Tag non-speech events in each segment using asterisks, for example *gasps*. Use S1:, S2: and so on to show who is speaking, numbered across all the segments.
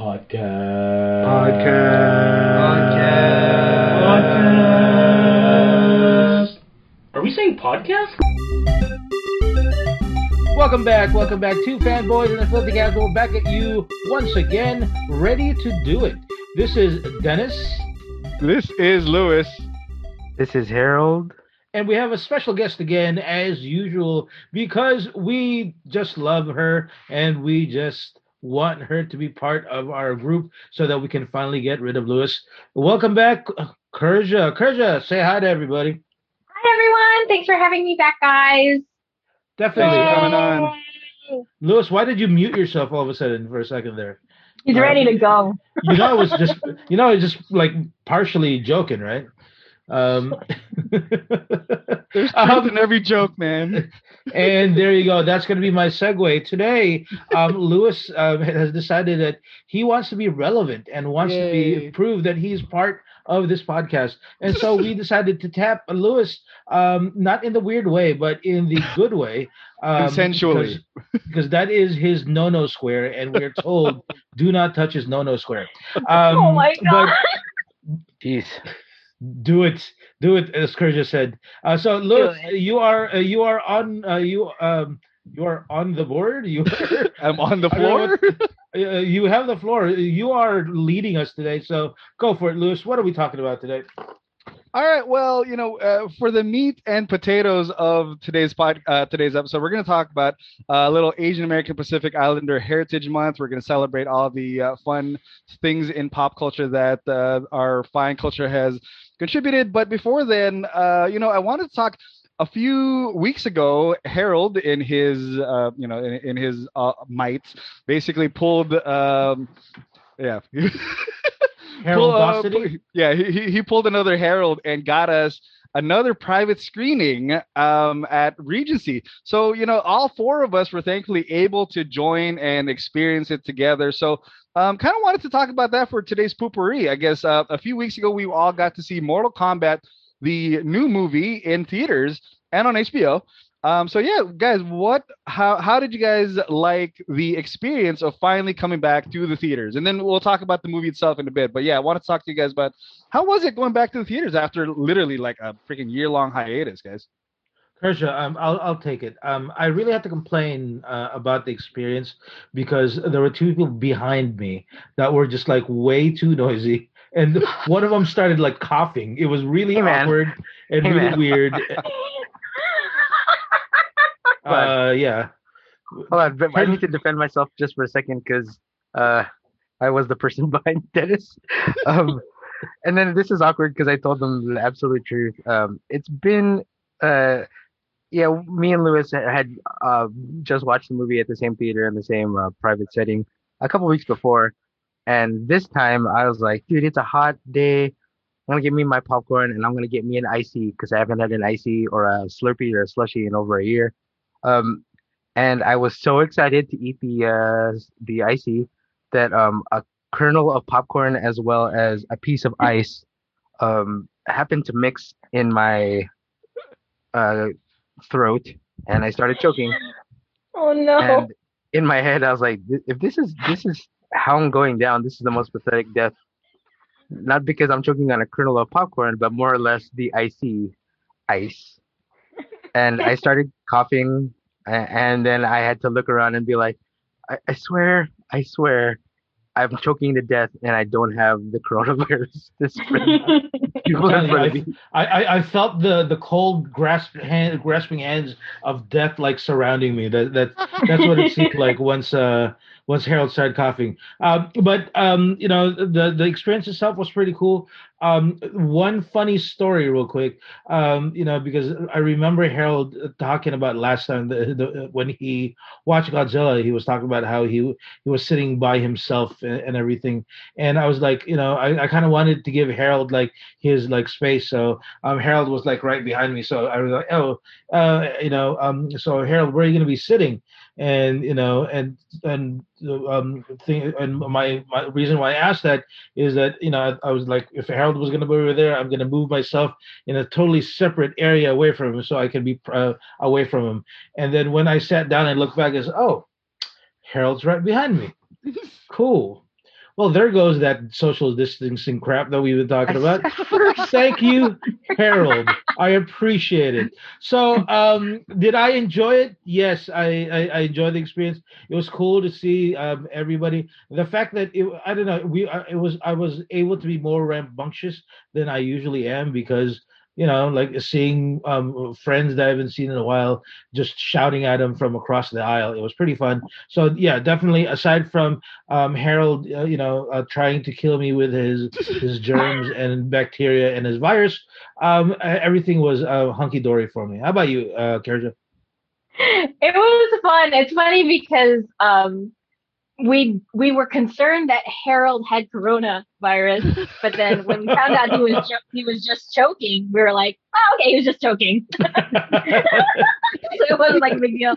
S1: Podcast.
S2: Podcast. Podcast.
S1: Are we saying podcast?
S2: Welcome back, welcome back to Fanboys and the Filthy Casual. Back at you once again, ready to do it. This is Dennis,
S3: This is Lewis.
S4: This is Harold.
S2: and we have a special guest again, as usual, because we just love her and we just want her to be part of our group so that we can finally get rid of Lewis. Welcome back, Kerja. Kerja, say hi to everybody.
S5: Hi everyone. Thanks for having me back, guys.
S2: Definitely.
S3: Yay. coming on.
S5: Yay.
S2: Lewis, why did you mute yourself all of a sudden for a second there?
S5: He's
S2: Uh,
S5: ready to go.
S2: you know, it was just you know, it's just like partially joking, right? Um, *laughs*
S3: There's *laughs* truth
S2: um,
S3: in every joke, man. *laughs*
S2: and there you go. That's going to be my segue today. Um, Lewis uh, has decided that he wants to be relevant and wants to be
S3: Yay.
S2: prove that he's part of this podcast. And so we decided to tap Lewis, um, not in the weird way, but in the good way, um,
S3: Consensually.
S2: because, because that is his no-no square, and we're told do not touch his no-no square. Um,
S5: oh my god.
S2: But
S4: Jeez.
S2: Do it do it as Kerja said uh, so Lewis, you are uh, you are on uh, you um you are on the board you *laughs*
S3: I'm on the *laughs*
S2: I don't know
S3: floor. *laughs*
S2: uh, you have the floor you are leading us today so go for it Lewis what are we talking about today
S3: All right. Well, you know, uh, for the meat and potatoes of today's pod, uh, today's episode, we're going to talk about uh, a little Asian American Pacific Islander Heritage Month. We're going to celebrate all the uh, fun things in pop culture that uh, our fine culture has contributed. But before then, uh, you know, I wanted to talk. A few weeks ago, Harold, in his, uh, you know, in, in his uh, might, basically pulled, um, yeah,
S2: Harold *laughs*
S3: Pull- uh, yeah, he, he- he pulled another Harold and got us another private screening um, at Regency. So, you know, all four of us were thankfully able to join and experience it together. So, um, kind of wanted to talk about that for today's poopery. I guess uh, a few weeks ago, we all got to see Mortal Kombat, the new movie, in theaters and on HBO. Um, so yeah, guys, what, how, how did you guys like the experience of finally coming back to the theaters? And then we'll talk about the movie itself in a bit. But yeah, I want to talk to you guys about how was it going back to the theaters after literally like a freaking year long hiatus, guys?
S2: Kershaw, um, I'll I'll take it. Um, I really had to complain uh, about the experience because there were two people behind me that were just like way too noisy, and *laughs* one of them started like coughing. It was really
S4: Hey,
S2: awkward and
S4: Hey,
S2: really
S4: man.
S2: weird. *laughs* uh, yeah.
S4: Hold on, but I need to defend myself just for a second because uh, I was the person *laughs* behind Dennis. Um, and then this is awkward because I told them the absolute truth. Um, it's been, uh, yeah, me and Lewis had uh, just watched the movie at the same theater in the same uh, private setting a couple weeks before. And this time I was like, dude, it's a hot day. I'm gonna get me my popcorn and I'm gonna get me an icy because I haven't had an icy or a Slurpee or a slushy in over a year. Um, and I was so excited to eat the uh, the icy that um, a kernel of popcorn as well as a piece of *laughs* ice um, happened to mix in my uh, throat, and I started choking.
S5: oh no.
S4: And in my head, I was like, if this is this is how I'm going down, this is the most pathetic death. Not because I'm choking on a kernel of popcorn, but more or less the icy ice. And I *laughs* started coughing, and then I had to look around and be like, I, I swear, I swear, I'm choking to death, and I don't have the coronavirus. *laughs* This *laughs* people in front of me.
S2: I, I, I felt the, the cold grasp hand, grasping hands of death like surrounding me. That that that's what it seemed like once uh once Harold started coughing. Um, but um, you know, the the experience itself was pretty cool. Um, one funny story, real quick. Um, you know, because I remember Harold talking about last time the, the when he watched Godzilla, he was talking about how he he was sitting by himself and, and everything. And I was like, you know, I, I kind of wanted to give Harold like his like space. So um, Harold was like right behind me. So I was like, oh, uh, you know, um, so Harold, where are you going to be sitting? And you know, and and um, thing, and my my reason why I asked that is that you know I, I was like, if Harold was going to be over there, I'm going to move myself in a totally separate area away from him, so I can be uh, away from him. And then when I sat down and looked back, I said, oh, Harold's right behind me. *laughs* Cool. well, there goes that social distancing crap that we've been talking about. *laughs* Thank you, Harold. I appreciate it. So, um, did I enjoy it? Yes, I, I, I enjoyed the experience. It was cool to see um, everybody. The fact that it, I don't know, we it was I was able to be more rambunctious than I usually am because you know, like seeing um, friends that I haven't seen in a while, just shouting at them from across the aisle. It was pretty fun. So yeah, definitely. Aside from um, Harold, uh, you know, uh, trying to kill me with his his *laughs* germs and bacteria and his virus, um, everything was uh, hunky dory for me. How about you, uh, Kerja?
S5: It was fun. It's funny because um, we we were concerned that Harold had coronavirus, but then when we found out he was he was just choking, we were like, oh, okay, he was just choking. *laughs* so it wasn't like a big deal.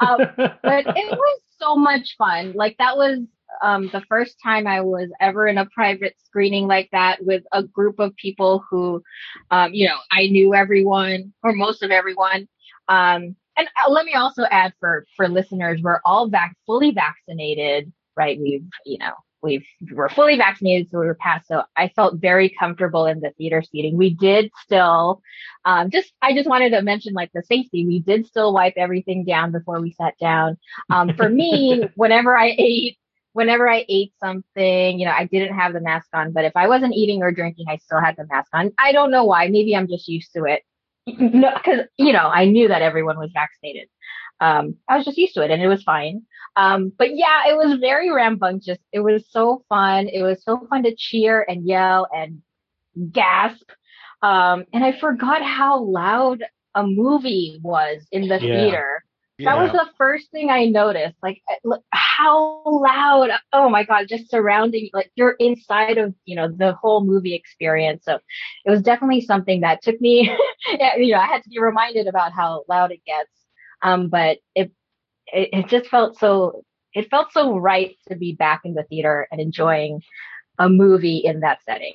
S5: Um, but it was so much fun. Like that was um, the first time I was ever in a private screening like that with a group of people who, um, you know, I knew everyone or most of everyone. Um, and uh, let me also add for for listeners, we're all vac- fully vaccinated, right? We've you know we've we're fully vaccinated, so we were passed. So I felt very comfortable in the theater seating. We did still, um, just I just wanted to mention like the safety. We did still wipe everything down before we sat down. Um, for me, *laughs* whenever I ate. Whenever I ate something, you know, I didn't have the mask on, but if I wasn't eating or drinking, I still had the mask on. I don't know why. Maybe I'm just used to it no, because you know I knew that everyone was vaccinated. Um, I was just used to it, and it was fine. Um, but yeah, it was very rambunctious. It was so fun. It was so fun to cheer and yell and gasp. Um, and I forgot how loud a movie was in the yeah. theater. That was the first thing I noticed. Like uh, how loud. Oh my god, just surrounding like you're inside of, you know, the whole movie experience. So it was definitely something that took me *laughs* you know, I had to be reminded about how loud it gets. Um, but it, it it just felt so it felt so right to be back in the theater and enjoying a movie in that setting.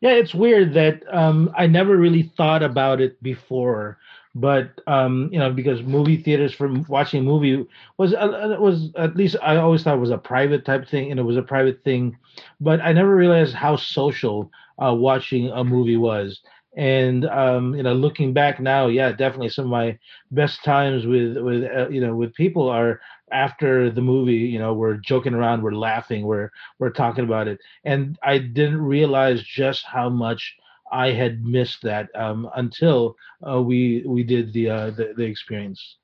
S2: Yeah, it's weird that um, I never really thought about it before but um, you know because movie theaters for watching a movie was uh, was at least I always thought it was a private type thing and it was a private thing, but I never realized how social uh, watching a movie was. And um, you know, looking back now, yeah, definitely some of my best times with with uh, you know with people are after the movie. You know, we're joking around, we're laughing, we're we're talking about it, and I didn't realize just how much I had missed that um, until uh, we we did the, uh, the, the experience.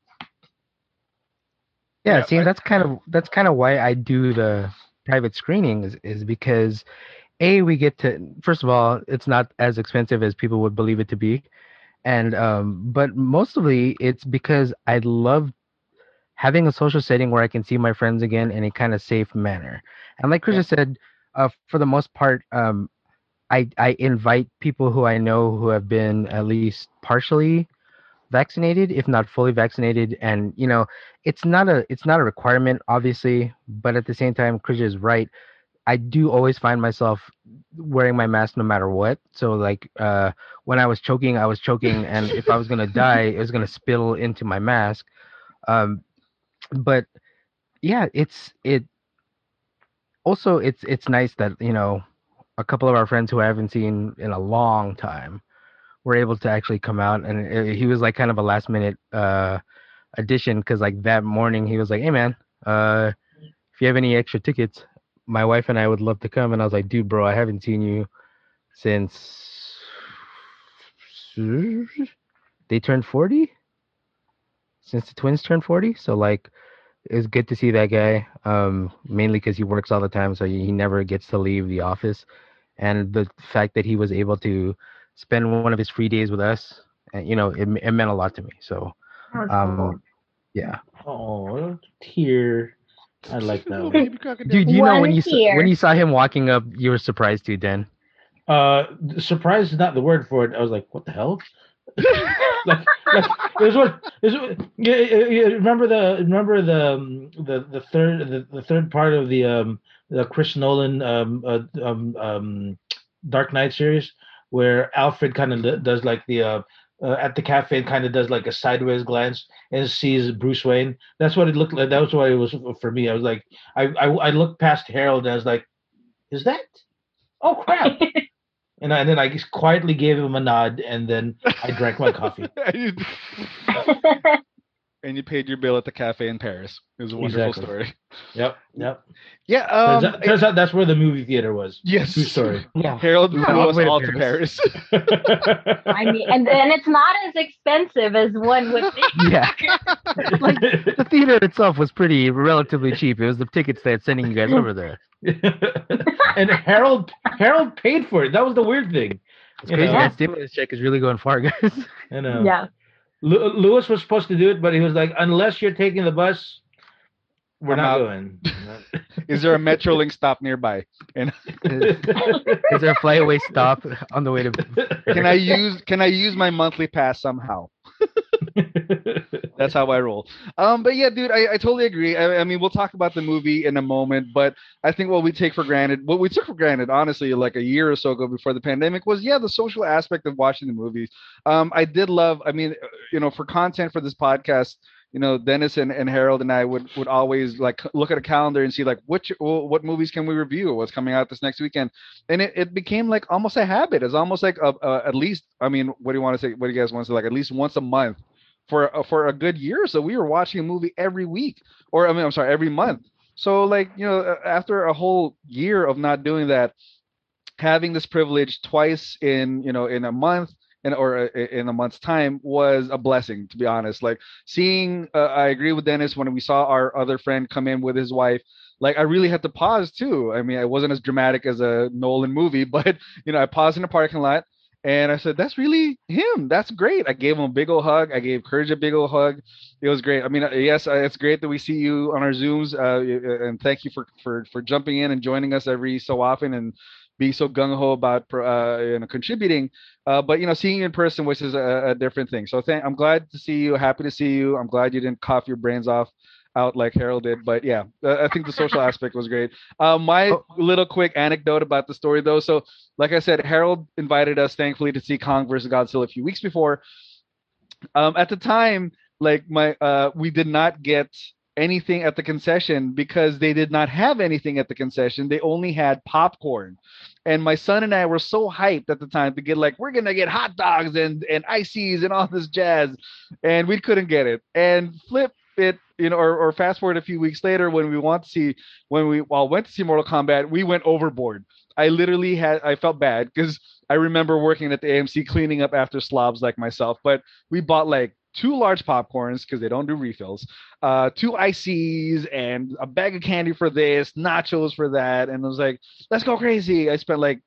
S4: Yeah, yeah see, that's kind of that's kind of why I do the private screenings is because a we get to first of all it's not as expensive as people would believe it to be, and um, but mostly it's because I love having a social setting where I can see my friends again in a kind of safe manner. And like Chris yeah. said, uh, for the most part, um, I I invite people who I know who have been at least partially vaccinated, if not fully vaccinated, and you know, it's not a it's not a requirement, obviously, but at the same time, Chris is right. I do always find myself wearing my mask no matter what. So like uh, when I was choking, I was choking, and if I was gonna *laughs* die, it was gonna spill into my mask. Um, but yeah, it's it. Also, it's it's nice that you know a couple of our friends who I haven't seen in a long time were able to actually come out, and it, he was like kind of a last minute uh, addition because like that morning he was like, "Hey man, uh, if you have any extra tickets, my wife and I would love to come." And I was like, "Dude, bro, I haven't seen you since they turned 40 since the twins turned 40 so like it's good to see that guy um mainly because he works all the time so he never gets to leave the office and the fact that he was able to spend one of his free days with us, and you know, it, it meant a lot to me. So, um, yeah.
S2: Oh, tear. I like that
S4: one. Dude, you know when you saw, when you saw him walking up, you were surprised too, Dan.
S2: Uh, surprise is not the word for it. I was like, what the hell? *laughs* like, like there's what there's yeah, yeah, remember the remember the um, the the third the, the third part of the um the Chris Nolan um, uh, um, um, Dark Knight series, where Alfred kind of does like the uh, uh, at the cafe and kind of does like a sideways glance and sees Bruce Wayne. That's what it looked like. That was what it was for me. I was like, I I, I looked past Harold and I was like, is that? Oh crap! *laughs* and, I, and then I just quietly gave him a nod, and then I drank my coffee. *laughs* *laughs*
S3: and you paid your bill at the cafe in Paris. It was a wonderful
S2: Exactly.
S3: story.
S2: Yep, yep.
S3: Yeah.
S2: turns,
S3: Um,
S2: out, turns out that's where the movie theater was.
S3: yes.
S2: True story.
S4: Yeah.
S3: Harold
S4: Yeah,
S3: flew
S4: all
S3: us
S4: the way to
S3: all to Paris. *laughs*
S5: I mean, and and it's not as expensive as one would think.
S4: Yeah. *laughs* like the theater itself was pretty relatively cheap. It was the tickets that's sending you guys over there. *laughs*
S2: and Harold Harold paid for it. That was the weird thing.
S4: It's crazy.
S2: know?
S4: That stimulus check is really going far, guys.
S2: I know.
S5: Yeah.
S2: Lu- Lewis was supposed to do it, but he was like, unless you're taking the bus, we're
S3: I'm
S2: not
S3: out."
S2: going. *laughs*
S3: Is there a Metrolink stop nearby?
S4: is, *laughs* is there a flyaway stop on the way to? *laughs*
S3: Can I use Can I use my monthly pass somehow? *laughs* That's how I roll. Um, but yeah, dude, I, I totally agree. I, I mean, we'll talk about the movie in a moment, but I think what we take for granted, what we took for granted, honestly, like a year or so ago before the pandemic, was yeah, the social aspect of watching the movies. Um, I did love. I mean, you know, for content for this podcast, you know, Dennis and, and Harold and I would would always like look at a calendar and see like which what movies can we review, what's coming out this next weekend, and it, it became like almost a habit. It's almost like a, a, at least. I mean, what do you want to say? What do you guys want to say? Like at least once a month for uh, for a good year. So we were watching a movie every week, or I mean, I'm sorry, every month. So like you know, after a whole year of not doing that, having this privilege twice in you know in a month in or uh, in a month's time was a blessing to be honest. Like seeing, uh, I agree with Dennis when we saw our other friend come in with his wife. Like I really had to pause too. I mean, it wasn't as dramatic as a Nolan movie, *laughs* but you know, I paused in the parking lot and I said, "That's really him. That's great." I gave him a big old hug. I gave Courage a big old hug. It was great. I mean, uh, yes, it's great that we see you on our Zooms, uh, and thank you for for for jumping in and joining us every so often and being so gung ho about uh, you know contributing. Uh, but you know, seeing you in person, which is a, a different thing. So thank, I'm glad to see you. Happy to see you. I'm glad you didn't cough your brains off out like Harold did. But yeah, I think the social aspect was great. Uh, my
S4: Oh.
S3: little quick anecdote about the story though. So like I said, Harold invited us, thankfully, to see Kong versus Godzilla a few weeks before. Um, at the time, like my, uh, we did not get anything at the concession because they did not have anything at the concession. They only had popcorn, and my son and I were so hyped at the time to get like we're gonna get hot dogs and and ices and all this jazz, and we couldn't get it. And flip it, you know, or, or fast forward a few weeks later when we want to see when we well went to see Mortal Kombat, we went overboard. I literally had I felt bad because I remember working at the AMC cleaning up after slobs like myself, but we bought like two large popcorns because they don't do refills, uh, two ices and a bag of candy for this, nachos for that, and I was like, let's go crazy. I spent like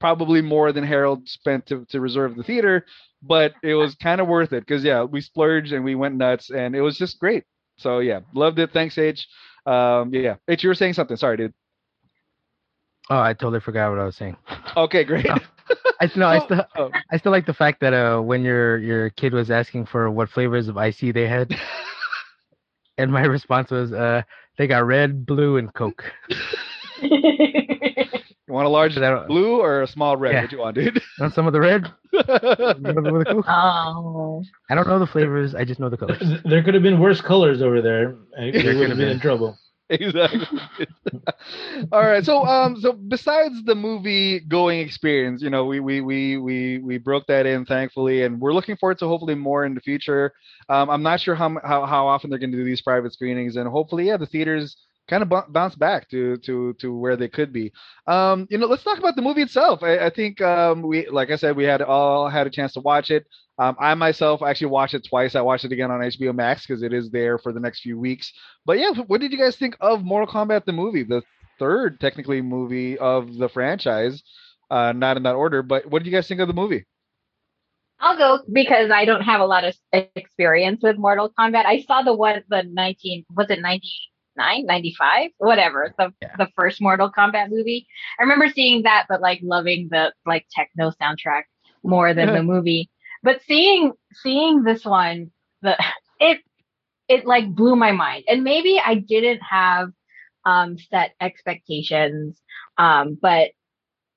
S3: probably more than Harold spent to, to reserve the theater, but it was kind of worth it because yeah, we splurged and we went nuts and it was just great. So yeah, loved it. Thanks, H. Um, yeah, H, you were saying something. Sorry, dude.
S4: Oh, I totally forgot what I was saying.
S3: Okay, great.
S4: Oh. I no, I *laughs* still
S3: oh.
S4: I still like the fact that uh when your your kid was asking for what flavors of icy they had, *laughs* and my response was uh they got red, blue, and Coke. *laughs*
S3: You want a large
S4: I
S3: blue or a small red?
S4: Yeah.
S3: What you want, dude?
S4: Want some of the red? With the Coke? *laughs*
S5: oh.
S4: I don't know the flavors. I just know the colors. *laughs*
S2: there could have been worse colors over there. and We would have
S4: have
S2: been
S4: been.
S2: in trouble. *laughs*
S3: exactly. All right. So um so besides the movie going experience, you know, we we we we we broke that in thankfully and we're looking forward to hopefully more in the future. Um I'm not sure how how, how often they're going to do these private screenings and hopefully yeah, the theaters kind of bu- bounce back to to to where they could be. Um you know, let's talk about the movie itself. I, I think um we like I said we had all had a chance to watch it. Um, I myself actually watched it twice. I watched it again on HBO Max because it is there for the next few weeks. But yeah, what did you guys think of Mortal Kombat the movie, the third technically movie of the franchise? Uh, not in that order, but what did you guys think of the movie?
S5: I'll go because I don't have a lot of experience with Mortal Kombat. I saw the one, the 19, was it 99, 95, whatever, the,
S4: Yeah.
S5: the first Mortal Kombat movie. I remember seeing that, but like loving the like techno soundtrack more than the movie. But seeing, seeing this one, the, *laughs* it, it like blew my mind. And maybe I didn't have, um, set expectations. Um, but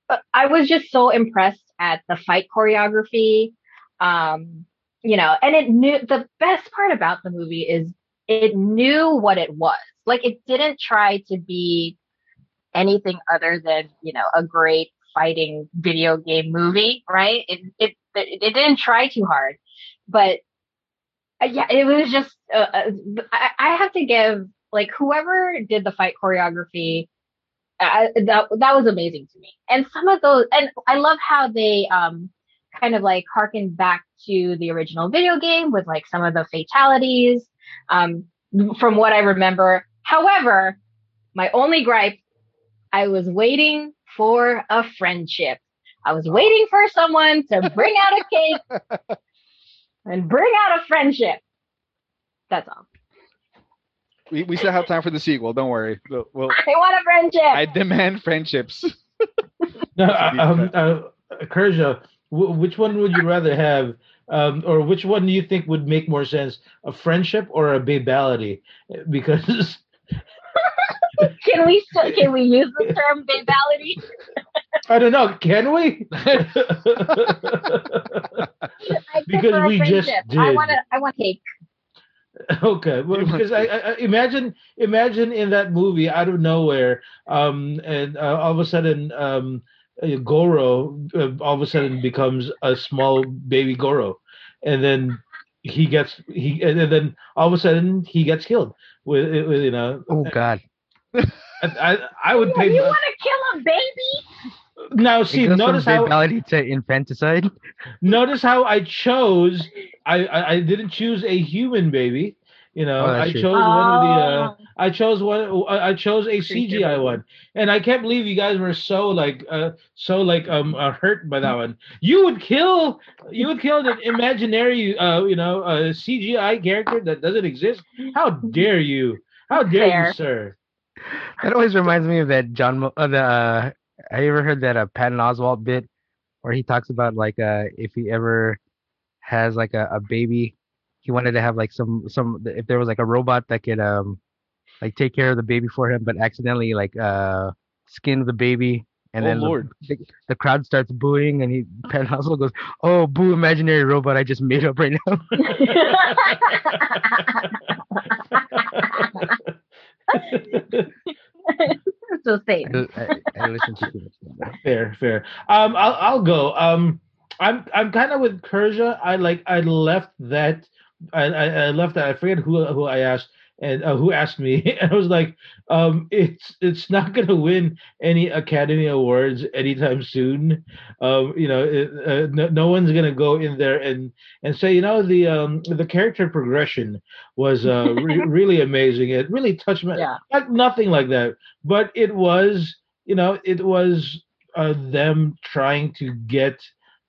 S5: but I was just so impressed at the fight choreography. Um, you know, and it knew the best part about the movie is it knew what it was. Like it didn't try to be anything other than you know a great fighting video game movie, right? It it it, didn't try too hard, but uh, yeah, it was just uh, uh, I, I have to give like whoever did the fight choreography. Uh, that that was amazing to me, and some of those, and I love how they um kind of like harken back to the original video game with like some of the fatalities. Um, from what I remember. However, my only gripe, I was waiting for a friendship. I was waiting for someone to bring out a cake *laughs* and bring out a friendship. That's all.
S3: We, we still have time for the sequel. Don't worry. We'll, we'll,
S5: I want a friendship.
S3: I demand friendships.
S2: No, uh, um, uh, Kerja, w- which one would you rather have, um, or which one do you think would make more sense, a friendship or a babality? Because
S5: can we still, can we use the term babality?
S2: I don't know, can we? Because we just
S5: friendship. I want to. I want cake.
S2: okay, well, because I, I I- imagine imagine in that movie out of nowhere, um, and uh, all of a sudden, um, uh, Goro uh, all of a sudden becomes a small baby Goro, and then he gets he and then all of a sudden he gets killed with, with you know.
S4: Oh God.
S2: I I, I would
S5: You,
S2: pay.
S5: you want to kill a baby?
S2: now
S4: It
S2: see,
S4: goes
S2: notice how
S4: babality to infanticide.
S2: notice how I chose. I, I I didn't choose a human baby. You know,
S4: Oh, that's
S2: I
S4: true.
S2: chose one of the. Uh,
S5: Oh.
S2: I chose one. I I chose a CGI
S5: baby.
S2: one, and I can't believe you guys were so like, uh, so like, um, uh, hurt by that one. You would kill, you would kill an imaginary, uh, you know, uh, CGI character that doesn't exist. How dare you? How dare
S5: Fair.
S2: you, sir? *laughs*
S4: That always reminds me of that John. Mo- Uh, the uh, have you ever heard that uh, Patton Oswalt bit where he talks about like uh if he ever has like a, a baby, he wanted to have like some some if there was like a robot that could um like take care of the baby for him, but accidentally like uh skin the baby. And
S3: Oh,
S4: then the-
S3: Lord.
S4: The, the crowd starts booing, and he Patton Oswalt goes, "Oh, boo! Imaginary robot I just made up right now." *laughs* *laughs*
S5: so.
S4: I, I, listen to
S2: fair, fair. Um, I'll I'll go. Um, I'm I'm kind of with Kerja. I like I left that. I, I, I left that. I forget who who I asked and uh, who asked me. *laughs* And I was like, um, it's it's not gonna win any Academy Awards anytime soon. Um, you know, it, uh, no, no one's gonna go in there and and say, you know, the um the character progression was uh *laughs* re- really amazing. It really touched me.
S5: Yeah.
S2: Not, nothing like that, but it was, you know, it was uh, them trying to get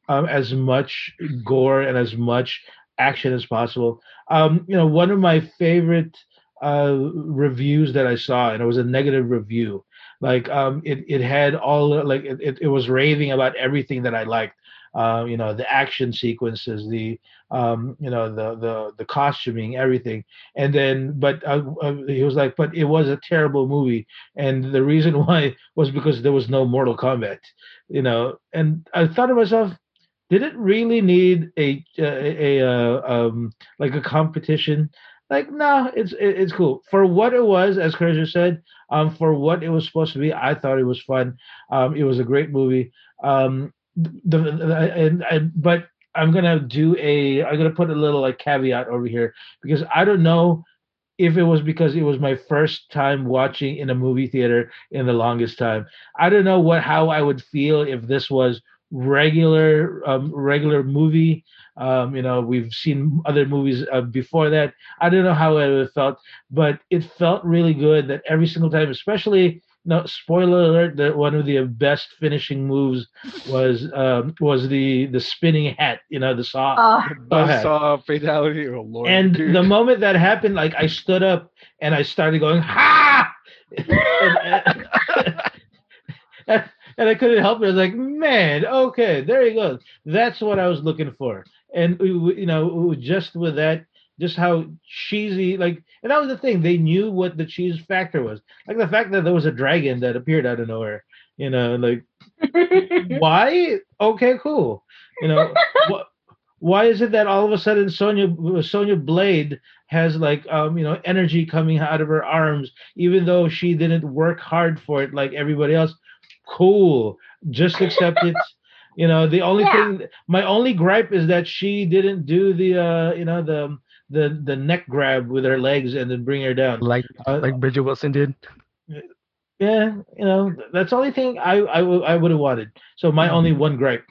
S2: um, as much gore and as much action as possible. Um, you know, one of my favorite uh, reviews that I saw, and it was a negative review. Like, um, it it had all like it, it, was raving about everything that I liked. Uh, you know, the action sequences, the um, you know, the the the costuming, everything. And then, but uh, uh, he was like, but it was a terrible movie, and the reason *laughs* why was because there was no Mortal Kombat. You know, and I thought to myself, did it really need a a, a uh, um like a competition? Like no, it's it, it's cool for what it was. As Fraser said, um, for what it was supposed to be, I thought it was fun. Um, it was a great movie. Um, the, the and, and but I'm gonna do a I'm gonna put a little like caveat over here because I don't know if it was because it was my first time watching in a movie theater in the longest time. I don't know what how I would feel if this was regular um, regular movie. Um, you know, we've seen other movies uh, before that. I don't know how it felt, but it felt really good that every single time, especially no spoiler alert that one of the best finishing moves was um, was the the spinning hat, you know, the saw.
S5: Oh,
S2: Go ahead.
S3: Buzzsaw fatality. Oh Lord.
S2: And
S3: dude.
S2: the *laughs* moment that happened, like I stood up and I started going, ha! *laughs* and, and- *laughs* and I couldn't help it. I was like, man, okay, there you go. That's what I was looking for. And we- you know, just with that, just how cheesy, like, and that was the thing. They knew what the cheese factor was. Like the fact that there was a dragon that appeared out of nowhere. You know, like *laughs* why? Okay, cool. You know, wh- why is it that all of a sudden Sonya Sonya Blade has like um you know energy coming out of her arms even though she didn't work hard for it like everybody else cool just accept it *laughs* you know the only
S5: Yeah.
S2: thing my only gripe is that she didn't do the uh you know the the the neck grab with her legs and then bring her down
S4: Like
S2: Uh,
S4: like Bridgette Wilson did.
S2: yeah you know that's the only thing i i, w- I would I would have wanted so my only one gripe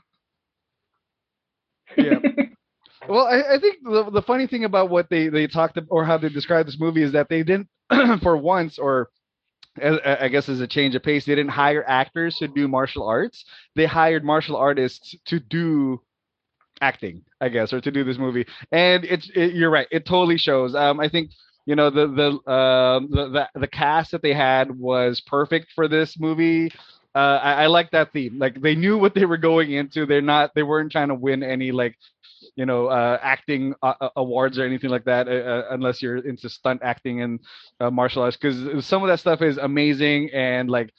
S3: Yeah. *laughs* Well, I, I think the, the funny thing about what they they talked ab- or how they described this movie is that they didn't, *clears throat* for once, or as- I guess as a change of pace, they didn't hire actors to do martial arts. They hired martial artists to do acting, I guess, or to do this movie. And it's it, you're right, it totally shows. Um, I think you know the the um the, the the cast that they had was perfect for this movie. Uh, I, I like that theme. Like they knew what they were going into. They're not. They weren't trying to win any like you know uh, acting uh, uh, awards or anything like that uh, uh, unless you're into stunt acting and uh, martial arts because some of that stuff is amazing and like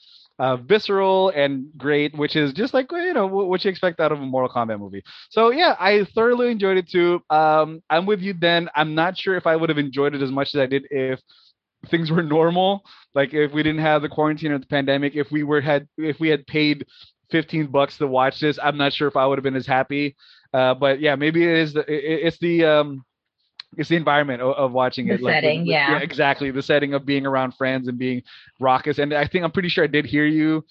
S3: visceral and great which is just like you know what you expect out of a mortal kombat movie. So yeah i thoroughly enjoyed it too. Um i'm with you then. I'm not sure if i would have enjoyed it as much as i did if things were *laughs* normal like if we didn't have the quarantine or the pandemic if we were had if we had paid 15 bucks to watch this i'm not sure if i would have been as happy uh, but yeah, maybe it is the it, it's the um it's the environment of, of watching
S5: The
S3: it. like, with-
S5: setting,
S3: with-
S5: yeah.
S3: exactly. The setting of being around friends and being raucous. And I think I'm pretty sure I did hear you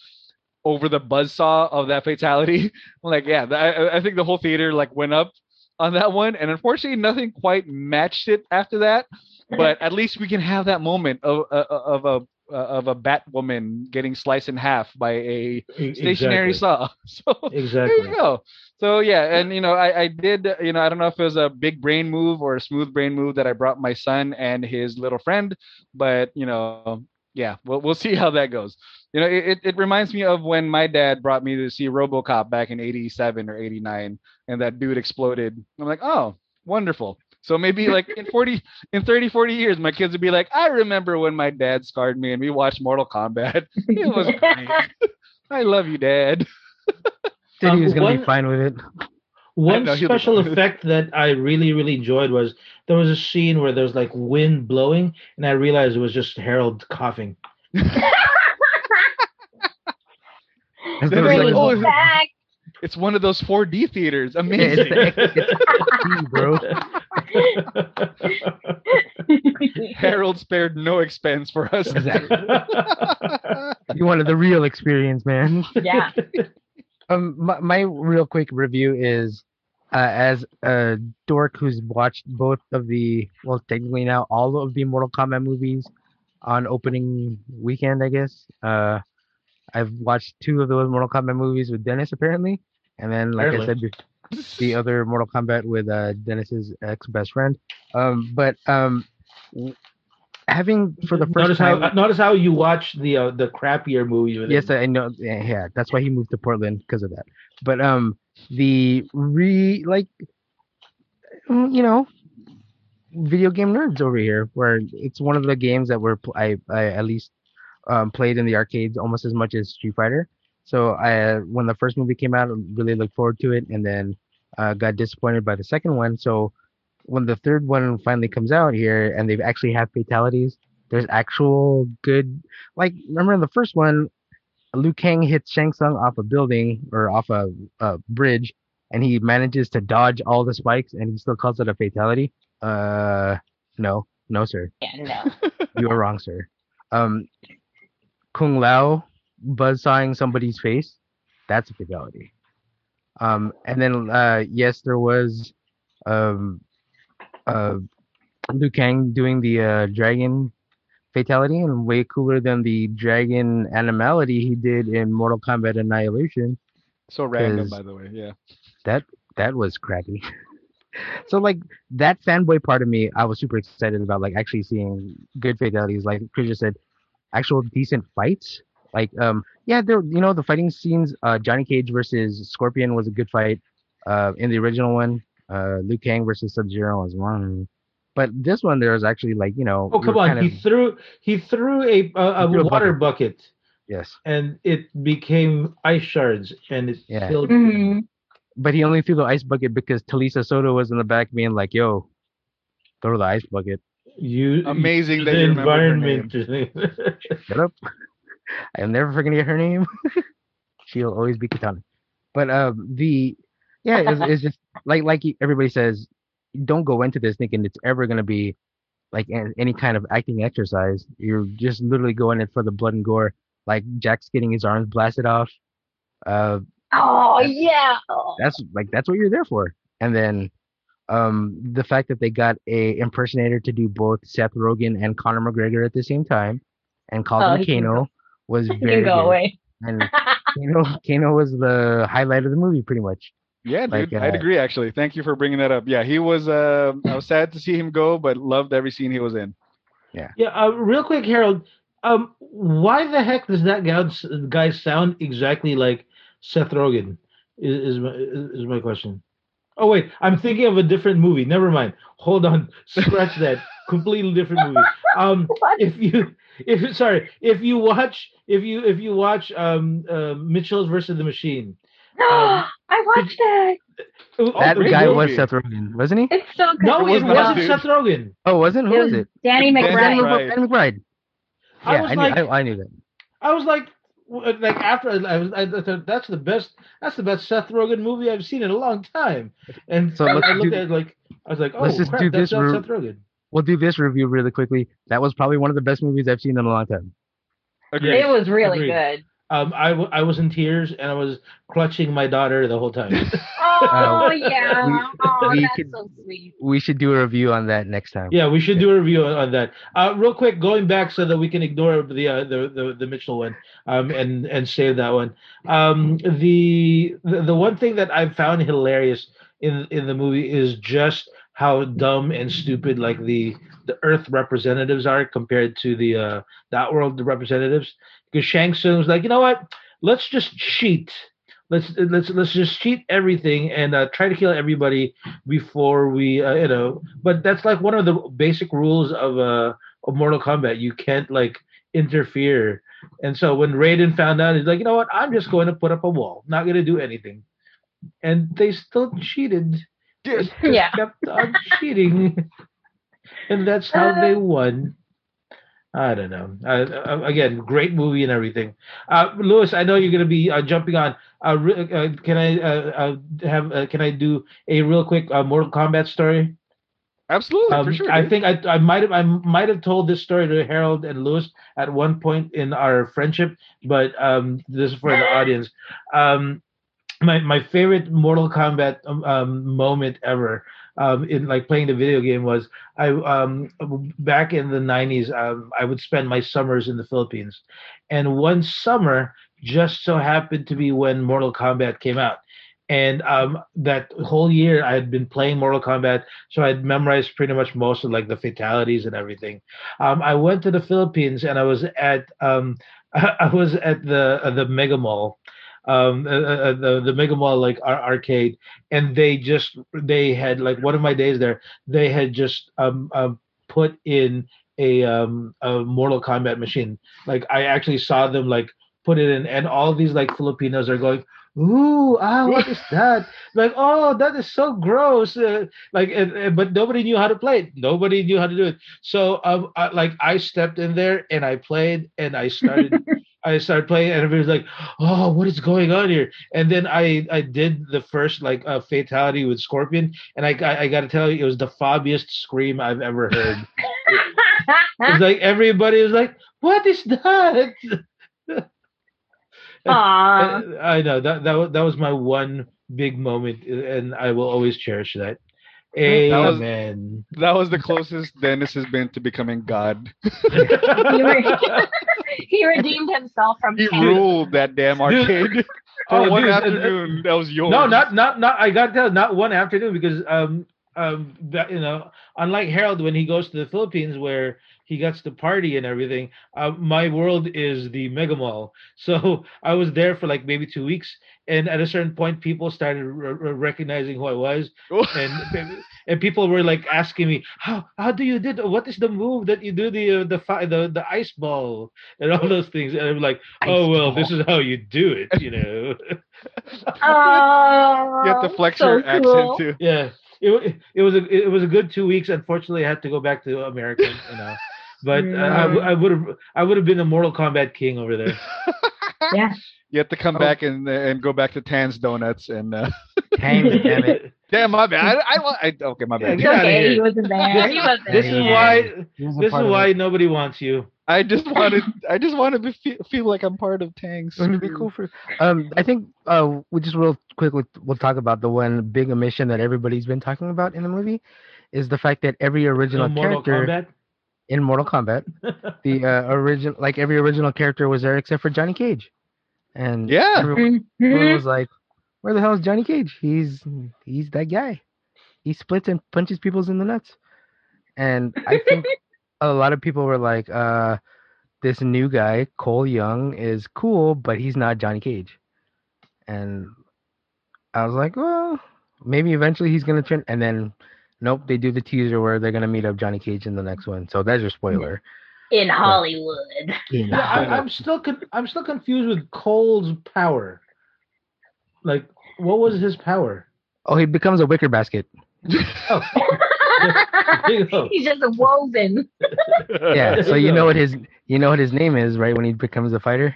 S3: over the buzzsaw of that fatality. *laughs* like, yeah, I, I think the whole theater like went up on that one, and unfortunately, nothing quite matched it after that. *laughs* But at least we can have that moment of uh, of a Uh, of a Batwoman getting sliced in half by a stationary
S2: exactly.
S3: saw. *laughs* So there you go. So yeah, and you know, I, I did, you know, I don't know if it was a big brain move or a smooth brain move that I brought my son and his little friend, but you know, yeah, we'll we'll *laughs* see how that goes. You know, it- it reminds me of when my dad brought me to see RoboCop back in '87 or '89, and that dude exploded. I'm like, oh, wonderful. So maybe like in 40, in 30, 40 years, my kids would be like, I remember when my dad scarred me and we watched Mortal Kombat. It was *laughs* great. I love you, Dad. *laughs*
S4: Said he
S2: Um,
S4: was gonna be fine with it.
S2: One
S3: know,
S2: special effect that I really, really enjoyed was there was a scene where there was like wind blowing, and I realized it was just Harold coughing. *laughs*
S4: That's the
S3: like,
S5: Bringing
S3: oh,
S5: it back.
S3: It's one of those 4D theaters.
S4: Yeah,
S3: Amazing.
S4: it's, it's bro. *laughs*
S3: Harold spared no expense for us.
S4: Exactly. *laughs* you wanted the real experience, man.
S5: yeah. *laughs*
S4: Um, my, my real quick review is, uh, as a dork who's watched both of the, well, technically now all of the Mortal Kombat movies on opening weekend, I guess. Uh, I've watched two of those Mortal Kombat movies with Dennis apparently, and then like I said, the other Mortal Kombat with uh, Dennis's ex best friend. Um, but um, having for the first
S2: notice
S4: time,
S2: how notice how you watch the uh, the crappier movie. with
S4: Yes,
S2: him.
S4: I know. Yeah, that's why he moved to Portland because of that. But um, the re like, mm, you know, video game nerds over here, where it's one of the games that were I I at least um played in the arcades almost as much as Street Fighter. So I when the first movie came out, I really looked forward to it, and then uh, got disappointed by the second one. So when the third one finally comes out here, and they actually have fatalities, there's actual good. Like remember in the first one, Liu Kang hits Shang Tsung off a building or off a, a bridge, and he manages to dodge all the spikes, and he still calls it a fatality. Uh, no, no, sir,
S5: Yeah, no.
S4: you are wrong, sir. Um, Kung Lao buzzsawing somebody's face, that's a fatality. Um, and then uh, yes, there was um, uh, Liu Kang doing the uh, dragon fatality, and way cooler than the dragon animality he did in Mortal Kombat Annihilation.
S3: So random, by the way. Yeah.
S4: That that was crappy. *laughs* so like that fanboy part of me, I was super excited about like actually seeing good fatalities. Like Chris just said, actual decent fights. Like um yeah, there you know the fighting scenes. Uh, Johnny Cage versus Scorpion was a good fight. Uh, in the original one, uh, Liu Kang versus Sub Zero was one. But this one, there was actually like you know.
S2: Oh come on!
S4: kind
S2: He
S4: of-
S2: threw he threw a a, a
S4: threw a
S2: water bucket.
S4: yes,
S2: and it became ice shards and it
S4: Yeah.
S2: killed.
S5: Mhm.
S4: but he only threw the ice bucket because Talisa Soto was in the back being like, "Yo, throw the ice bucket."
S2: You
S3: Amazing that
S2: the
S3: you remember her
S2: environment. *laughs*
S4: Shut up. I'm never forgetting her name. *laughs* She'll always be Katana. But um, the yeah, it's, it's just like like everybody says, don't go into this thinking it's ever gonna be like any kind of acting exercise. You're just literally going in for the blood and gore. Like Jack's getting his arms blasted off. Uh,
S5: Oh yeah. Oh.
S4: that's like that's what you're there for. And then um the fact that they got a impersonator to do both Seth Rogen and Conor McGregor at the same time and called
S5: Oh,
S4: him
S5: he can
S4: Kano was *laughs* very
S5: can go
S4: good.
S5: away.
S4: And *laughs* Kano Kano was the highlight of the movie pretty much.
S3: Yeah, dude,
S4: Like,
S3: I'd
S4: uh,
S3: agree. Actually, thank you for bringing that up. Yeah, he was. Uh, I was sad to see him go, but loved every scene he was in.
S2: yeah, Yeah. uh, real quick, Harold. Um, why the heck does that guy, guy sound exactly like Seth Rogen? Is, is my is my question. Oh wait, I'm thinking of a different movie. Never mind. Hold on. Scratch that. *laughs* Completely different movie. Um, *laughs* if you if sorry if you watch if you if you watch um uh, Mitchells versus the Machine. *gasps* um,
S5: I watched that.
S2: Oh,
S4: that
S3: great
S4: guy
S3: movie.
S4: was Seth Rogen, wasn't he?
S5: It's so good.
S2: No,
S3: It was
S2: it
S3: not,
S2: wasn't
S3: dude.
S2: Seth Rogen.
S4: Oh, wasn't? Who
S5: It
S4: was
S5: was
S4: it?
S5: Danny
S3: Danny
S5: McBride.
S3: McBride.
S4: Danny McBride.
S2: I
S4: Yeah,
S2: was
S4: I, knew,
S2: like-
S4: I, I knew that.
S2: I was like, w- Uh, like after I was, I thought that's the best, that's the best Seth Rogen movie I've seen in a long time. And
S4: So
S2: so I looked
S4: do-
S2: at it like, I was like, oh
S4: let's just
S2: crap,
S4: do
S2: that's
S4: this
S2: not. Seth Rogen.
S4: We'll do this review really quickly. That was probably one of the best movies I've seen in a long time.
S3: Agreed.
S5: It was really
S2: Agreed.
S5: good.
S2: Um, I, w- I was in tears and I was clutching my daughter the whole time. *laughs* *laughs*
S5: Oh yeah.
S4: we-
S5: oh,
S4: we
S5: that's
S4: could-
S5: so sweet.
S4: We should do a review on that next time.
S2: yeah, we should do a review on, on that. Uh, real quick, going back so that we can ignore the uh, the, the the Mitchell one, um, and and save that one. Um, the, the the one thing that I found hilarious in in the movie is just how dumb and stupid like the the Earth representatives are compared to the uh the Outworld representatives. Because Shang Tsung was like, you know what? Let's just cheat. Let's let's let's just cheat everything and uh, try to kill everybody before we uh, you know. But that's like one of the basic rules of uh of Mortal Kombat. You can't like interfere. And so when Raiden found out, he's like, you know what? I'm just going to put up a wall. Not going to do anything. And they still cheated. Just *laughs*
S5: Yeah.
S2: kept on cheating, and that's how they won. I don't know. Uh, again, great movie and everything. Uh, Lewis, I know you're going to be uh, jumping on. Uh, uh, can I uh, uh, have? Uh, can I do a real quick uh, Mortal Kombat story?
S3: Absolutely,
S2: Um,
S3: for sure.
S2: I
S3: dude.
S2: think I, I might have I might have told this story to Harold and Lewis at one point in our friendship, but um, this is for the audience. Um, my my favorite Mortal Kombat um, um, moment ever um, in like playing the video game was I um, back in the '90s. Um, I would spend my summers in the Philippines, and one summer just so happened to be when Mortal Kombat came out. And um, that whole year, I had been playing Mortal Kombat, so I'd memorized pretty much most of like the fatalities and everything. I went to the Philippines, and I was at um, *laughs* I was at the uh, the Mega Mall, um, uh, uh, the the Mega Mall like ar- arcade, and they just they had like one of my days there, they had just um, um put in a um a Mortal Kombat machine. Like I actually saw them like put it in, and all these like Filipinos are going. Ooh, ah, what is *laughs* that? Like, oh, that is so gross. Uh, like, and, and- but nobody knew how to play it. Nobody knew how to do it. So, um, I, like, I stepped in there and I played and I started. *laughs* I started playing, and everybody's like, "Oh, what is going on here?" And then I I did the first like uh, fatality with Scorpion, and I I, I got to tell you, it was the fobbiest scream I've ever heard. *laughs* it's like everybody was like, "What is that?" *laughs*
S5: Aw.
S2: I know that that was, that was my one big moment, and I will always cherish that.
S3: That was-
S2: Amen.
S3: that was the closest Dennis has been to becoming God. *laughs*
S5: He, redeemed himself from
S3: He
S5: cancer.
S3: ruled that damn arcade *laughs* for
S2: Oh,
S3: one
S2: dude,
S3: afternoon. that was yours.
S2: No, not not not. I got to tell, not one afternoon because um um that, you know unlike Harold when he goes to the Philippines where he gets to party and everything. Uh, my world is the mega mall, so *laughs* I was there for like maybe two weeks, and at a certain point, people started r- r- recognizing who I was, and and people were like asking me how how do you did what is the move that you do the uh, the fi- the the ice ball and all those things and I'm like oh well this is how you do it you know
S5: Oh, *laughs*
S3: you have to flex
S5: so
S3: your
S5: cool.
S3: accent too.
S2: yeah it, it was a it was a good two weeks. Unfortunately, I had to go back to america you know. But uh, I, w- I would have I would have been a Mortal Kombat king over there. *laughs*
S5: Yeah.
S3: You have to come
S4: Oh.
S3: back and and go back to Tan's Donuts and uh, *laughs*
S4: Dang it, damn it. *laughs*
S3: damn my bad. I, I, wa- I okay my
S2: Yeah,
S3: bad.
S5: It's okay. He wasn't there. He wasn't
S2: This is why
S4: He was a
S2: this is why
S4: it.
S2: nobody wants you.
S3: I just *laughs* wanted I just wanted to feel, feel like I'm part of Tang's.
S4: Wouldn't be cool for? Um, I think uh, we just real quickly we'll talk about the one big omission that everybody's been talking about in the movie, is the fact that every original
S2: Mortal
S4: character
S2: Kombat.
S4: in Mortal Kombat, the uh, original like every original character was there except for Johnny Cage, and
S3: Yeah.
S4: everyone, everyone was like, "Where the hell is Johnny Cage? He's he's that guy. He splits and punches people's in the nuts." And I think *laughs* a lot of people were like, uh, "This new guy, Cole Young, is cool, but he's not Johnny Cage." And I was like, "Well, maybe eventually he's gonna turn." And then, nope, they do the teaser where they're gonna meet up Johnny Cage in the next one. So that's your spoiler.
S5: In Hollywood.
S2: Yeah, I, I'm still con- I'm still confused with Cole's power. Like, what was his power?
S4: Oh, he becomes a wicker basket. *laughs*
S2: Oh, there you go.
S5: He's just a woven.
S4: Yeah. *laughs* So you know what his you know what his name is, right? When he becomes a fighter,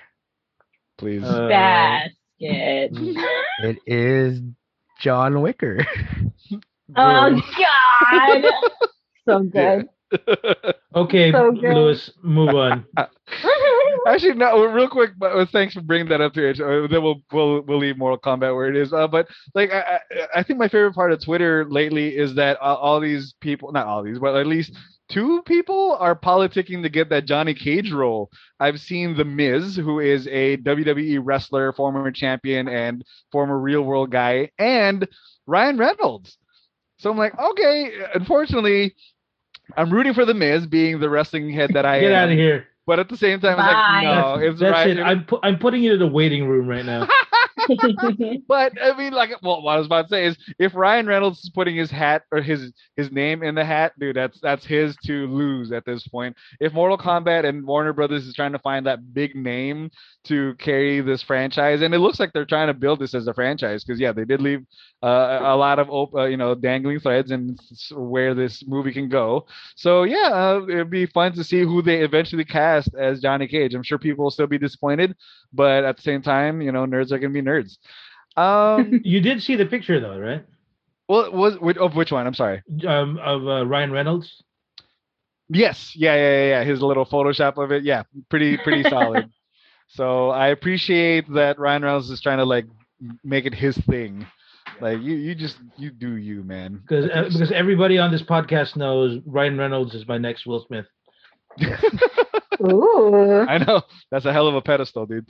S3: Please.
S2: Uh,
S5: Basket. *laughs*
S4: it is John Wicker.
S5: oh God. So good.
S2: Okay,
S5: So.
S2: Lewis, move on. *laughs*
S3: Actually, no. Real quick, but uh, thanks for bringing that up here. Uh, then we'll we'll we'll leave Mortal Kombat where it is. Uh, but like, I, I I think my favorite part of Twitter lately is that uh, all these people, not all these, but at least two people are politicking to get that Johnny Cage role. I've seen The Miz, who is a WWE wrestler, former champion, and former real world guy, and Ryan Reynolds. So I'm like, okay. Unfortunately, I'm rooting for The Miz, being the wrestling head that I *laughs*
S2: Get
S3: am.
S2: out of here.
S3: But at the same time, it's like, no, it's
S2: that's
S3: Ryan.
S2: it. I'm pu- I'm putting you in the waiting room right now. *laughs* *laughs*
S3: but I mean, like, well, what I was about to say is, if Ryan Reynolds is putting his hat or his his name in the hat, dude, that's that's his to lose at this point. If Mortal Kombat and Warner Brothers is trying to find that big name to carry this franchise, and it looks like they're trying to build this as a franchise, because yeah, they did leave uh, a lot of op- uh, you know dangling threads and where this movie can go. So yeah, uh, it'd be fun to see who they eventually cast as Johnny Cage. I'm sure people will still be disappointed, but at the same time, you know, nerds are gonna be nerds. Um, *laughs*
S2: You did see the picture though, right?
S3: what was of which one? I'm sorry.
S2: Um, of uh, Ryan Reynolds.
S3: Yes, yeah, yeah, yeah, yeah. His little Photoshop of it, yeah, pretty, pretty *laughs* solid. So I appreciate that Ryan Reynolds is trying to like make it his thing. Like you, you just you do you, man.
S2: Because uh, because everybody on this podcast knows Ryan Reynolds is my next Will Smith. *laughs*
S5: Ooh.
S3: I know that's a hell of a pedestal, dude.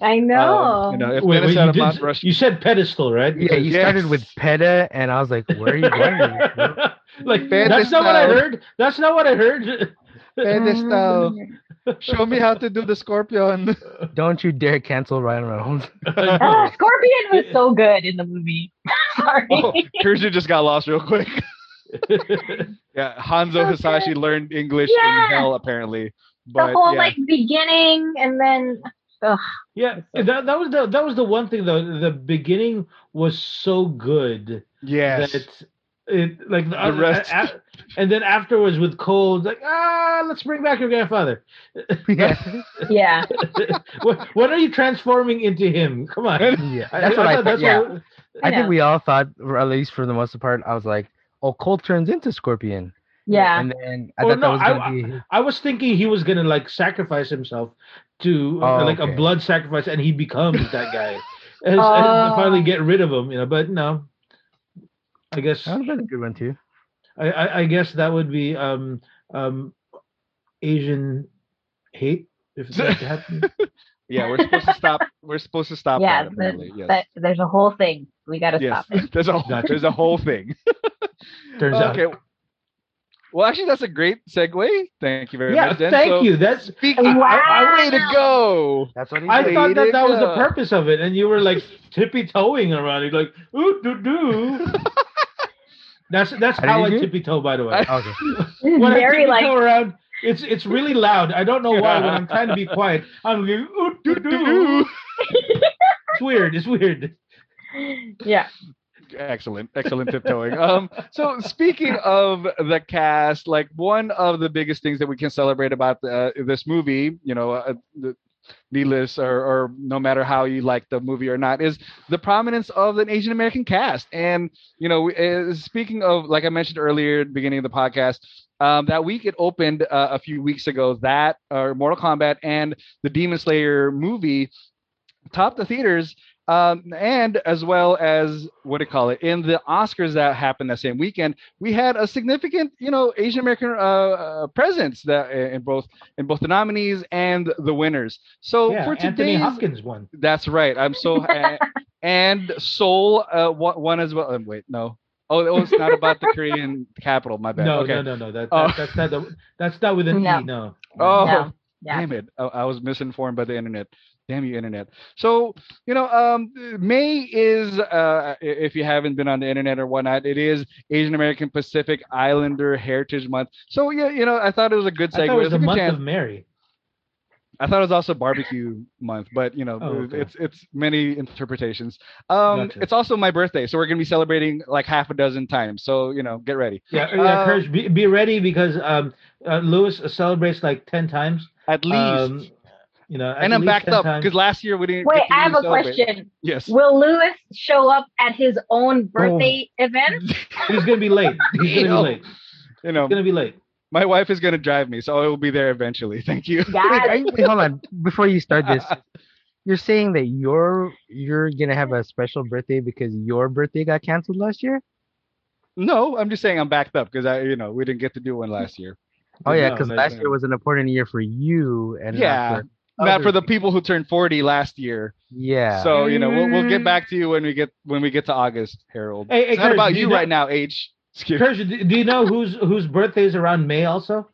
S5: I know.
S3: Um, you know, if
S2: Wait,
S3: Dennis
S2: wait,
S3: had
S2: you,
S3: a
S2: did-
S3: Mount Rushmore,
S2: you said pedestal, right?
S4: Yeah, you
S3: Yes.
S4: started with PETA, and I was like, "Where are you going?" *laughs*
S2: like pedestal. that's not what I heard. That's not what I heard. *laughs*
S3: pedestal. *laughs* Show me how to do the scorpion.
S4: Don't you dare cancel Ryan Reynolds.
S5: Oh, Scorpion was so good in the movie. Sorry.
S3: oh, Kurzu just got lost real quick. Yeah, Hanzo
S5: So
S3: Hasashi
S5: good.
S3: learned English
S5: Yeah.
S3: in hell apparently.
S5: The whole
S3: yeah.
S5: like beginning and then ugh.
S2: yeah, that, that was the that was the one thing though. The beginning was so good
S3: yeah
S2: that it like the,
S3: The rest-
S2: a- a- and then afterwards with Cole like ah, let's bring back your grandfather.
S4: yeah, *laughs*
S5: yeah.
S2: what, what are you transforming into him? Come on. *laughs*
S4: yeah. That's what I,
S2: thought
S4: thought. Yeah,
S2: what-
S4: I
S5: know.
S4: think we all thought, or at least for the most part, I was like, "Oh, Cole turns into Scorpion."
S5: Yeah.
S4: And then I
S2: Oh,
S4: thought
S2: no,
S4: that was
S2: I-
S4: gonna be.
S2: I was thinking he was gonna like sacrifice himself to uh,
S4: Oh,
S2: like a blood sacrifice, and he becomes that guy, *laughs* and, and
S5: Oh.
S2: finally get rid of him. You know, but no. I guess
S4: That would have been a good one too.
S2: I, I, I guess that would be um um Asian hate if that happened. *laughs*
S3: Yeah, we're supposed to stop. We're supposed to stop
S5: yeah.
S3: that.
S5: the-
S3: Apparently, yes.
S5: but there's a whole thing. We gotta
S3: yes.
S5: stop it.
S3: There's a
S2: Gotcha.
S3: there's a whole thing.
S2: Turns *laughs*
S3: okay.
S2: out.
S3: Well, actually, that's a great segue. Thank you very
S2: Yeah,
S3: much. then.
S2: thank
S3: So,
S2: you. That's
S3: Speaking,
S5: Wow.
S3: way to go.
S4: That's what he
S2: I
S4: said.
S2: thought
S3: Way
S2: that
S3: to
S2: that was the purpose of it, and you were like *laughs* tippy toeing around it, like ooh doo doo. *laughs* That's that's
S4: How
S2: how I
S4: do?
S2: tippy toe, by the way.
S3: I-
S4: Okay. *laughs*
S2: when I
S5: Very
S2: tippy
S5: like
S2: toe around, it's it's really loud. I don't know why. When I'm trying to be quiet, I'm going ooh doo doo. It's weird. It's weird.
S5: yeah.
S3: Excellent excellent tiptoeing. Um so speaking of the cast like one of the biggest things that we can celebrate about the, this movie you know uh, the, needless or, or no matter how you like the movie or not is the prominence of an asian american cast. And you know uh, speaking of like i mentioned earlier at the beginning of the podcast um, that week it opened uh, a few weeks ago that uh, mortal kombat and the demon slayer movie topped the theaters um, and as well as what do you call it in the Oscars that happened that same weekend, we had a significant, you know, Asian American uh, uh, presence that in both in both the nominees and the winners. So
S2: yeah,
S3: for
S2: Anthony Hopkins won.
S3: that's right. I'm so *laughs* and Seoul uh, won as well. Um, wait, no. Oh, it was not about the Korean capital. My bad.
S2: No,
S3: okay.
S2: no, no, no. That,
S3: Oh.
S2: that's not the, that's not with an
S5: No.
S2: E. No.
S3: Oh,
S5: No. Yeah.
S3: Damn it. I, I was misinformed by the internet. Damn you, internet. So, you know, um, May is, uh, if you haven't been on the internet or whatnot, it is Asian American Pacific Islander Heritage Month. So, yeah, you know, I thought it was a good segue.
S2: thought it was
S3: a
S2: month
S3: chance.
S2: of Mary.
S3: I thought it was also barbecue month, but you know,
S2: Oh, okay.
S3: it's it's many interpretations. Um,
S2: Gotcha.
S3: it's also my birthday, so we're gonna be celebrating like half a dozen times. So you know, get ready.
S2: Yeah, yeah.
S3: Uh,
S2: Courage, be, be ready because um, uh, Lewis celebrates like ten times.
S3: At least.
S2: Um, you know,
S3: and I'm backed up because last year we didn't.
S5: Wait, I have a
S3: celebrate.
S5: question.
S3: Yes.
S5: Will Lewis show up at his own oh. birthday event? *laughs*
S2: he's gonna be late. He's gonna *laughs*
S3: Yo.
S2: be late.
S3: you know,
S2: He's gonna be late.
S3: my wife is gonna drive me, so I will be there eventually. *laughs* Thank you.
S4: Wait,
S5: Got
S4: are
S5: it.
S4: you, wait, hold on. Before you start this, you're saying that you're you're gonna have a special birthday because your birthday got canceled last year?
S3: No, I'm just saying I'm backed up because I, you know, we didn't get to do one last year.
S4: Oh yeah, because
S2: no,
S4: last
S2: no.
S4: year was an important year for you and
S3: Yeah.
S4: for
S3: Not for the
S4: people.
S3: people who turned 40 last year.
S4: Yeah.
S3: So you know, we'll we'll get
S5: Mm.
S3: back to you when we get when we get to August, Harold.
S2: Hey, hey,
S3: it's not about
S2: do
S3: you
S2: you know-
S3: right now, H. Excuse
S2: Courage, do do you know whose whose birthday is around May also?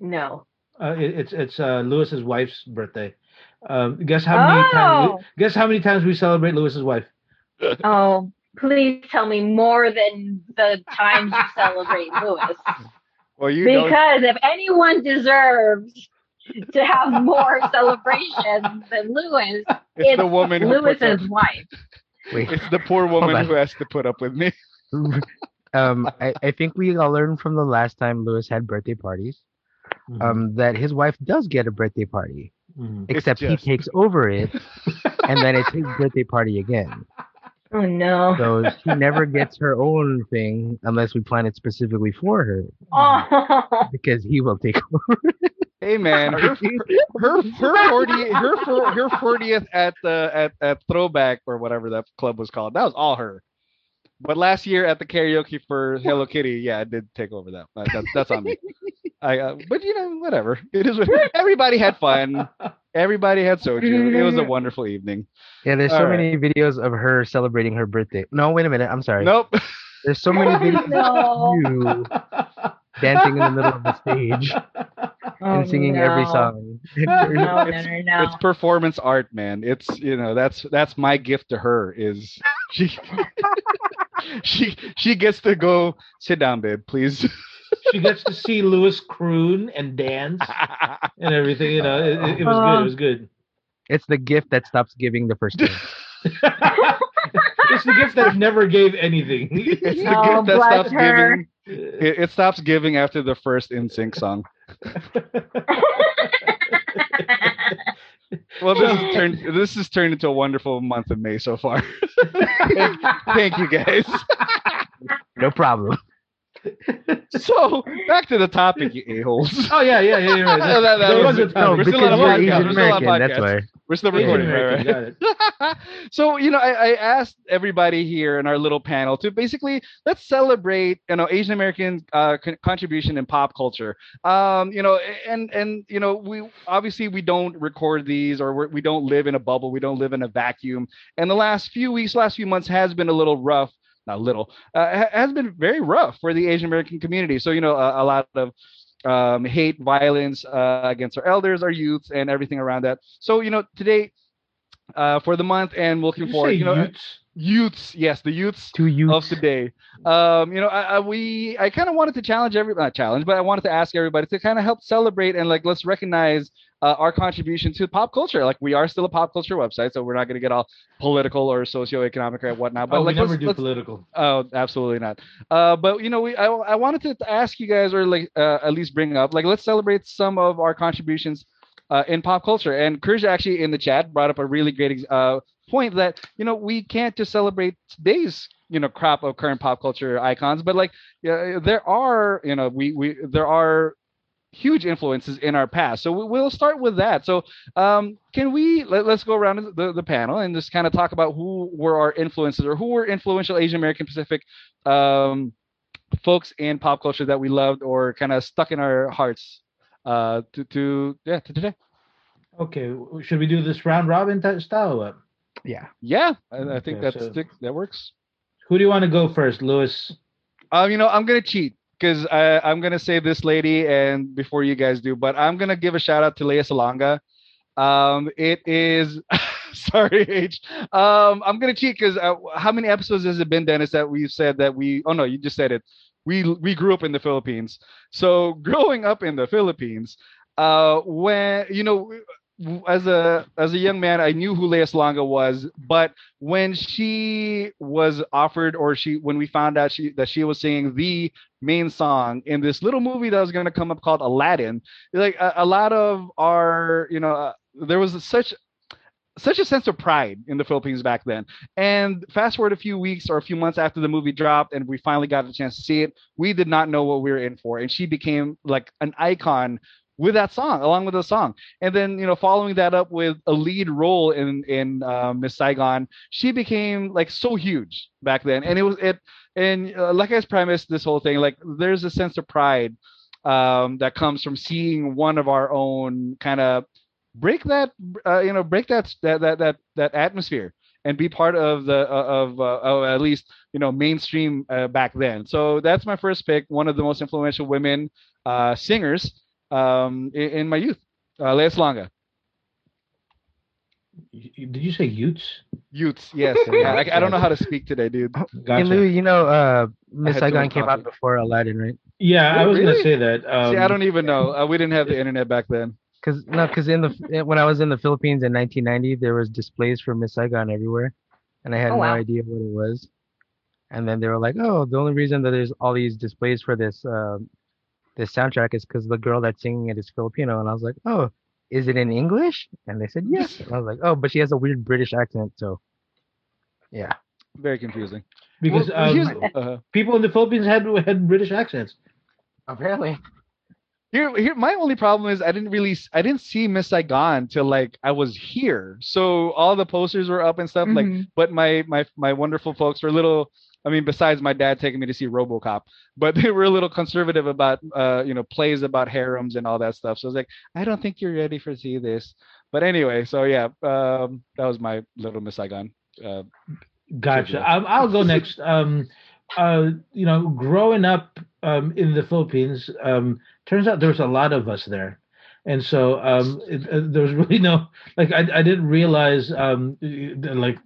S5: No.
S2: Uh, it, it's it's uh, Lewis's wife's birthday. Um, guess how many times?
S5: Oh.
S2: We, guess how many times we celebrate Lewis's wife?
S5: Oh, please tell me more than the times you celebrate *laughs* Lewis.
S3: Well, you know,
S5: Because if anyone deserves to have *laughs* more celebrations than Lewis,
S3: it's,
S5: it's
S3: the woman who up,
S5: Lewis's wife.
S4: Wait.
S3: it's the poor woman who has to put up with me. *laughs*
S4: um, I, I think we all learned from the last time Lewis had birthday parties.
S2: Mm-hmm.
S4: Um, that his wife does get a birthday party,
S2: Mhm.
S3: It's
S4: except he takes over it, and then it's his *laughs* birthday party again.
S5: Oh no.
S4: So *laughs* she never gets her own thing unless we plan it specifically for her,
S5: Oh.
S4: because he will take over. *laughs*
S3: Hey man, her *laughs* her her 40 her her 40th at the at, at throwback or whatever that club was called. That was all her. But last year at the karaoke for Hello Kitty, yeah, I did take over that. That- that's that's on me. I uh, but you know whatever. It is. what- Everybody had fun. *laughs* Everybody had soju. It was a *laughs* wonderful evening.
S4: Yeah, there's
S3: All
S4: so
S3: right.
S4: many videos of her celebrating her birthday. No, wait a minute. I'm sorry.
S3: Nope.
S4: There's so many *laughs* videos
S5: No.
S4: of you dancing in the middle of the stage
S5: Oh,
S4: and singing every song.
S5: No, no,
S3: It's-
S5: no, no.
S3: It's performance art, man. It's you know that's that's my gift to her is she she she gets to go sit down, babe, please.
S2: She gets to see Lewis croon and dance and everything. You know, it, it- it was good. It was uh-huh. good.
S4: It's the gift that stops giving the first time. *laughs*
S2: it's the gift that never gave anything. *laughs*
S3: It's the *laughs*
S5: Oh,
S3: gift that stops
S5: her.
S3: giving. It, it stops giving after the first NSYNC song. Well, this has turned this has turned into a wonderful month of May so far. thank, thank you guys.
S4: No problem.
S3: So back to the topic, you a holes. *laughs*
S2: oh yeah, yeah, yeah. You're right. *laughs*
S3: That- that- that was-
S2: was a
S3: no,
S2: time.
S3: we're
S4: because
S3: still on a podcast.
S4: Asian
S3: We're still on a
S4: American, that's why.
S3: We're still recording,
S2: American,
S3: right? *laughs* so you know, I, I asked everybody here in our little panel to basically let's celebrate you know Asian American uh, con- contribution in pop culture. Um, you know, and and you know, we obviously we don't record these or we're, we don't live in a bubble. We don't live in a vacuum. And the last few weeks, last few months has been a little rough. Not little, uh, has been very rough for the Asian American community. So you know, a, a lot of um, hate, violence uh, against our elders, our youths, and everything around that. So you know, today uh, for the month and
S2: Did
S3: looking
S2: you
S3: forward,
S2: say
S3: you know,
S2: Utes?
S3: Youths, yes, the youths
S4: Two youths.
S3: of today. Um, you know, I, I we I kind of wanted to challenge every not challenge, but I wanted to ask everybody to kind of help celebrate and like let's recognize uh, our contribution to pop culture. Like we are still a pop culture website, so we're not going to get all political or socioeconomic or whatnot. But
S2: oh,
S3: like
S2: we never
S3: let's,
S2: do
S3: let's-
S2: political.
S3: Oh, absolutely not. Uh, but you know, we I, I wanted to ask you guys, or like uh, at least bring up, like let's celebrate some of our contributions uh, in pop culture. And Kurj actually in the chat brought up a really great uh, point that you know we can't just celebrate today's you know crop of current pop culture icons, but like yeah, there are you know we we there are huge influences in our past. So we- we'll start with that. So um, can we let, let's go around the, the panel and just kind of talk about who were our influences or who were influential Asian American Pacific um, folks in pop culture that we loved or kind of stuck in our hearts uh, to, to yeah to today.
S2: Okay, should we do this round robin style? Or what?
S4: Yeah.
S3: Yeah, I, I think
S2: Okay,
S3: that's
S2: so-
S3: that works.
S2: Who do you want to go first, Lewis?
S3: Um, you know, I'm gonna cheat because I'm gonna say this lady and before you guys do, but I'm gonna give a shout out to Lea Salonga. Um, it is *laughs* sorry, H. Um, I'm gonna cheat because uh, how many episodes has it been, Dennis, that we've said that we? Oh no, you just said it. We we grew up in the Philippines. So growing up in the Philippines, uh, when you know. As a as a young man, I knew who Lea Salonga was, but when she was offered or she when we found out she that she was singing the main song in this little movie that was going to come up called Aladdin like a, a lot of our you know uh, there was such such a sense of pride in the Philippines back then. And fast forward a few weeks or a few months after the movie dropped and we finally got a chance to see it we did not know what we were in for. And she became like an icon with that song along with the song. And then you know following that up with a lead role in in uh, Miss Saigon she became like so huge back then. And it was it and uh, like I premised this whole thing like there's a sense of pride um, that comes from seeing one of our own kind of break that uh, you know break that that that that, that atmosphere and be part of the uh, of, uh, of at least you know mainstream uh, back then. So that's my first pick one of the most influential women uh, singers um, in, in my youth uh, Lea Salonga.
S2: Y- y- Did you say Utes?
S3: Youths, yes. Yeah, I, I don't know how to speak today, dude.
S4: Hey,
S2: Gotcha.
S4: Lewis, you know, uh, Miss
S3: had
S4: Saigon came
S3: coffee.
S4: out before Aladdin, right?
S2: Yeah, I
S3: Oh,
S2: was
S3: really?
S2: gonna say that. Um,
S3: See, I don't even know. Uh, we didn't have the internet back then.
S4: Cause no, cause in the when I was in the Philippines in 1990, there was displays for Miss Saigon everywhere, and I had
S5: Oh,
S4: no
S5: wow.
S4: idea what it was. And then they were like, "Oh, the only reason that there's all these displays for this um, this soundtrack is because the girl that's singing it is Filipino." And I was like, "Oh, is it in English?" And they said yes. And I was like, "Oh, but she has a weird British accent, so yeah."
S3: Very confusing.
S2: because
S3: Well,
S2: um,
S3: uh,
S2: people in the Philippines had had British accents.
S4: Apparently.
S3: Here, here, my only problem is I didn't really, I didn't see Miss Saigon till like I was here. So all the posters were up and stuff. Like,
S5: Mhm.
S3: but my my my wonderful folks were a little. I mean, besides my dad taking me to see RoboCop, but *laughs* they were a little conservative about, uh, you know, plays about harems and all that stuff. So I was like, I don't think you're ready for see this. But anyway, so yeah, um, that was my little Miss Saigon. Uh,
S2: Gotcha. Um, I'll go next. Um, uh, you know, growing up um, in the Philippines, um, turns out there was a lot of us there, and so um, it, uh, there was *laughs* really no like I, I didn't realize um, like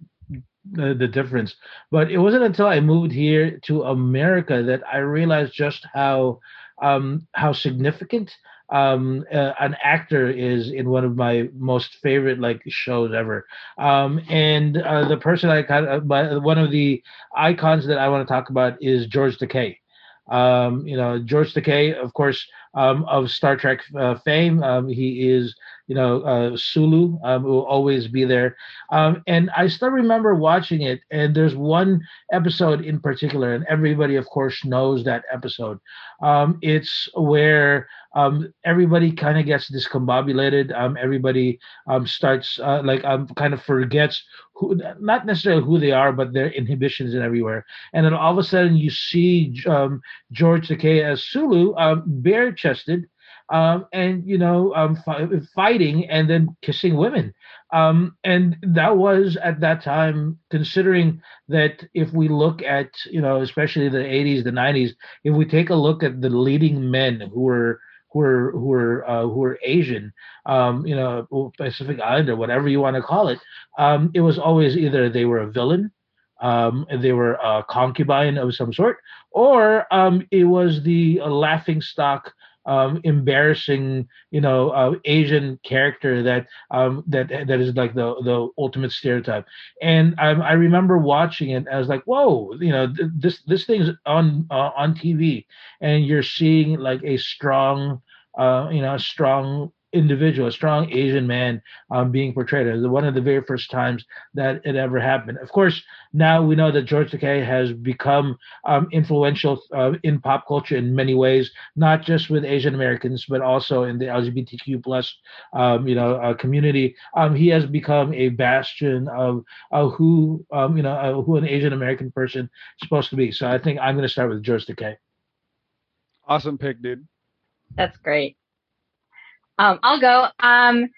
S2: the, the difference. But it wasn't until I moved here to America that I realized just how um, how significant um, uh, an actor is in one of my most favorite like shows ever. Um, and uh, the person I kind of, but one of the icons that I want to talk about is George Takei. Um, you know, George Takei, of course, um, of Star Trek uh, fame. Um, he is, you know, uh, Sulu, um, will always be there. Um, and I still remember watching it. And there's one episode in particular, and everybody, of course, knows that episode. Um, it's where um, everybody kind of gets discombobulated. Um, everybody um, starts uh, like kind of forgets who, not necessarily who they are, but their inhibitions and everywhere. And then all of a sudden, you see George Takei as Sulu, bare chested, um, and you know, um, fi- fighting and then kissing women. Um, and that was at that time, considering that if we look at, you know, especially the 80s, the 90s, if we take a look at the leading men who were who were who were uh, who were Asian, um, you know, Pacific Islander, whatever you want to call it, um, it was always either they were a villain, um, they were a concubine of some sort, or um, it was the laughing stock um, embarrassing, you know, uh, Asian character that um, that that is like the the ultimate stereotype. And um, I remember watching it. I was like, whoa, you know, th- this this thing's on uh, on TV, and you're seeing like a strong, uh, you know, a strong individual, a strong Asian man um, being portrayed. It was one of the very first times that it ever happened. Of course, now we know that George Takei has become um, influential uh, in pop culture in many ways, not just with Asian Americans, but also in the LGBTQ plus, um, you know, uh, community. Um, he has become a bastion of uh, who, um, you know, uh, who an Asian American person is supposed to be. So I think I'm going to start with George Takei.
S3: Awesome pick, dude.
S5: That's great. Um, I'll go. Um,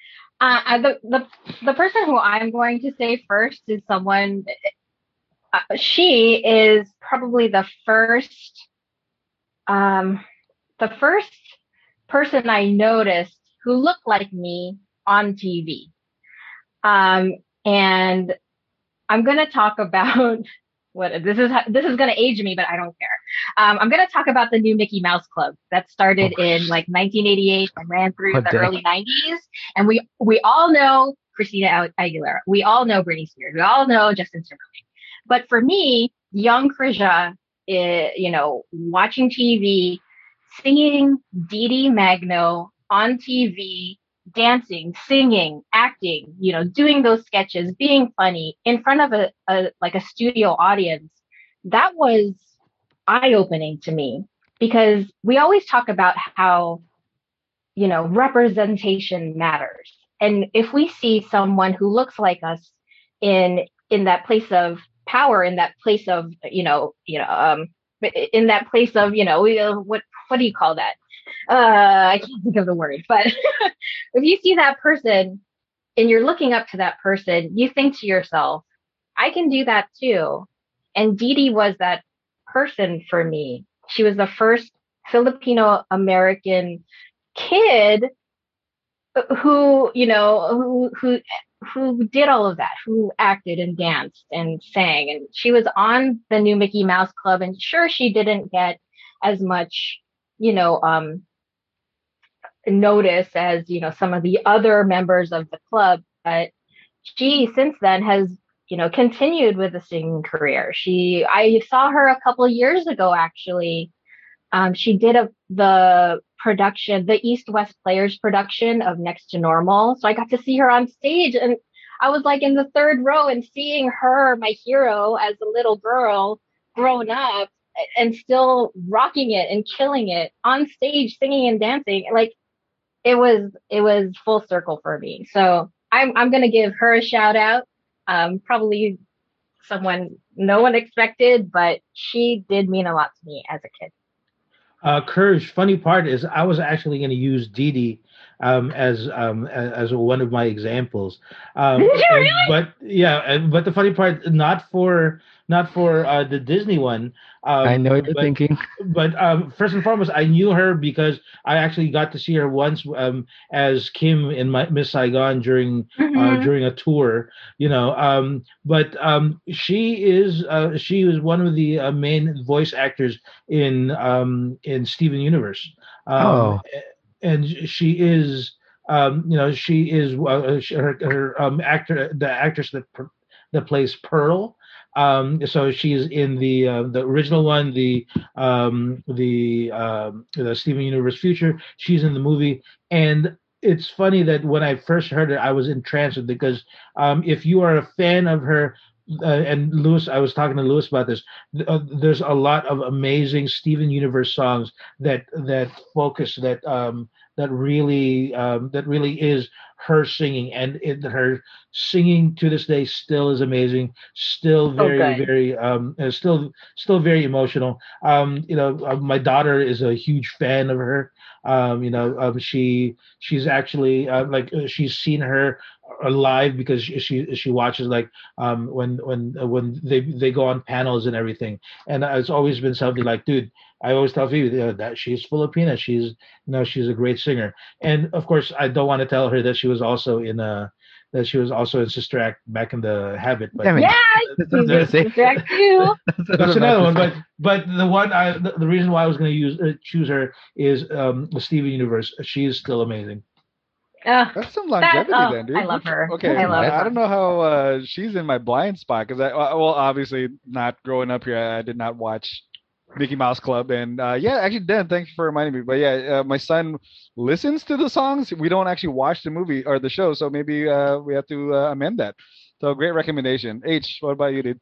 S5: uh, the the the person who I'm going to say first is someone. Uh, she is probably the first, um, the first person I noticed who looked like me on TV. Um, and I'm going to talk *laughs* about what this is this is going to age me, but I don't care. Um, I'm going to talk about the new Mickey Mouse Club that started oh, in like 1988 and ran through the early 90s, and we we all know Christina Aguilera, we all know Britney Spears, we all know Justin Timberlake. But for me, young Krisha, eh, you know, watching TV, singing Dee Dee Magno on TV dancing, singing, acting, you know, doing those sketches, being funny in front of a, a like a studio audience, that was eye opening to me because we always talk about how, you know, representation matters. And if we see someone who looks like us in in that place of power, in that place of, you know, you know, um, in that place of, you know, uh, what what do you call that? Uh, I can't think of the word, but *laughs* if you see that person and you're looking up to that person, you think to yourself, I can do that too. And Dee Dee was that person for me. She was the first Filipino American kid who, you know, who, who, who did all of that, who acted and danced and sang. And she was on the new Mickey Mouse Club. And sure, she didn't get as much, you know, um, notice as you know some of the other members of the club but she since then has you know continued with the singing career. She i saw her a couple years ago actually. Um, she did a the production the east west players production of next to normal. So i got to see her on stage and i was like in the third row and seeing her my hero as a little girl grown up and still rocking it and killing it on stage singing and dancing like it was it was full circle for me. So I'm I'm gonna give her a shout out. Um, probably someone no one expected, but she did mean a lot to me as a kid.
S2: Uh, Courage, funny part is I was actually going to use Dee Dee um, as um, as one of my examples. Um,
S5: Did you really?
S2: But yeah, but the funny part, not for not for uh, the Disney one.
S4: Um, I know what you're
S2: but,
S4: thinking.
S2: But um, first and foremost, I knew her because I actually got to see her once um, as Kim in my, Miss Saigon during uh, mm-hmm. uh, during a tour. You know, um, but um, she is uh, she was one of the uh, main voice actors in um, in Steven Universe. Um,
S4: oh.
S2: And she is. Um, you know, she is uh, her, her um, actor, the actress that that plays Pearl um, so she's in the uh, the original one, the um, the um, the Steven Universe Future. She's in the movie, and it's funny that when I first heard it, I was entranced because um, if you are a fan of her, uh, and Lewis, I was talking to Lewis about this. Uh, there's a lot of amazing Steven Universe songs that that focus that um, that really um, that really is her singing, and it, her singing to this day still is amazing. Still very, okay. very, um, uh, still, still very emotional. Um, you know, uh, my daughter is a huge fan of her. Um, you know, um, she she's actually uh, like uh, she's seen her alive because she she, she watches like um, when when uh, when they they go on panels and everything. And it's always been something like, dude, I always tell people that she's Filipina. She's you know she's a great singer, and of course I don't want to tell her that she was also in a that she was also in Sister Act back in the Habit. But
S5: Yeah,
S4: That's what I was gonna.
S5: Sister too.
S4: That's
S2: that's another *laughs* one. But but the one I the, the reason why I was going to use uh, choose her is um the Steven Universe. She is still amazing.
S5: Ugh.
S3: That's some longevity
S5: oh,
S3: then, dude.
S5: I love her.
S3: Okay,
S5: I love
S3: I,
S5: her.
S3: don't know how uh, she's in my blind spot because I uh, well obviously not growing up here. I did not watch Mickey Mouse Club, and uh, yeah, actually, Dan, thanks for reminding me. But yeah, uh, my son listens to the songs. We don't actually watch the movie or the show, so maybe uh, we have to uh, amend that. So great recommendation. H, what about you, dude?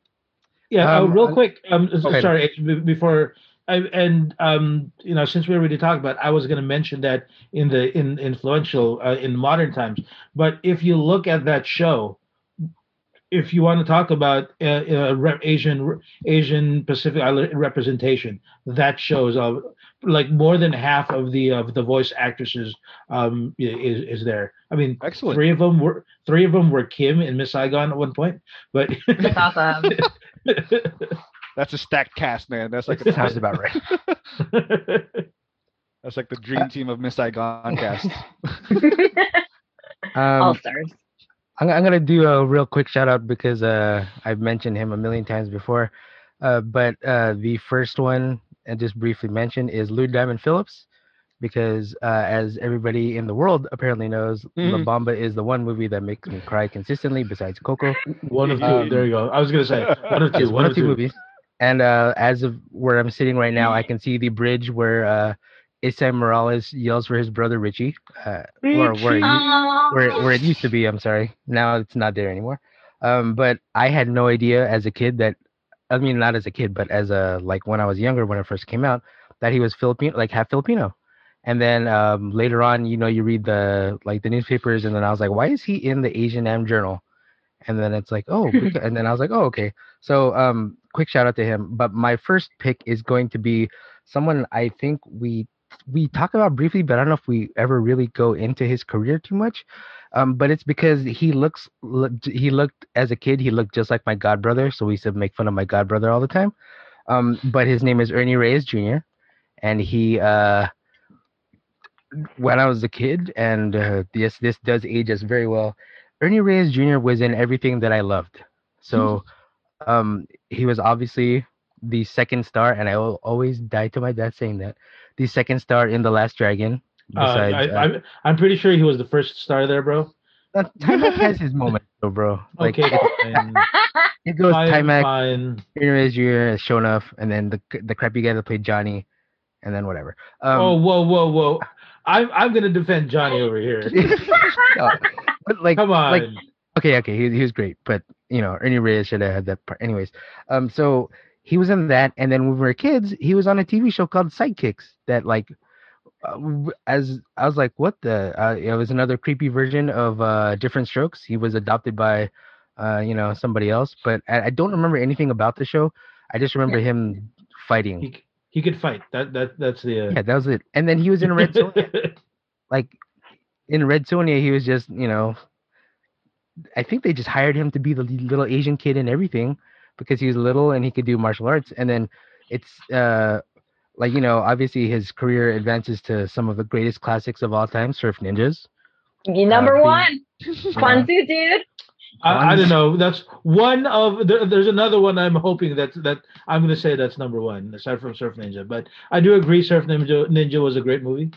S2: Yeah, uh,
S4: Um,
S2: real
S4: I-
S2: quick. Um,
S4: Okay.
S2: sorry be- before. I, and um, you know, since we already talked about, I was going to mention that in the in influential uh, in modern times. But if you look at that show, if you want to talk about uh, uh, re- Asian Asian Pacific Island representation, that shows uh, like more than half of the of the voice actresses um, is is there. I mean,
S3: Excellent.
S2: three of them were three of them were Kim and Miss Saigon at one point, but
S5: That's awesome. *laughs*
S3: That's a stacked cast, man. That's like
S4: say.
S3: a,
S4: Sounds *laughs* about right.
S3: that's like the dream team of Miss Saigon cast. *laughs*
S5: All
S4: Um,
S5: stars.
S4: I'm, I'm gonna do a real quick shout out because uh, I've mentioned him a million times before, uh, but uh, the first one and just briefly mention is Lou Diamond Phillips, because uh, as everybody in the world apparently knows, La
S3: Mhm.
S4: Bamba is the one movie that makes me cry consistently besides Coco.
S2: One of two.
S4: Um,
S2: there you go. I was gonna say one of two.
S4: It's
S2: one of two.
S4: movies. And uh, as of where I'm sitting right now, I can see the bridge where uh, Esai Morales yells for his brother Richie, uh, or where it, where it, where it used to be. I'm sorry, now it's not there anymore. Um, but I had no idea as a kid that, I mean, not as a kid, but as a like when I was younger, when it first came out, that he was Filipino, like half Filipino. And then um, later on, you know, you read the like the newspapers, and then I was like, why is he in the Asian Am Journal? And then it's like, oh, *laughs* and then I was like, oh, okay. So, um, quick shout out to him. But my first pick is going to be someone I think we we talk about briefly, but I don't know if we ever really go into his career too much. Um, but it's because he looks he looked as a kid he looked just like my god brother, so we used to make fun of my god brother all the time. Um, but his name is Ernie Reyes Jr. and he uh when I was a kid, and uh, yes, this does age us very well. Ernie Reyes Jr. was in everything that I loved. So, um, he was obviously the second star, and I will always die to my dad saying that the second star in the Last Dragon.
S2: Uh,
S4: Besides,
S2: I,
S4: uh,
S2: I'm I'm pretty sure he was the first star there, bro.
S4: uh, Taimak has his moment, though, bro. Like
S2: okay,
S4: it,
S2: fine. *laughs*
S4: it goes
S2: fine,
S4: Taimak,
S2: fine.
S4: Ernie Reyes Jr., Shown and then the the crappy guy that played Johnny, and then whatever. Um,
S2: oh, whoa, whoa, whoa! I'm I'm gonna defend Johnny over here. *laughs*
S4: no, but like,
S2: Come on.
S4: like okay, okay, he, he was great, but you know, Ernie Reyes should have had that part. Anyways, um, so he was in that, and then when we were kids, he was on a TV show called Sidekicks that like, uh, as I was like, what the? Uh, it was another creepy version of uh, Diff'rent Strokes. He was adopted by, uh, you know, somebody else, but I, I don't remember anything about the show. I just remember him fighting.
S2: he he could fight. That that that's the. Uh,
S4: yeah, that was it. And then he was in Red *laughs* Sonja. like in Red Sonja, he was just, you know, I think they just hired him to be the little Asian kid and everything because he was little and he could do martial arts. And then it's uh like you know, obviously his career advances to some of the greatest classics of all time, Surf Ninjas.
S5: You number
S4: Uh,
S5: one. Kwanzaa, dude.
S2: I, I don't know. That's one of there, there's another one I'm hoping that that I'm gonna say that's number one aside from Surf Ninja. But I do agree, Surf Ninja Ninja was a great movie.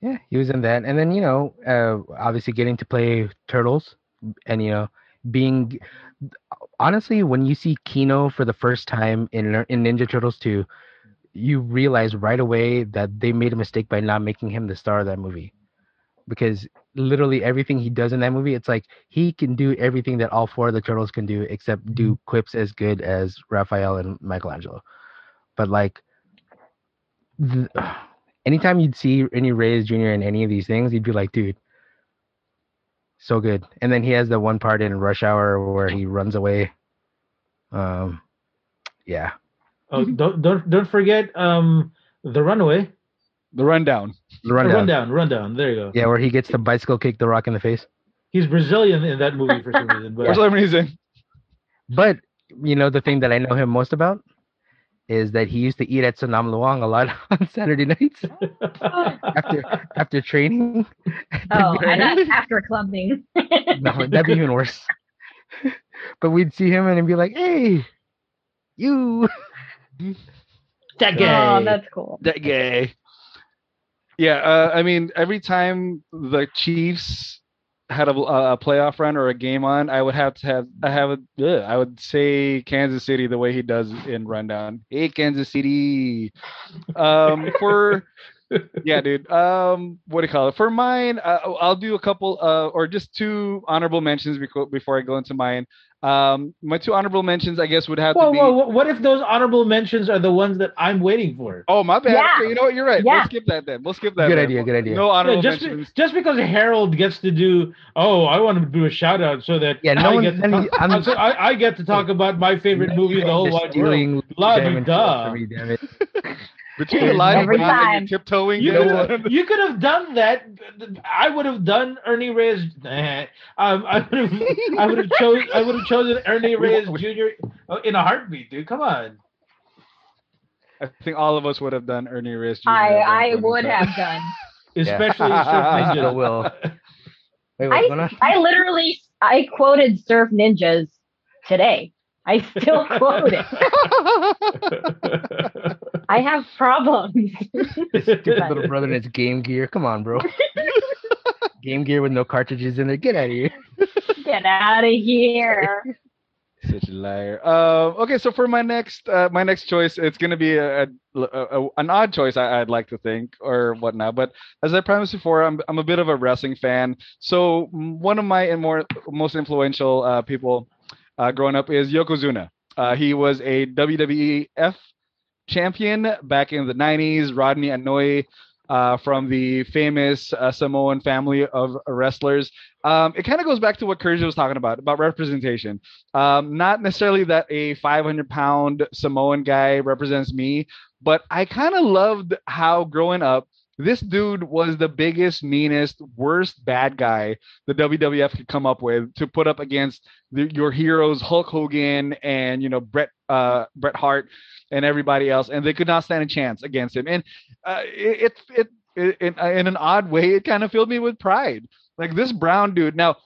S4: Yeah, he was in that. And then, you know, uh obviously getting to play Turtles and you know, being honestly when you see Keno for the first time in in Ninja Turtles 2, you realize right away that they made a mistake by not making him the star of that movie. Because literally everything he does in that movie, it's like he can do everything that all four of the turtles can do except do mm-hmm. quips as good as Raphael and Michelangelo. But like the, *sighs* anytime you'd see Ernie Reyes Jr. in any of these things, you'd be like, dude, so good. And then he has the one part in Rush Hour where he runs away. Um, yeah,
S2: Oh, don't don't don't forget um the Runaway.
S3: The rundown.
S4: the
S2: The
S4: rundown.
S2: rundown, rundown. There you go.
S4: Yeah, where he gets the bicycle kick the rock in the face.
S2: He's Brazilian in that movie for some reason.
S3: For some reason.
S4: But you know the thing that I know him most about is that he used to eat at Sanam Luang a lot *laughs* on Saturday nights after after training. *laughs*
S5: Oh, and that's after clubbing. *laughs*
S4: no, that'd be even worse. but we'd see him and be like, "Hey, you."
S2: That
S5: Oh, that's cool.
S3: that gay. Yeah, uh, I mean, every time the Chiefs had a, a playoff run or a game on, I would have to have I have a ugh, I would say Kansas City the way he does in rundown. Hey, Kansas City. Um, for yeah, dude. Um, what do you call it? For mine, uh, I'll do a couple uh, or just two honorable mentions before I go into mine. Um, my two honorable mentions, I guess, would have
S2: Whoa,
S3: to be.
S2: whoa, whoa, what if those honorable mentions are the ones that I'm waiting for?
S3: Oh, my bad.
S5: Yeah.
S3: Okay, you know what? You're right.
S5: Yeah.
S3: We'll skip that then. We'll skip that.
S4: Good
S3: then.
S4: idea, good idea.
S3: No
S2: Yeah,
S3: honorable
S2: just,
S3: mentions.
S2: just because Harold gets to do, oh, I want to do a shout out so that
S4: Yeah, no
S2: I,
S4: one-
S2: get to talk,
S4: I'm-
S2: so I, I get to talk about my favorite movie of the whole wide world.
S4: Stealing
S2: La
S4: Diamond
S2: di da.
S4: for me, damn it.
S3: Between the
S4: Every
S3: lines and you're tiptoeing.
S2: You
S3: there.
S2: could, have, you could have done that. I would have done Ernie Reyes. eh, um, I would have. I would have chose. I would have chosen Ernie *laughs* Reyes Jr. in a heartbeat, dude. Come on.
S3: I think all of us would have done Ernie Reyes. Jr.
S5: I I would
S3: time.
S5: have done. *laughs* *laughs*
S2: Especially
S3: Yeah.
S2: Surf
S4: Still
S2: Ninja.
S4: will. Wait, what's
S5: I? I literally I quoted Surf Ninjas today. I still quote it. I have problems. *laughs*
S4: Stupid little brother and his Game Gear. Come on, bro. *laughs* Game Gear with no cartridges in there. Get out of here. *laughs*
S5: Get out of here.
S3: Such a liar. Uh, okay, so for my next uh, my next choice, it's gonna be a, a, a- an odd choice. I, I'd like to think or whatnot. But as I promised before, I'm I'm a bit of a wrestling fan. So one of my and more most influential uh, people uh, growing up is Yokozuna. Uh, he was a WWF champion back in the 90s. Rodney Anoa'i uh, from the famous uh, Samoan family of wrestlers. Um, it kind of goes back to what Kurja was talking about about representation. Um, not necessarily that a 500 pound Samoan guy represents me, but I kind of loved how growing up, this dude was the biggest, meanest, worst bad guy the WWF could come up with to put up against the, your heroes Hulk Hogan and you know Bret uh, Bret Hart and everybody else, and they could not stand a chance against him. And uh, it, it, it, in, in an odd way, it kind of filled me with pride. Like this brown dude. Now,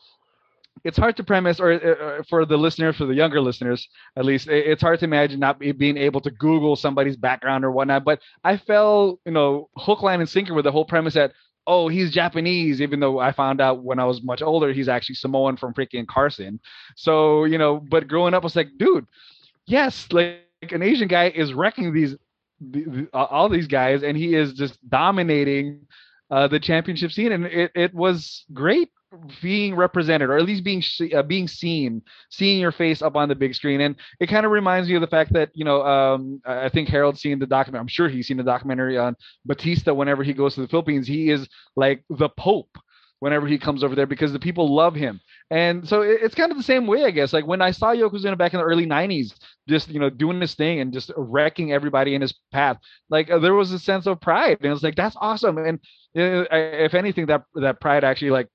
S3: it's hard to premise, or uh, for the listener, for the younger listeners at least, it- it's hard to imagine not be, being able to Google somebody's background or whatnot. But I fell, you know, hook, line, and sinker with the whole premise that oh, he's Japanese, even though I found out when I was much older he's actually Samoan from freaking Carson. So you know, but growing up, I was like, dude, yes, like an Asian guy is wrecking these the, the, uh, all these guys, and he is just dominating uh, the championship scene, and it, it was great being represented, or at least being uh, being seen, seeing your face up on the big screen, and it kind of reminds me of the fact that you know, um, I think Harold's seen the documentary. I'm sure he's seen the documentary on Batista. Whenever he goes to the Philippines, he is like the Pope whenever he comes over there because the people love him. And so it- it's kind of the same way, I guess. Like when I saw Yokozuna back in the early '90s, just you know doing this thing and just wrecking everybody in his path, like uh, there was a sense of pride, and it was like that's awesome. And uh, I- if anything, that that pride actually like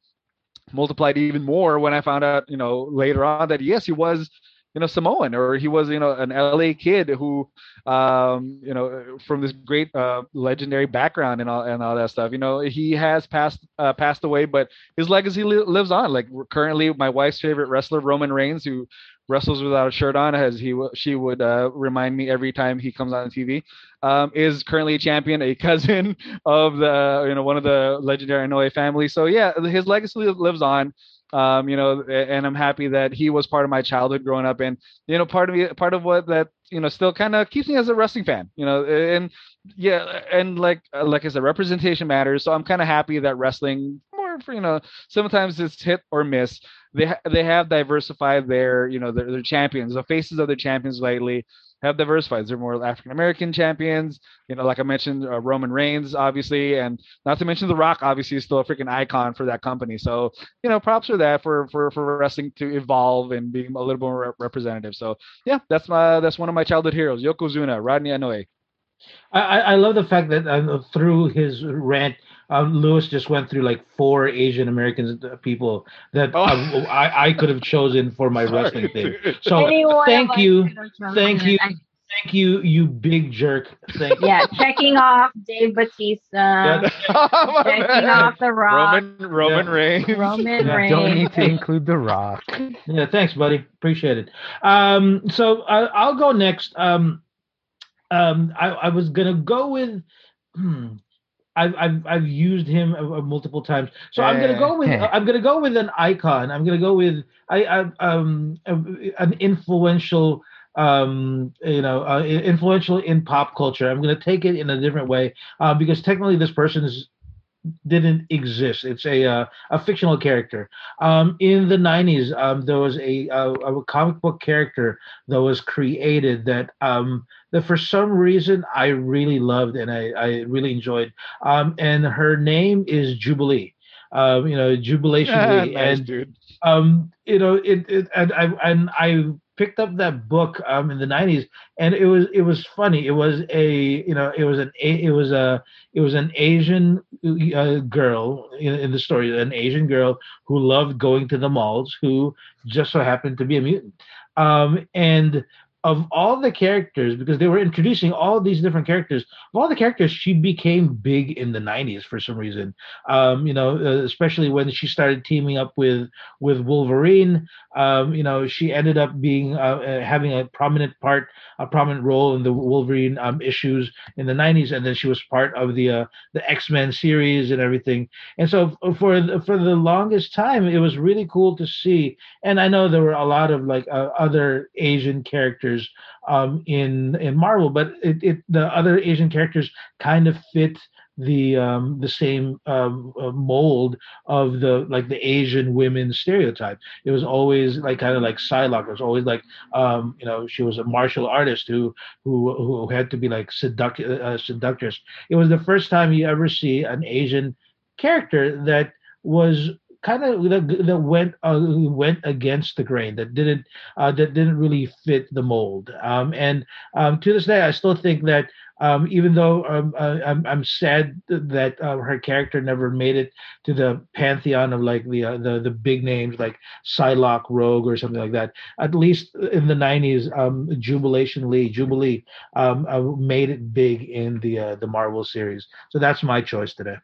S3: multiplied even more when I found out, you know, later on that yes, he was, you know, Samoan or he was, you know, an LA kid who, um, you know, from this great uh, legendary background and all and all that stuff. You know, he has passed uh, passed away, but his legacy li- lives on. Like currently, my wife's favorite wrestler, Roman Reigns, who wrestles without a shirt on, as he she would uh, remind me every time he comes on TV, um, is currently a champion, a *laughs* cousin of the you know one of the legendary Anoa'i family. So yeah, his legacy li- lives on. Um, you know, and I'm happy that he was part of my childhood growing up, and you know, part of me, part of what that you know still kind of keeps me as a wrestling fan. You know, and yeah, and like like I said, representation matters. So I'm kind of happy that wrestling more for you know sometimes it's hit or miss. They ha- they have diversified their you know their, their champions, the faces of their champions lately have diversified. They're more African American champions. You know, like I mentioned, uh, Roman Reigns, obviously, and not to mention The Rock, obviously, is still a freaking icon for that company. So, you know, props for that for for for wrestling to evolve and being a little more rep- representative. So, yeah, that's my that's one of my childhood heroes, Yokozuna, Rodney Anoa'i.
S2: I, I I love the fact that um, through his rant, um, Lewis just went through like four Asian American people that
S3: Oh.
S2: um, I, I could have chosen for my *laughs* wrestling thing. So
S5: Any one of
S2: thank you,
S5: could have chosen
S2: thank you.
S5: I-
S2: Thank you, you big jerk. Thank you.
S5: Yeah, checking off Dave Batista, *laughs*
S3: Oh,
S5: checking
S3: man.
S5: off The Rock,
S3: Roman Roman
S2: Yeah.
S3: Reigns.
S5: Roman
S2: Yeah,
S5: Reigns.
S4: Don't need to *laughs* include The Rock.
S2: Yeah, thanks, buddy. Appreciate it. Um, so uh, I'll go next. Um, um, I, I was gonna go with. Hmm, I've, I've I've used him multiple times, so I'm gonna go with
S4: Eh.
S2: I'm gonna go with an icon. I'm gonna go with I, I um an influential um you know uh, influential in pop culture. I'm gonna take it in a different way uh, because technically this person is didn't exist. It's a uh, a fictional character. Um, in the 90s, um, there was a, a a comic book character that was created that um, that for some reason I really loved and I, I really enjoyed. Um, and her name is Jubilee. Um, you know, Jubilation
S3: Ah, *laughs*
S2: Lee.
S3: nice,
S2: and
S3: dude.
S2: um you know it, it and i and i picked up that book um in the 90s and it was it was funny. It was a you know it was an it was a it was an asian uh, girl in, in the story an asian girl who loved going to the malls who just so happened to be a mutant. Um and of all the characters because they were introducing all these different characters of all the characters she became big in the 90s for some reason um you know uh, especially when she started teaming up with with Wolverine. Um, you know, she ended up being uh, uh, having a prominent part, a prominent role in the Wolverine um, issues in the '90s, and then she was part of the uh, the X Men series and everything. And so for for the longest time, it was really cool to see. And I know there were a lot of like uh, other Asian characters um, in in Marvel, but it, it the other Asian characters kind of fit the um the same um uh, mold of the like the asian women stereotype it was always like kind of like Psylocke. It was always like um you know she was a martial artist who who who had to be like seduct uh, seductress it was the first time you ever see an asian character that was kind of that, went uh, went against the grain that didn't uh, that didn't really fit the mold um and um to this day i still think that um, even though um, uh, I'm, I'm sad that uh, her character never made it to the pantheon of like the uh, the the big names like Psylocke, Rogue, or something like that. At least in the '90s, um, Jubilation Lee, Jubilee, um, uh, made it big in the uh, the Marvel series. So that's my choice today.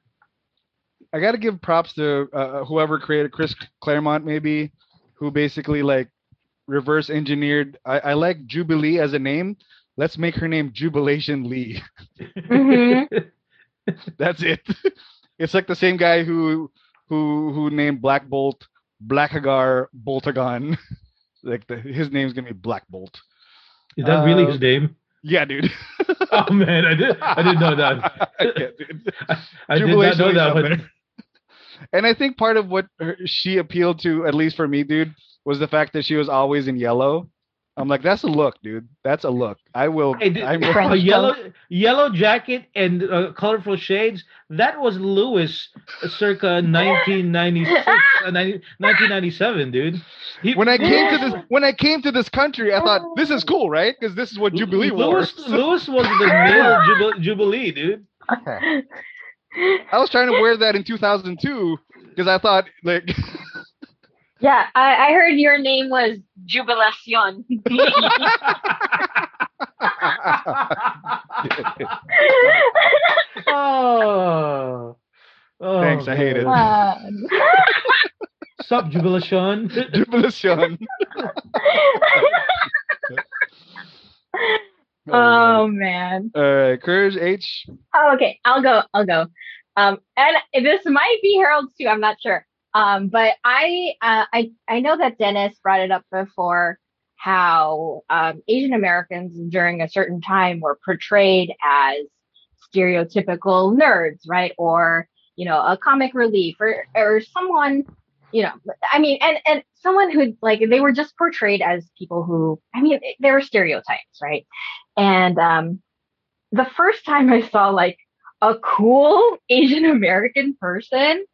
S3: I got to give props to uh, whoever created Chris Claremont, maybe, who basically like reverse engineered. I, I like Jubilee as a name. Let's make her name Jubilation Lee.
S5: Mhm. *laughs*
S3: That's it. it's like the same guy who who who named Black Bolt Blackagar Boltagon. *laughs* like the, his name's gonna be Black Bolt.
S2: Is that really
S3: Uh,
S2: his name?
S3: Yeah, dude. *laughs*
S2: Oh man, I did I didn't know that.
S3: Yeah, dude.
S2: I did not know that
S3: up
S2: one.
S3: there. And I think part of what her, she appealed to, at least for me, dude, was the fact that she was always in yellow. I'm like, that's a look, dude. That's a look. I will.
S2: Hey, did-
S3: I'm,
S5: French
S2: a yellow *laughs* yellow jacket and uh, colorful shades. That was Lewis, circa *laughs* 1996, uh, 90 1997, dude. He-
S3: when I came to this, when I came to this country, I thought this is cool, right? Because this is what Jubilee wore.
S2: Lewis, Lewis was the *laughs* male Jubilee, dude.
S3: I was trying to wear that in 2002 because I thought like *laughs*
S5: Yeah, I, I heard your name was Jubilacion.
S2: oh. *laughs* Oh,
S3: Thanks, I hate it.
S5: Uh, *laughs*
S2: Sup, Jubilation?
S3: Jubilation.
S5: Oh man.
S3: All right, Courage H.
S5: Oh, okay, I'll go. I'll go. Um, and this might be Harold's too. I'm not sure. Um, but I, uh, I, I know that Dennis brought it up before how um, Asian Americans during a certain time were portrayed as stereotypical nerds, right? Or you know, a comic relief, or or someone, you know, I mean, and and someone who like they were just portrayed as people who, I mean, they were stereotypes, right? And um, the first time I saw like a cool Asian American person,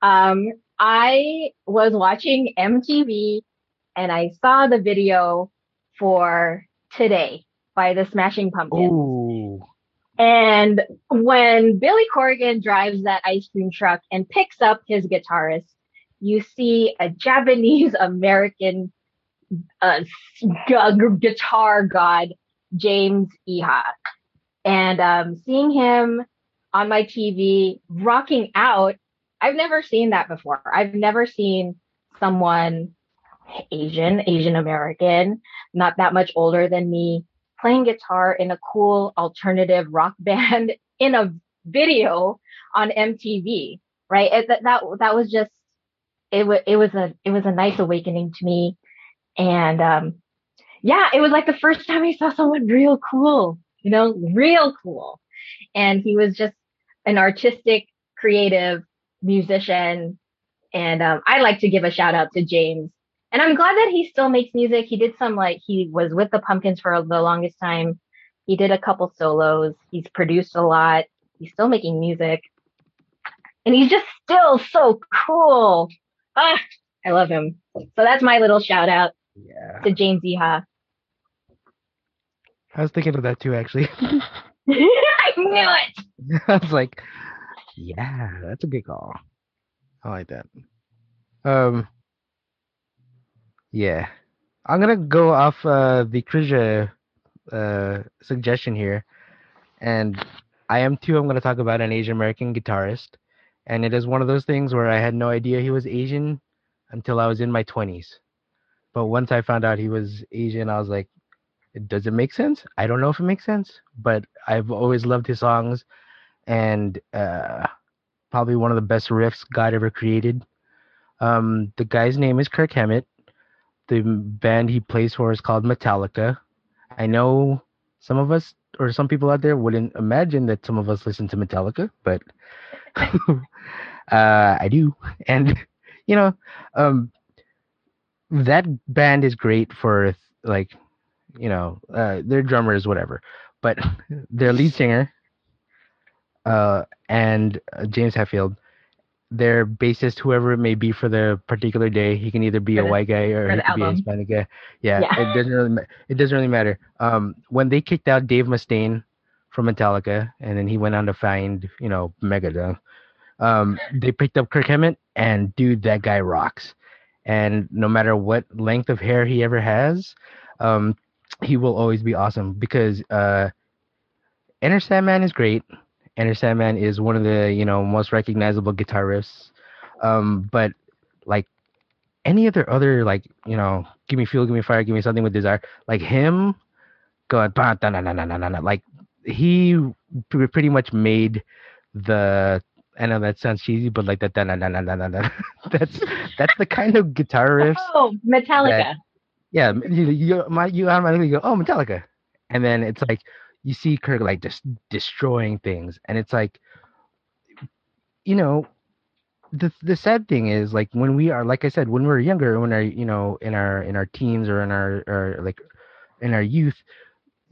S5: um, I was watching MTV and I saw the video for Today by the Smashing Pumpkins.
S4: Ooh.
S5: And when Billy Corgan drives that ice cream truck and picks up his guitarist, you see a Japanese *laughs* American uh, guitar god James Iha. And um, seeing him on my TV rocking out, I've never seen that before. I've never seen someone Asian, Asian American, not that much older than me, playing guitar in a cool alternative rock *laughs* band in a video on MTV, right? It, that, that that was just it was it was a it was a nice awakening to me, and um, yeah, it was like the first time I saw someone real cool, you know, real cool, and he was just an artistic, creative musician, and um, I like to give a shout out to James. And I'm glad that he still makes music. He did some like he was with the Pumpkins for the longest time. He did a couple solos. He's produced a lot. He's still making music. And he's just still so cool. Ah, I love him. So that's my little shout out
S4: Yeah.
S5: to James Iha.
S4: I was thinking of that too, actually. *laughs* *laughs*
S5: I knew it. *laughs*
S4: I was like, yeah, that's a good call. I like that. Um, yeah, I'm gonna go off uh, the Krisha uh, suggestion here, and I am too. I'm gonna talk about an Asian American guitarist, and it is one of those things where I had no idea he was Asian until I was in my 20s. But once I found out he was Asian, I was like, does it make sense? I don't know if it makes sense, but I've always loved his songs, and uh, probably one of the best riffs God ever created. Um, the guy's name is Kirk Hammett. The band he plays for is called Metallica. I know some of us or some people out there wouldn't imagine that some of us listen to Metallica, but *laughs* uh, I do, *laughs* and you know, um, that band is great for like you know, uh, their is whatever. But *laughs* their lead singer, uh, and uh, James Hetfield, their bassist, whoever it may be for the particular day, he can either be a white guy or he could be a. Hispanic guy. Yeah,
S5: Yeah.
S4: it doesn't really, ma- it doesn't really matter. Um, when they kicked out Dave Mustaine from Metallica, and then he went on to find, you know, Megadeth. Um, they picked up Kirk Hammett, and dude, that guy rocks. And no matter what length of hair he ever has, um, he will always be awesome because uh Enter Sandman is great. Enter Sandman is one of the, you know, most recognizable guitar riffs. Um, but like any other other like, you know, give me fuel, give me fire, give me something with desire, like him going "Bah, da, na, na, na, na, na, na," like he pretty much made the I know that sounds cheesy, but like that, da, na, na, na, na, na, na. *laughs* that's that's the kind of guitar riffs
S5: Oh, Metallica.
S4: yeah, you you, my, you automatically go, oh, Metallica, and then it's like you see Kirk like just destroying things, and it's like, you know, the the sad thing is like when we are like I said when we're younger, when our you know in our in our teens or in our or like in our youth,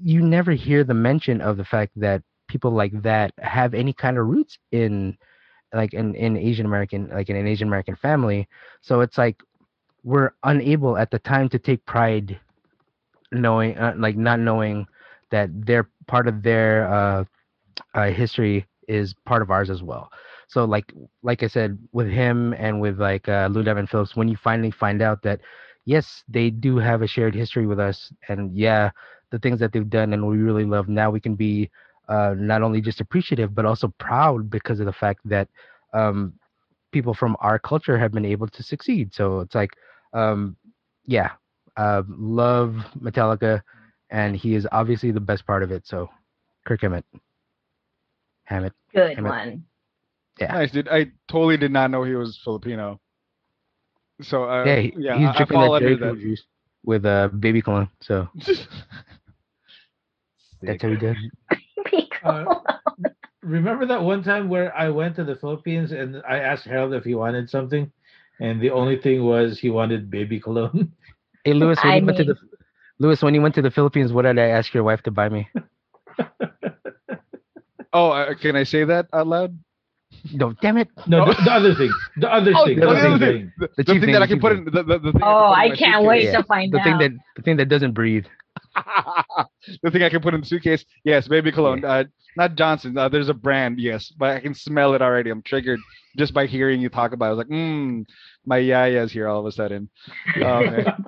S4: you never hear the mention of the fact that people like that have any kind of roots in like in, in Asian American like in an Asian American family. So it's like we're unable at the time to take pride knowing uh, like not knowing that their part of their uh, uh, history is part of ours as well. So like like i said with him and with like uh, lou diamond phillips when you finally find out that yes they do have a shared history with us and yeah the things that they've done and we really love now we can be uh, not only just appreciative but also proud because of the fact that um, people from our culture have been able to succeed. So it's like um, yeah, uh, love Metallica, and he is obviously the best part of it. So, Kirk Hammett, Hammett,
S5: Good
S4: Damn it.
S5: one.
S4: yeah,
S3: Nice, dude. I totally did not know he was Filipino. So uh,
S4: yeah, he-
S3: yeah,
S4: he's
S3: I, I
S4: drinking that Jerry
S3: under
S4: juice with uh, baby cologne. So *laughs* that's how he does.
S2: Uh, remember that one time where I went to the Philippines and I asked Harold if he wanted something, and the only thing was he wanted baby cologne.
S4: Hey, Lewis, when
S5: I
S4: you went to the Lewis, when you went to the Philippines, what did I ask your wife to buy me? *laughs*
S3: oh, uh, can I say that out loud?
S4: No, damn it,
S2: No, the, the other thing, the other
S3: Oh,
S2: thing,
S4: the
S2: the
S4: other
S2: other
S3: thing.
S2: thing.
S3: The,
S4: The
S3: the thing
S4: thing,
S3: that I can put
S4: thing.
S3: in the, the, the thing I
S5: Oh,
S3: can
S5: I can't
S3: suitcase.
S5: wait
S4: Yeah,
S5: to find
S4: the
S5: out.
S4: thing that the thing that doesn't breathe. *laughs*
S3: the thing I can put in the suitcase. Yes, baby cologne. Uh, not Johnson. Uh, there's a brand. Yes, but I can smell it already. I'm triggered just by hearing you talk about. it. I was like, mm, my yaya's here all of a sudden. Man. *laughs*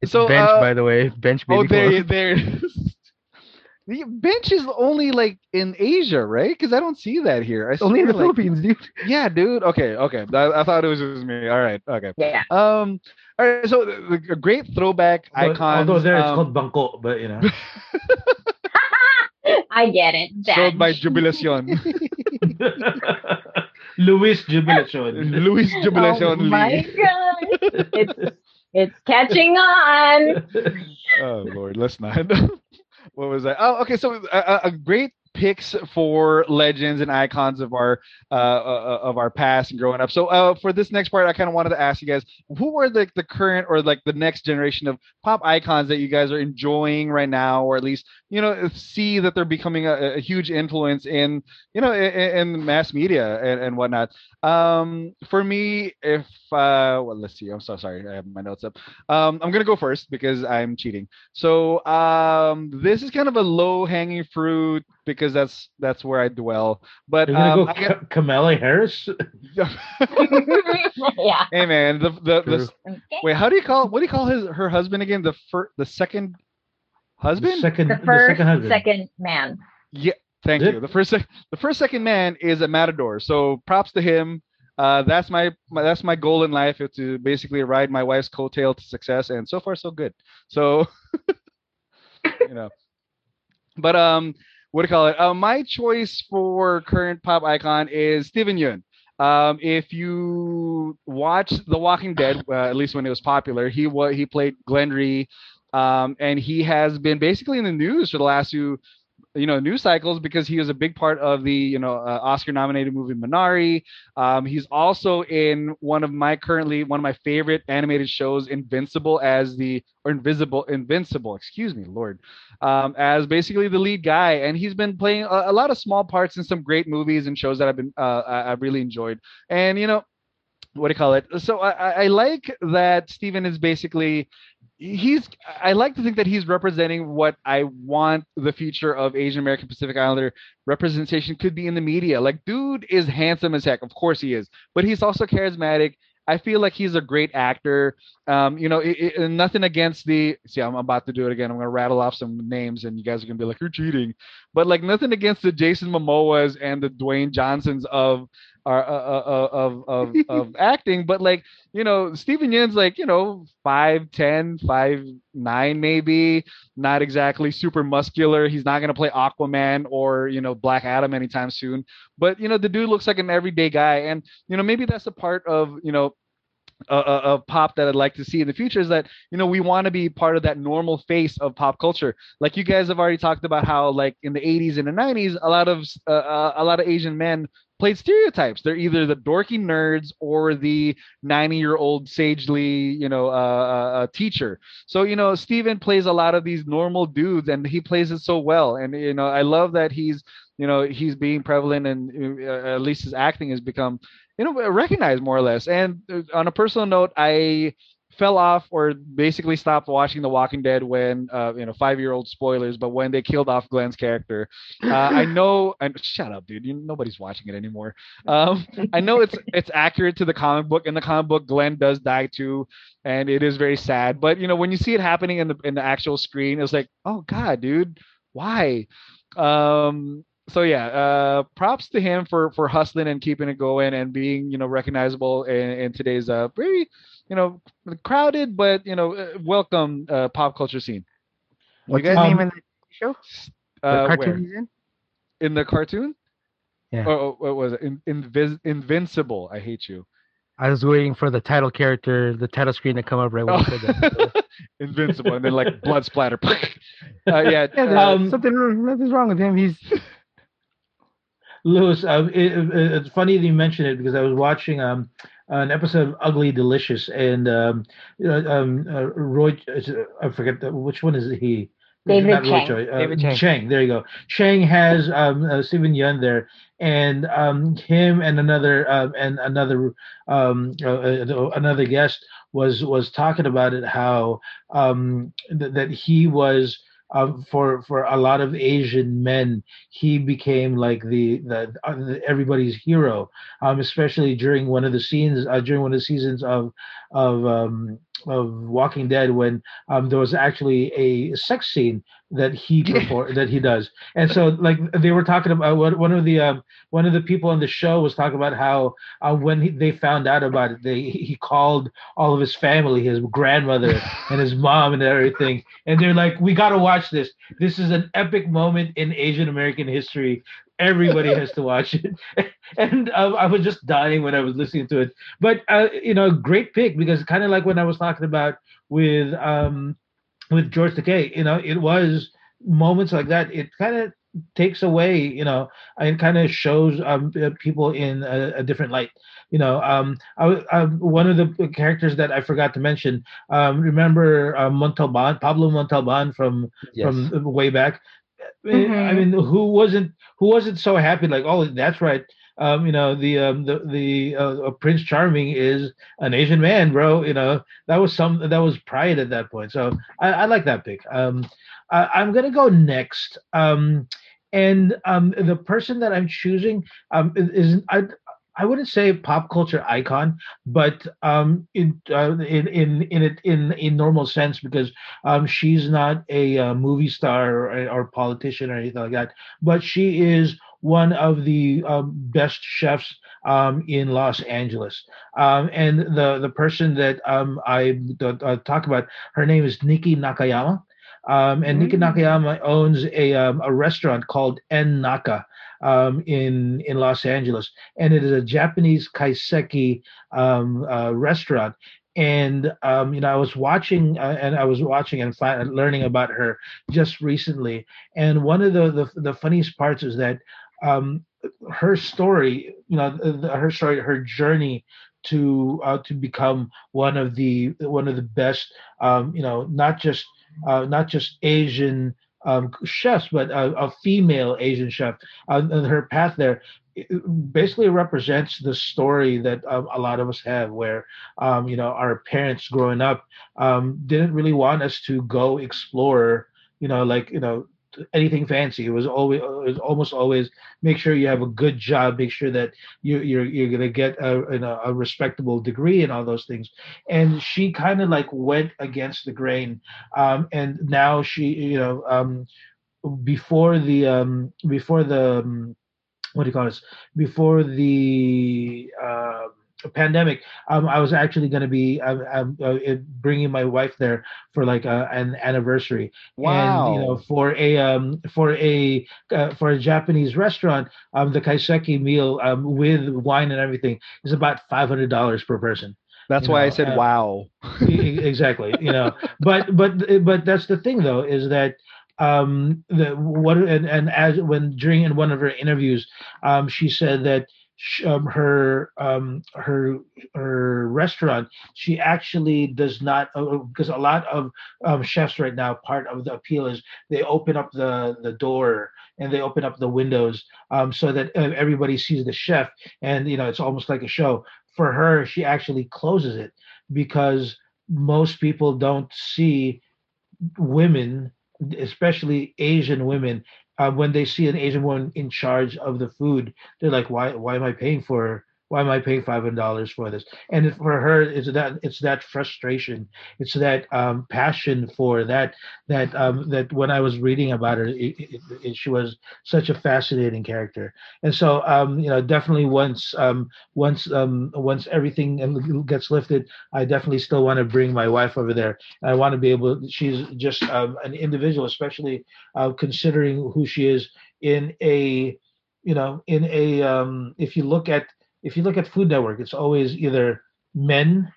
S4: It's
S3: So,
S4: bench,
S3: uh,
S4: by the way. Bench baby.
S3: oh, there, there. The bench is only like in Asia, right? Because I don't see that here. I
S4: Only in the
S3: like-
S4: Philippines, dude.
S3: Yeah, dude. Okay, okay. I, I thought it was just me. All right, okay.
S5: Yeah.
S3: Um. All right. So the, the- a great throwback
S2: But
S3: icon.
S2: Although there it's
S3: um,
S2: called bangko, but you know. *laughs*
S5: I get it.
S3: sold by
S5: Bench.
S3: Jubilacion. *laughs*
S2: Luis Jubilacion.
S3: Luis *laughs* Jubilacion
S5: Oh my
S3: Lee.
S5: god. *laughs* It's it's catching on.
S3: Oh Lord, let's not. *laughs* what was that? Oh, okay. So a, a- a great picks for legends and icons of our uh, uh of our past and growing up. So uh for this next part, I kind of wanted to ask you guys, who are the the current or like the next generation of pop icons that you guys are enjoying right now, or at least you know see that they're becoming a, a huge influence in you know in, in mass media and, and whatnot. Um, for me, if uh, well, let's see. I'm so sorry. I have my notes up. Um, I'm gonna go first because I'm cheating. So um, this is kind of a low hanging fruit because that's that's where I dwell. But
S2: You're gonna
S3: um,
S2: go
S3: I got-
S2: Ka- Kamala Harris? *laughs*
S5: yeah.
S3: hey man, the the, the
S4: True.
S5: Okay.
S3: wait, how do you call what do you call his her husband again? The first the second
S2: The
S3: husband?
S2: second,
S5: The
S2: the
S5: first,
S2: second husband.
S5: second man.
S3: Yeah, thank
S2: Is it?
S3: you. The first sec- the first second man is a matador. So props to him. Uh, that's my, my that's my goal in life is to basically ride my wife's coattail to success, and so far so good. So *laughs* you know, but um, what do you call it? Uh, my choice for current pop icon is Steven Yeun. Um, if you watch The Walking Dead, uh, at least when it was popular, he was he played Glenn Rhee, um, and he has been basically in the news for the last few you know news cycles because he was a big part of the you know uh, Oscar nominated movie Minari. Um, he's also in one of my currently one of my favorite animated shows, Invincible, as the or Invisible Invincible, excuse me, Lord, um, as basically the lead guy, and he's been playing a, a lot of small parts in some great movies and shows that I've been uh, I've really enjoyed. And you know, what do you call it? So I, I I like that Steven is basically he's I like to think that he's representing what I want the future of Asian American Pacific Islander representation could be in the media. Like dude is handsome as heck, of course he is, but he's also charismatic. I feel like he's a great actor. Um, you know, it, it, nothing against the. See, I'm about to do it again. I'm gonna rattle off some names, and you guys are gonna be like, "You're cheating," but like nothing against the Jason Momoas and the Dwayne Johnsons of our uh, uh, of of of *laughs* acting, but like you know, Steven Yeun's like, you know, five ten five nine maybe, not exactly super muscular. He's not going to play Aquaman or, you know, Black Adam anytime soon. But, you know, the dude looks like an everyday guy. And, you know, maybe that's a part of, you know, uh, uh, of pop that I'd like to see in the future is that you know we want to be part of that normal face of pop culture. Like you guys have already talked about how like in the 80s and the 90s, a lot of uh, uh, a lot of Asian men played stereotypes. They're either the dorky nerds or the 90 year old sagely, you know, uh, uh, uh, teacher. So, you know, Steven plays a lot of these normal dudes and he plays it so well. And, you know, I love that he's, you know, he's being prevalent and uh, at least his acting has become, you know, recognized more or less. And uh, on a personal note, I fell off or basically stopped watching The Walking Dead when, uh, you know, five year old spoilers, but when they killed off Glenn's character. Uh, I *laughs* know, and shut up, dude. You, nobody's watching it anymore. Um, I know it's it's accurate to the comic book. In the comic book, Glenn does die too, and it is very sad. But you know, when you see it happening in the in the actual screen, it's like, oh god, dude, why? Um, so yeah, uh, props to him for for hustling and keeping it going and being you know recognizable in, in today's uh very you know crowded but you know uh, welcome uh, pop culture scene.
S4: What's
S3: guys-
S4: his name
S2: Um,
S4: in the show? The
S3: Uh,
S4: cartoon
S3: where?
S4: in?
S3: in the cartoon?
S4: Yeah.
S3: Oh, oh, what was it? In, invis- Invincible. I hate you.
S4: I was waiting for the title character, the title screen to come up right when you said that.
S3: Oh. *laughs* Invincible, and then like blood splatter. *laughs* uh, yeah.
S4: Yeah,
S2: Um,
S4: something nothing's wrong with him. He's
S2: Lewis, uh, it, it- it's funny that you mentioned it because I was watching um, an episode of Ugly Delicious, and um, um, uh, Roy, I forget the, which one is he?
S5: David
S2: Not Roy
S5: Chang.
S2: Uh,
S4: David Chang.
S2: Chang. There you go. Chang has um, uh, Steven Yeun there, and um, him and another um, and another um, uh, uh, another guest was was talking about it how um, th- that he was for for a lot of Asian men, he became like the the, uh, everybody's hero, um, especially during one of the scenes uh, during one of the seasons of of um, of Walking Dead when um, there was actually a sex scene that he *laughs* perform that he does, and so like they were talking about one of the um, one of the people on the show was talking about how uh, when he, they found out about it, they he called all of his family, his grandmother *laughs* and his mom and everything, and they're like, we got to watch this. This is an epic moment in Asian American history everybody has *laughs* to watch it. *laughs* And uh, i was just dying when i was listening to it. But uh, you know great pick because kind of like when i was talking about with um with george takei you know it was moments like that. It kind of takes away you know and kind of shows um uh, people in a, a different light. You know um I, I, one of the characters that i forgot to mention um remember uh, montalban paolo montalban from yes. from way back Mm-hmm. I mean, who wasn't who wasn't so happy? Like, oh, that's right. Um, you know, the um, the the uh, Prince Charming is an Asian man, bro. You know, that was some that was pride at that point. So I, I like that pick. Um, I, am gonna go next. Um, and um, the person that I'm choosing um, is I I wouldn't say pop culture icon, but um, in, uh, in in in it in in normal sense because um, she's not a uh, movie star or, or politician or anything like that. But she is one of the um, best chefs um, in Los Angeles. Um, and the the person that um, I uh, talk about, her name is Niki Nakayama. Um, and. Niki mm. Nakayama owns a um, a restaurant called En Naka, um, in in Los Angeles, and it is a Japanese kaiseki um, uh, restaurant. And um, you know, I was watching, uh, and I was watching and fi- learning about her just recently. And one of the the, the funniest parts is that um, her story, you know, her story, her journey to uh, to become one of the one of the best, um, you know, not just uh, not just Asian um, chefs, but a, a, female Asian chef. Uh, and her path there basically represents the story that um, a lot of us have, where um, you know our parents growing up um, didn't really want us to go explore. You know, like you know anything fancy. It was always it was almost always make sure you have a good job, make sure that you you're you're gonna get a a, respectable degree and all those things. And she kind of like went against the grain, um, and now she you know um, before the um, before the um, what do you call this before the uh, pandemic, um, I was actually going to be uh, uh, bringing my wife there for like a, uh, an anniversary.
S3: Wow!
S2: And you know, for a um, for a uh, for a Japanese restaurant, um, the kaiseki meal um, with wine and everything is about five hundred dollars per person.
S3: That's you why know, I said uh, wow.
S2: exactly. You know, *laughs* but but but that's the thing though is that um the what and, and as when during in one of her interviews um she said that um, her um, her her restaurant, she actually does not because uh, a lot of um, chefs right now part of the appeal is they open up the the door and they open up the windows um, so that uh, everybody sees the chef and you know it's almost like a show. For her, she actually closes it because most people don't see women especially Asian women uh, when they see an Asian woman in charge of the food, they're like, why why am I paying for why am I paying five hundred dollars for this? And for her, it's that it's that frustration, it's that um, passion for that that um, that when I was reading about her, it, it, it, she was such a fascinating character. And so, um, you know, definitely once um, once um, once everything gets lifted, I definitely still want to bring my wife over there. I want to be able. She's just um, an individual, especially uh, considering who she is in a you know in a if you look at if you look at Food Network, it's always either men,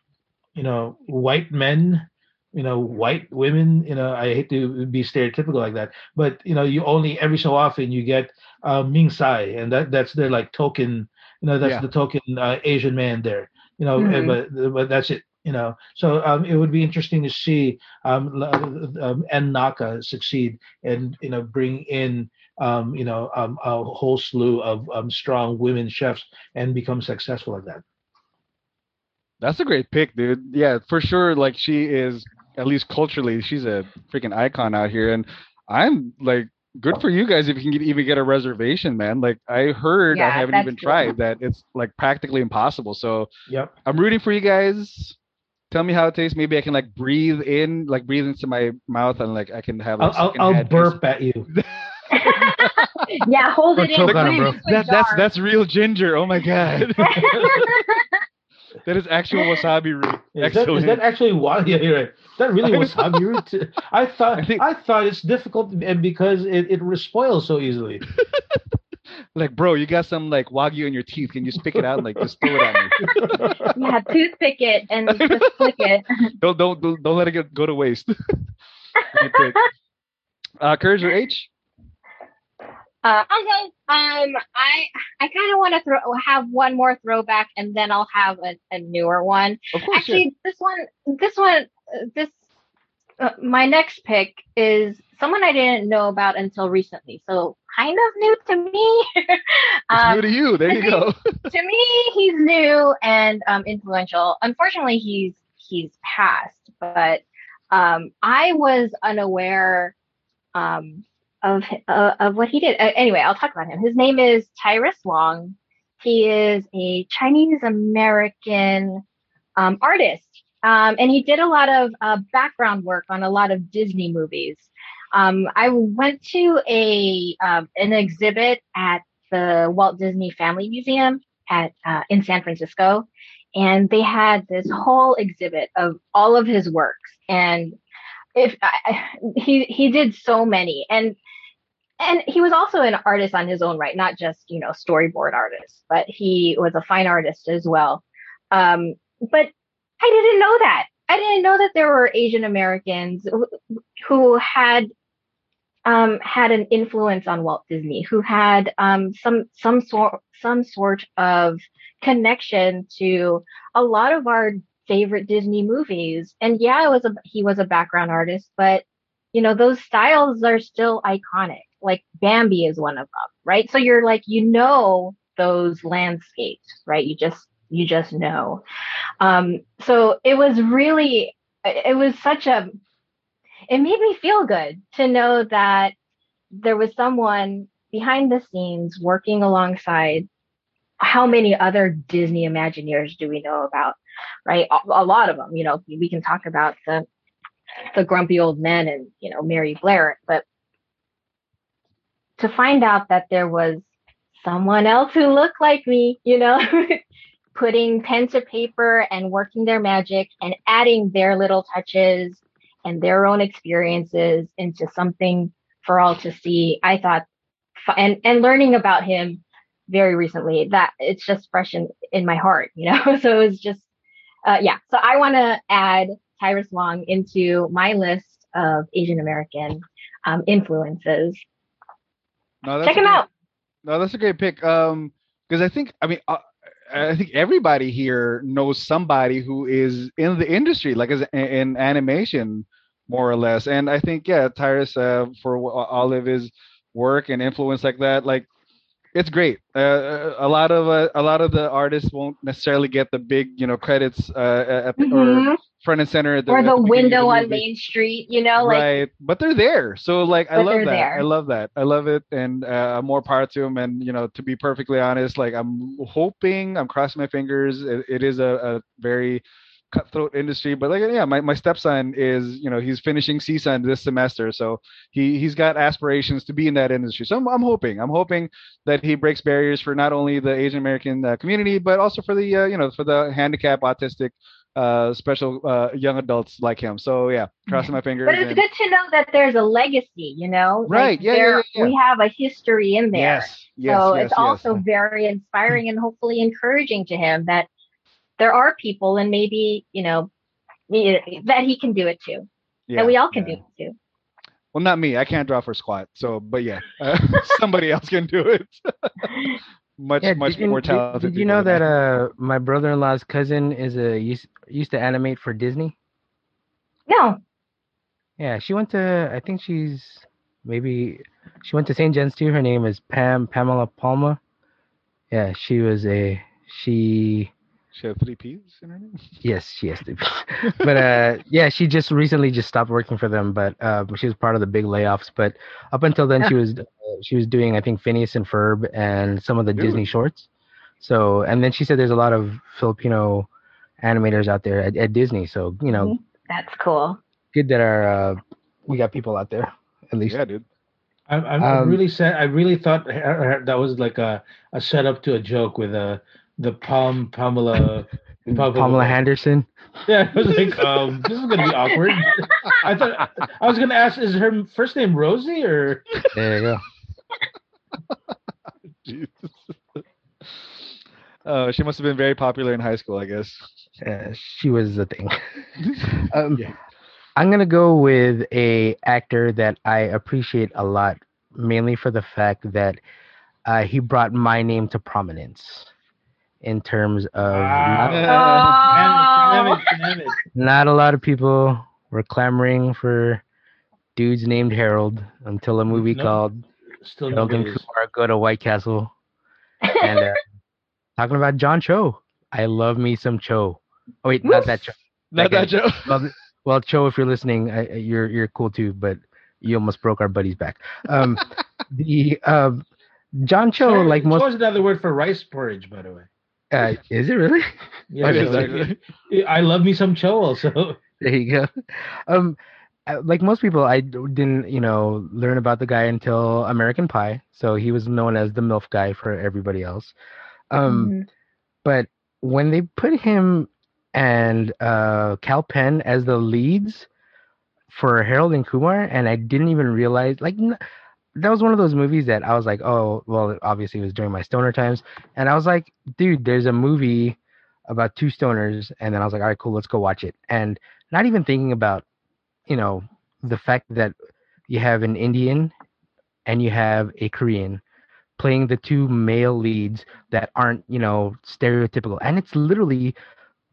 S2: you know, white men, you know, white women. You know, I hate to be stereotypical like that, but you know, you only every so often you get uh, Ming Tsai, and that that's their like token. You know, that's yeah. the token uh, Asian man there. You know, mm-hmm. but but that's it you know so um, it would be interesting to see um, um, En Naka succeed and you know bring in um, you know, um, a whole slew of um, strong women chefs and become successful at that.
S3: That's a great pick, dude. Yeah, for sure. Like she is, at least culturally, she's a freaking icon out here. And I'm like, good for you guys if you can get, even get a reservation, man. Like I heard, I haven't even
S5: cool.
S3: tried that. It's like practically impossible. So
S2: Yep.
S3: I'm rooting for you guys. Tell me how it tastes. Maybe I can like breathe in, like breathe into my mouth, and like I can have.
S2: I'll,
S3: Like,
S2: I'll, I'll
S3: secondhand
S2: burp at you. *laughs* *laughs*
S5: yeah, hold
S4: Or
S5: it in.
S4: choke on
S5: put
S4: him,
S5: it
S4: bro.
S3: That, that's that's real ginger. Oh my god, *laughs* *laughs* that is actual wasabi root.
S2: Is that, is that actually why? Yeah, you're right. Is that really wasabi root? I thought
S3: I
S2: I, thought it's difficult and because it, it spoils so easily.
S3: like, bro, you got some like wagyu in your teeth. Can you just pick it out and like just throw it at me?
S5: yeah, toothpick it and just flick it.
S3: Don't don't don't, don't let it get, go to waste. Good uh, Courage or H?
S5: Uh, okay. Um, I I kind of want to throw have one more throwback, and then I'll have a, a newer one.
S3: Of course.
S5: Actually, this one, this one, this uh, my next pick is someone I didn't know about until recently, so kind of new to me.
S3: yeah. *laughs* It's
S5: um,
S3: new to you. There you *laughs* go.
S5: to me, he's new and um, influential. Unfortunately, he's he's passed, but um, I was unaware um, of uh, of what he did. Uh, anyway, I'll talk about him. His name is Tyrus Wong. He is a Chinese American um, artist, um, and he did a lot of uh, background work on a lot of Disney movies. Um, I went to a um, an exhibit at the Walt Disney Family Museum at uh, in San Francisco, and they had this whole exhibit of all of his works. And if I, he he did so many, and and he was also an artist on his own right, not just you know storyboard artist, but he was a fine artist as well. Um, but I didn't know that. I didn't know that there were Asian Americans who, had um, had an influence on Walt Disney, who had um, some some sort some sort of connection to a lot of our favorite Disney movies. And yeah, it was a he was a background artist, but you know those styles are still iconic. Like Bambi is one of them, right? So you're like you know those landscapes, right? You just you just know. Um, so it was really it was such a it made me feel good to know that there was someone behind the scenes working alongside how many other Disney Imagineers do we know about, right? A, a lot of them, you know, we can talk about the the grumpy old men and, you know, Mary Blair, but to find out that there was someone else who looked like me, you know, *laughs* putting pen to paper and working their magic and adding their little touches and their own experiences into something for all to see. I thought, and and learning about him very recently, that it's just fresh in in my heart, you know. *laughs* so it was just, uh, yeah. So I want to add Tyrus Wong into my list of Asian American um, influences.
S3: No, that's
S5: Check him
S3: great-
S5: out.
S3: No, that's a great pick. Um, because I think I mean uh, I think everybody here knows somebody who is in the industry, like as in animation, more or less. And I think yeah, Tyrus uh, for all of his work and influence like that, like it's great. Uh, a lot of uh, a lot of the artists won't necessarily get the big you know credits uh, at the, or
S5: Mhm.
S3: Front and center at the
S5: Or the
S3: of
S5: window on Main Street, you know, like
S3: right but they're there so like i love that
S5: there.
S3: i love that i love it and uh more power to them and you know to be perfectly honest like i'm hoping i'm crossing my fingers it, it is a, a very cutthroat industry but like yeah my, my stepson is you know he's finishing CSUN this semester so he he's got aspirations to be in that industry so i'm, I'm hoping i'm hoping that he breaks barriers for not only the asian american uh, community but also for the uh, you know for the handicap autistic uh special uh young adults like him so yeah crossing my fingers
S5: But it's
S3: and-
S5: good to know that there's a legacy, you know?
S3: Right,
S5: Like
S3: yeah,
S5: there,
S3: yeah, yeah.
S5: We have a history in there.
S3: Yes, yes,
S5: so
S3: yes,
S5: it's also very inspiring and hopefully encouraging to him that there are people and maybe, you know, that he can do it too.
S3: yeah,
S5: that we all can do it too.
S3: Well, not me. I can't draw for squat. So, but yeah, uh, *laughs* somebody else can do it. *laughs* much,
S4: Yeah,
S3: much
S4: you,
S3: more talented.
S4: Did, you know that uh my brother-in-law's cousin is a used used to animate for Disney?
S5: No,
S4: Yeah, she went to I think she's maybe she went to St. John's too. Her name is Pam Pamela Palma. Yeah, she was a she
S3: She had three P's in her name. *laughs*
S4: Yes, she has to. Be. but uh, yeah, she just recently just stopped working for them. But uh, she was part of the big layoffs. But up until then, she was uh, she was doing I think Phineas and Ferb and some of the
S3: Really?
S4: Disney shorts. So and then she said there's a lot of Filipino animators out there at, at Disney. So you know,
S5: That's cool.
S4: good that our uh, we got people out there at least.
S3: Yeah, dude.
S2: I'm, I'm
S4: Um,
S2: really sad. I really thought her- her- that was like a, a setup to a joke with uh, the Palm *laughs* Pamela.
S4: Pamela Henderson.
S2: Yeah, I was like, um, this is gonna be awkward. *laughs* I thought I was gonna ask, is her first name Rosie or?
S4: There you go. *laughs*
S3: Jesus. Oh, she must have been very popular in high school, I guess.
S4: Uh, she was the thing. um,
S2: Yeah.
S4: I'm gonna go with a actor that I appreciate a lot, mainly for the fact that uh, he brought my name to prominence in terms of not,
S2: Wow. Damn it, damn it, damn it.
S4: not a lot of people were clamoring for dudes named Harold until a movie
S2: No.
S4: called
S2: Still
S4: Harold and. Kumar Go to White Castle, and uh, *laughs* talking about John Cho. I love me some Cho. Oh wait, not that Cho.
S3: Not that
S4: Okay.
S3: joke. *laughs*
S4: well, well, Cho, if you're listening, I, I- you're you're cool too, but you almost broke our buddy's back. Um, *laughs* the uh, John Cho,
S2: Sorry,
S4: like most,
S2: Cho is another word for rice porridge, by the way.
S4: Uh, *laughs* is it really?
S2: Yeah,
S3: It is
S2: so- *laughs*
S3: actually.
S2: I love me some Cho also. *laughs*
S4: there you go. Um, uh, like most people, I didn't, you know, learn about the guy until American Pie, so he was known as the MILF guy for everybody else. Um,
S5: Mhm.
S4: but when they put him and uh, Kal Penn as the leads for Harold and Kumar, and I didn't even realize like that was one of those movies that I was like, oh, well, obviously it was during my stoner times, and I was like, dude, there's a movie about two stoners, and then I was like, all right, cool, let's go watch it, and not even thinking about, you know, the fact that you have an Indian and you have a Korean playing the two male leads that aren't you know stereotypical. And it's literally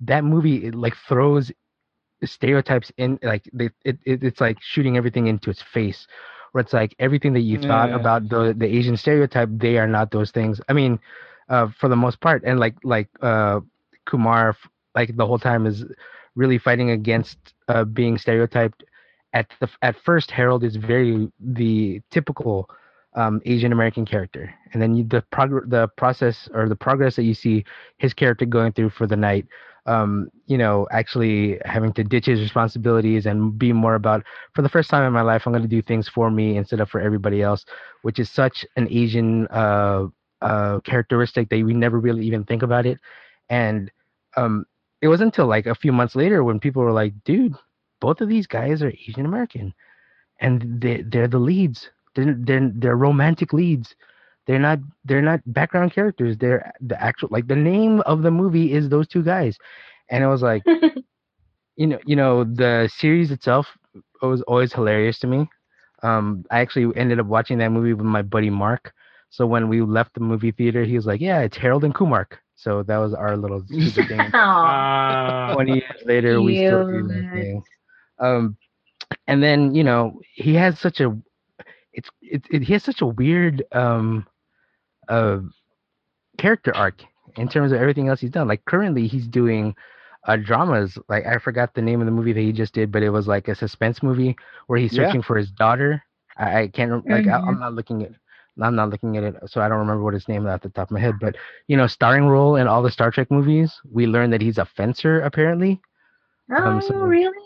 S4: that movie it like throws stereotypes in like they, it, it it's like shooting everything into its face where it's like everything that you thought
S3: Yeah.
S4: about the the asian stereotype they are not those things. I mean uh for the most part and like like uh kumar like the whole time is really fighting against uh being stereotyped. At the at first harold is very the typical um, Asian American character, and then you, the prog- the process or the progress that you see his character going through for the night, um, you know, actually having to ditch his responsibilities and be more about for the first time in my life, I'm going to do things for me instead of for everybody else, which is such an Asian uh, uh, characteristic that we never really even think about it, and um, it wasn't until like a few months later when people were like, dude, both of these guys are Asian American, and they they're the leads. They're, they're they're romantic leads they're not they're not background characters. They're the actual like the name of the movie is those two guys. And it was like *laughs* you know you know the series itself was always hilarious to me. Um i actually ended up watching that movie with my buddy mark. So when we left the movie theater he was like yeah it's harold and kumark so that was our little *laughs* stupid thing.
S5: Aw.
S2: Uh,
S4: 20 years later we still do that thing um and then you know he has such a it's it, it he has such a weird um uh character arc in terms of everything else he's done like currently he's doing uh dramas like i forgot the name of the movie that he just did but it was like a suspense movie where he's
S3: Yeah.
S4: searching for his daughter i, I can't like I,
S5: Mhm.
S4: i'm not looking at I'm not looking at it, so I don't remember what his name is at the top of my head. But you know, starring role in all the Star Trek movies, we learned that he's a fencer apparently.
S5: Oh,
S4: Um, so-
S5: really?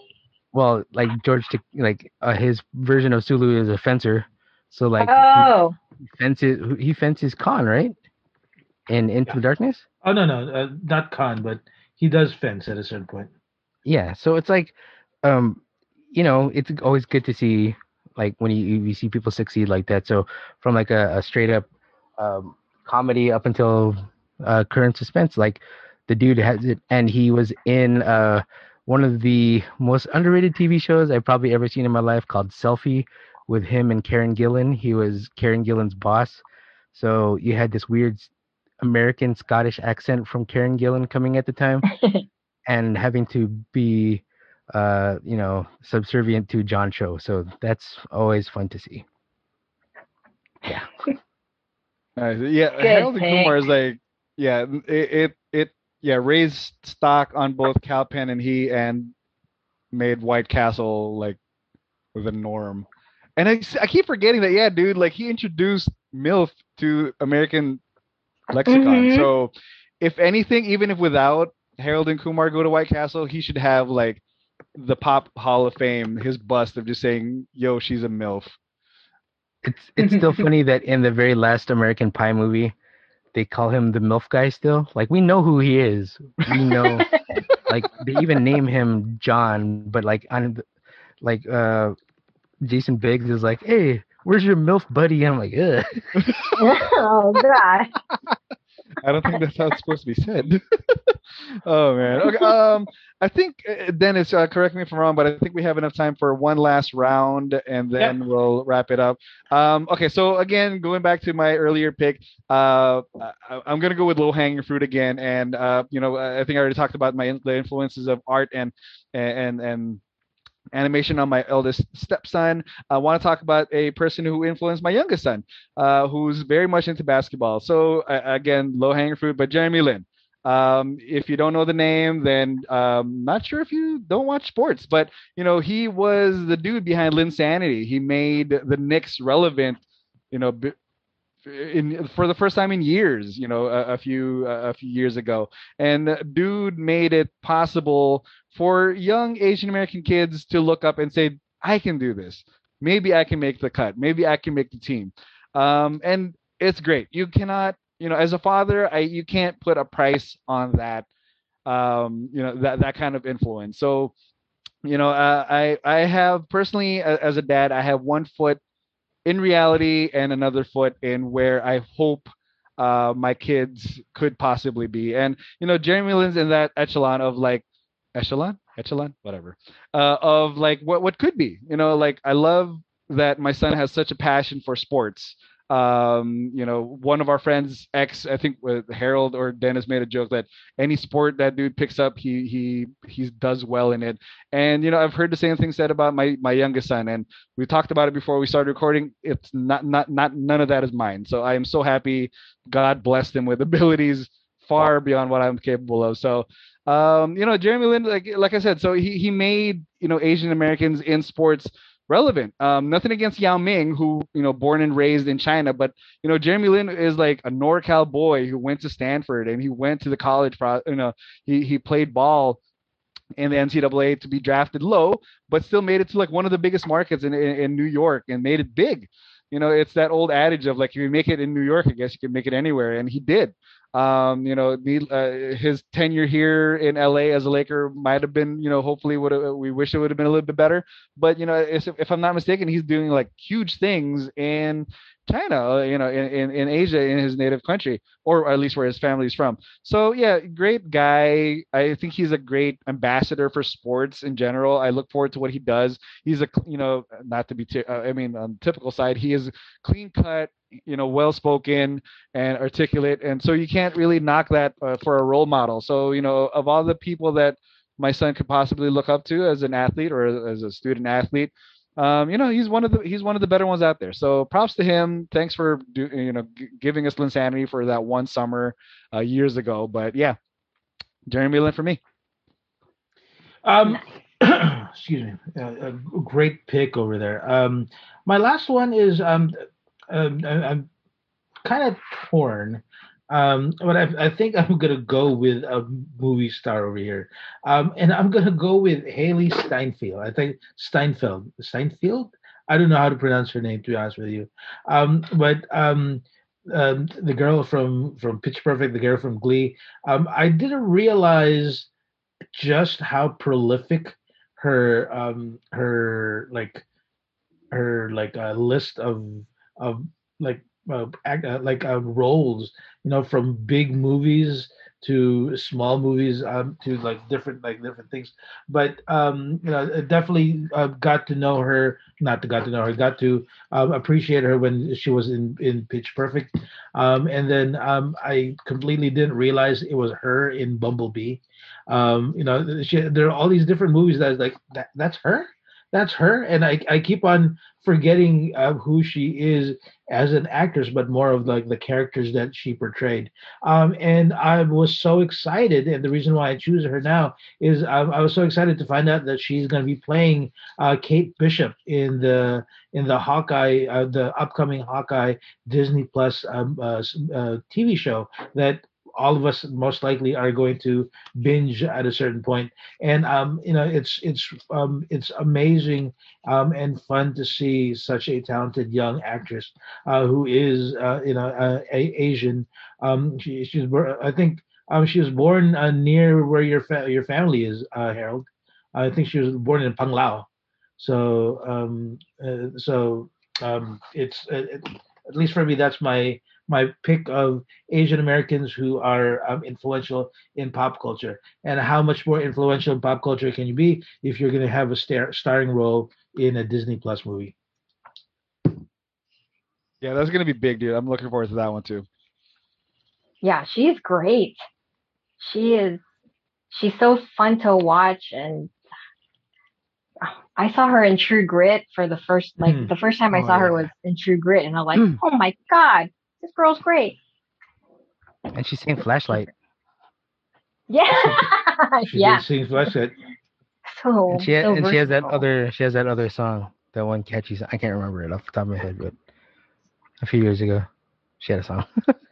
S4: Well, like George, like uh, his version of Sulu is a fencer, so like
S5: oh,
S4: fences he fences Khan right, in Into
S2: Yeah.
S4: the Darkness.
S2: oh no, no, uh, not Khan, but he does fence at a certain point.
S4: Yeah, so it's like, um, you know, it's always good to see like when you you see people succeed like that. So from like a, a straight up um, comedy up until uh, current suspense, like the dude has it, and he was in uh, one of the most underrated TV shows I've probably ever seen in my life called Selfie with him and Karen Gillan. He was Karen Gillan's boss. So you had this weird American Scottish accent from Karen Gillan coming at the time *laughs* and having to be uh you know subservient to john cho so that's always fun to see *laughs*
S3: Nice. Yeah,
S5: Good
S3: Harold and. Kumar is like, yeah, it, it it yeah, raised stock on both Kal Penn and he, and made White Castle like the norm. And I, I keep forgetting that, yeah, dude, like he introduced MILF to American lexicon.
S5: Mhm.
S3: So, if anything, even if without Harold and Kumar go to White Castle, he should have like the Pop Hall of Fame, his bust of just saying, "Yo, she's a milf."
S4: It's it's still funny that in the very last American Pie movie, they call him the MILF guy still. Like we know who he is. We know *laughs* like they even name him John, but like on the- like uh Jason Biggs is like, Hey, where's your MILF buddy? And I'm like, Ugh. *laughs*
S5: oh god. *laughs*
S3: I don't think that's how it's supposed to be said. *laughs* oh man. Okay. Um, I think uh, Dennis, uh, correct me if I'm wrong, but I think we have enough time for one last round, and then we'll wrap it up. Um, okay. So again, going back to my earlier pick, uh, I, I'm gonna go with low hanging fruit again, and uh, you know, I think I already talked about my the influences of art and and and animation on my eldest stepson. I want to talk about a person who influenced my youngest son, uh, who's very much into basketball. So uh, again, low hanging fruit, but Jeremy Lin. Um, if you don't know the name, then um, not sure if you don't watch sports, but you know he was the dude behind Linsanity. He made the Knicks relevant, you know, in for the first time in years. You know, a, a few a few years ago, and the dude made it possible for young Asian American kids to look up and say, "I can do this. Maybe I can make the cut. Maybe I can make the team." Um, and it's great. You cannot, you know, as a father, I you can't put a price on that. Um, you know that that kind of influence. So, you know, uh, I I have personally as a dad, I have one foot in reality and another foot in where I hope uh, my kids could possibly be. And you know, Jeremy Lin's in that echelon of like echelon, echelon, whatever, uh, of like what what could be. You know, like I love that my son has such a passion for sports. Um, you know, one of our friends, ex, I think uh, Harold or Dennis made a joke that any sport that dude picks up, he he he does well in it. And you know, I've heard the same thing said about my my youngest son, and we talked about it before we started recording. It's not not not none of that is mine. So I am so happy. God blessed him with *laughs* abilities far beyond what I'm capable of. So um, you know, Jeremy Lin, like like I said, so he he made you know Asian Americans in sports relevant. Um, nothing against Yao Ming, who you know born and raised in China, but you know Jeremy Lin is like a NorCal boy who went to Stanford and he went to the college. Pro, you know, he he played ball in the NCAA to be drafted low, but still made it to like one of the biggest markets in, in, in New York and made it big. You know, it's that old adage of like, if you make it in New York, I guess you can make it anywhere. And he did. Um, you know, uh, his tenure here in LA as a Laker might have been, you know, hopefully would we wish it would have been a little bit better. But you know, if, if I'm not mistaken, he's doing like huge things in China, uh, you know, in, in, in Asia, in his native country, or at least where his family's from. So yeah, great guy. I think he's a great ambassador for sports in general. I look forward to what he does. He's a, you know, not to be, uh, I mean, on the typical side, he is clean cut, you know, well spoken and articulate, and so you can't really knock that uh, for a role model. So you know, of all the people that my son could possibly look up to as an athlete or as a student athlete, um, you know, he's one of the he's one of the better ones out there. So props to him. Thanks for do, you know g- giving us Linsanity for that one summer uh, years ago. But yeah, Jeremy Lin for me.
S2: Um, *clears throat* excuse me. Uh, a great pick over there. Um, my last one is um, um I- I'm kind of torn. Um, but I, I think I'm gonna go with a movie star over here. Um, and I'm gonna go with Hailee Steinfeld. I think Steinfeld. Steinfeld. I don't know how to pronounce her name to be honest with you. Um, but um, um, the girl from from Pitch Perfect, the girl from Glee. Um, I didn't realize just how prolific her um her like her like uh, list of of like uh, act, uh, like uh, roles you know from big movies to small movies um to like different like different things. But um you know definitely uh, got to know her not to got to know her got to um, appreciate her when she was in in pitch perfect. Um and then um i completely didn't realize it was her in bumblebee. Um you know she, there are all these different movies that like that, that's her that's her, and I I keep on forgetting uh, who she is as an actress, but more of like the characters that she portrayed. Um, and I was so excited, and the reason why I choose her now is I, I was so excited to find out that she's going to be playing uh, Kate Bishop in the in the Hawkeye, uh, the upcoming Hawkeye Disney Plus um, uh, uh TV show that all of us most likely are going to binge at a certain point. And um you know it's it's um it's amazing um and fun to see such a talented young actress uh who is uh you know uh, a- asian. Um she, she's i think um she was born uh, near where your fa- your family is uh harold. I think she was born in panglao so um uh, so um it's uh, at least for me that's my my pick of Asian Americans who are um, influential in pop culture. And how much more influential in pop culture can you be if you're going to have a star- starring role in a Disney Plus movie?
S3: Yeah, that's gonna be big, dude. I'm looking forward to that one too.
S5: Yeah, she's great. She is. She's so fun to watch, and I saw her in True Grit for the first, like
S2: Hmm.
S5: the first time I
S4: Oh,
S5: saw her was in True Grit, and I'm like,
S4: Hmm.
S5: oh my god, this girl's great.
S4: And she's saying flashlight. *laughs*
S5: Yeah,
S2: She
S5: yeah.
S2: did sing Flashlight.
S5: So
S4: And she ha-
S5: so
S4: and she has that other she has that other song, that one catchy song. I can't remember it off the top of my head, but a few years ago, she had a song.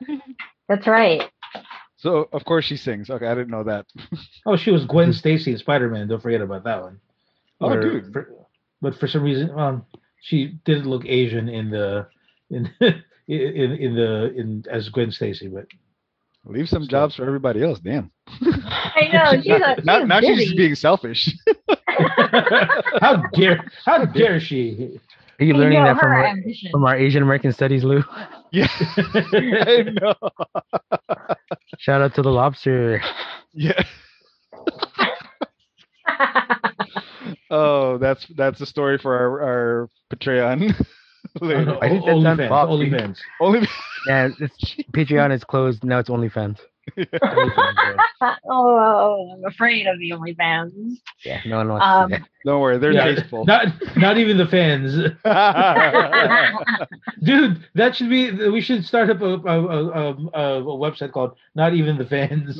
S4: *laughs*
S5: That's right.
S3: So of course she sings. Okay, I didn't know that. *laughs*
S2: Oh, she was Gwen Stacy in Spider Man. Don't forget about that one.
S3: Oh,
S2: Or-
S3: dude.
S2: for- but for some reason, um, she didn't look Asian in the in in in the in as Gwen Stacy. But
S3: Leave some
S2: Still.
S3: jobs for everybody else. Damn.
S5: I know. *laughs* She's a, she's
S3: now now she's just being selfish. *laughs*
S2: how dare how dare she?
S4: Are you learning that from our, from our Asian American studies, Lou? *laughs*
S3: yeah, I know.
S4: Shout out to the lobster.
S3: Yeah. Oh, that's that's a story for our our Patreon.
S2: Oh,
S3: later.
S2: no,
S4: I think that's on
S2: OnlyFans.
S4: Fox.
S2: OnlyFans.
S3: Only *laughs*
S4: Yeah, it's, *laughs* Patreon is closed now. It's OnlyFans.
S2: OnlyFans, yeah. *laughs*
S5: oh, I'm afraid of the OnlyFans.
S4: Yeah, no one wants
S5: Um,
S4: to
S3: don't worry, they're
S2: Yeah,
S3: tasteful.
S2: Not not even the fans, dude. That should be. We should start up a a, a, a, a website called Not Even the Fans.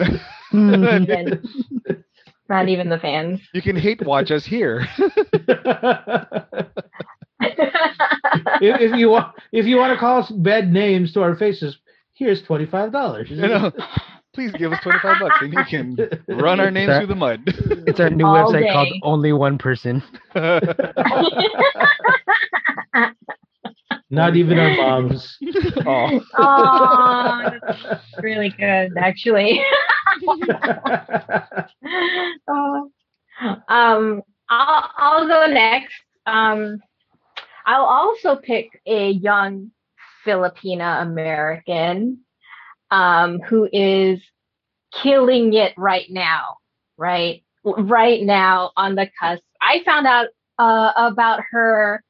S5: Not even the fans.
S3: you can hate watch us here.
S2: If, if you want, if you want to call us bad names to our faces, here's twenty five dollars.
S3: You know, please give us twenty five bucks and you can run our names through the mud.
S4: it's our new
S5: All
S4: website called. Only One Person. *laughs*
S2: Not even our moms.
S3: oh,
S5: oh, that's really good, actually. Oh. *laughs* *laughs* um, I'll I'll go next. Um, I'll also pick a young Filipina American, um, who is killing it right now. Right, right now on the cusp. I found out uh, about her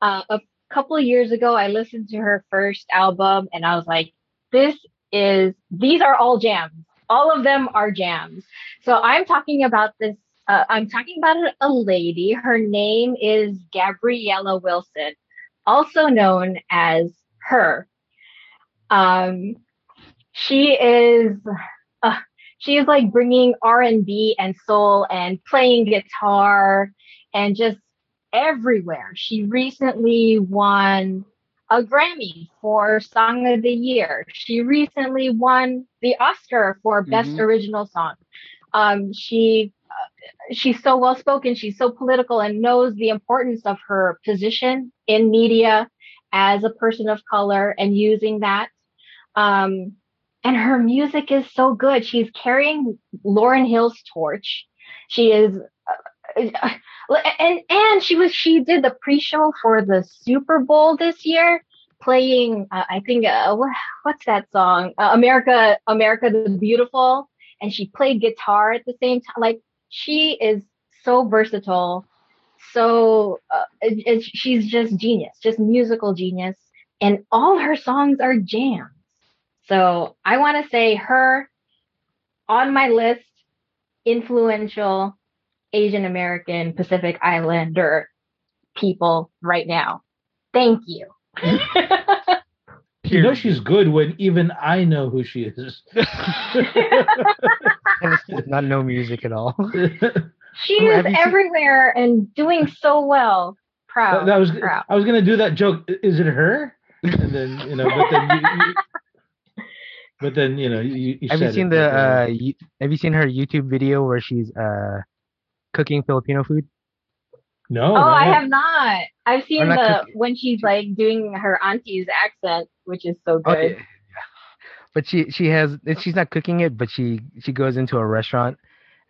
S5: uh, a couple years ago. I listened to her first album, and I was like, "This is these are all jams. All of them are jams." So I'm talking about this. Uh, I'm talking about a, lady. Her name is Gabriella Wilson, also known as her. Um, she is, uh, she is like bringing R and B and soul and playing guitar and just everywhere. She recently won a Grammy for Song of the Year. She recently won the Oscar for Best
S3: Mhm.
S5: Original Song. Um, she she's so well spoken. She's so political and knows the importance of her position in media as a person of color and using that. Um, and her music is so good. She's carrying Lauryn Hill's torch. She is, uh, and and she was she did the pre-show for the Super Bowl this year, playing uh, I think uh, what's that song? Uh, America America the Beautiful, and she played guitar at the same time. Like she is so versatile, so uh, it, it, she's just genius, just musical genius, and all her songs are jams. So I want to say her on my list, influential Asian American Pacific Islander people right now. Thank you. *laughs*
S2: You know she's good when even I know who she is. *laughs* *laughs*
S4: Not no music at all. *laughs*
S5: she
S4: Oh,
S5: is
S4: have you seen-
S5: everywhere and doing so well. Proud.
S2: that was
S5: proud.
S2: I was gonna do that joke. Is it her? And then you know, but then you, you but then you know you, you
S4: have you seen
S2: it,
S4: the uh you, have you seen her YouTube video where she's uh cooking Filipino food?
S2: no?
S5: Oh, I
S2: yet.
S5: have not. I've seen
S4: not
S5: the
S4: cooking.
S5: when she's like doing her auntie's accent, which is so
S4: Oh,
S5: good.
S4: yeah. But she she has she's not cooking it, but she she goes into a restaurant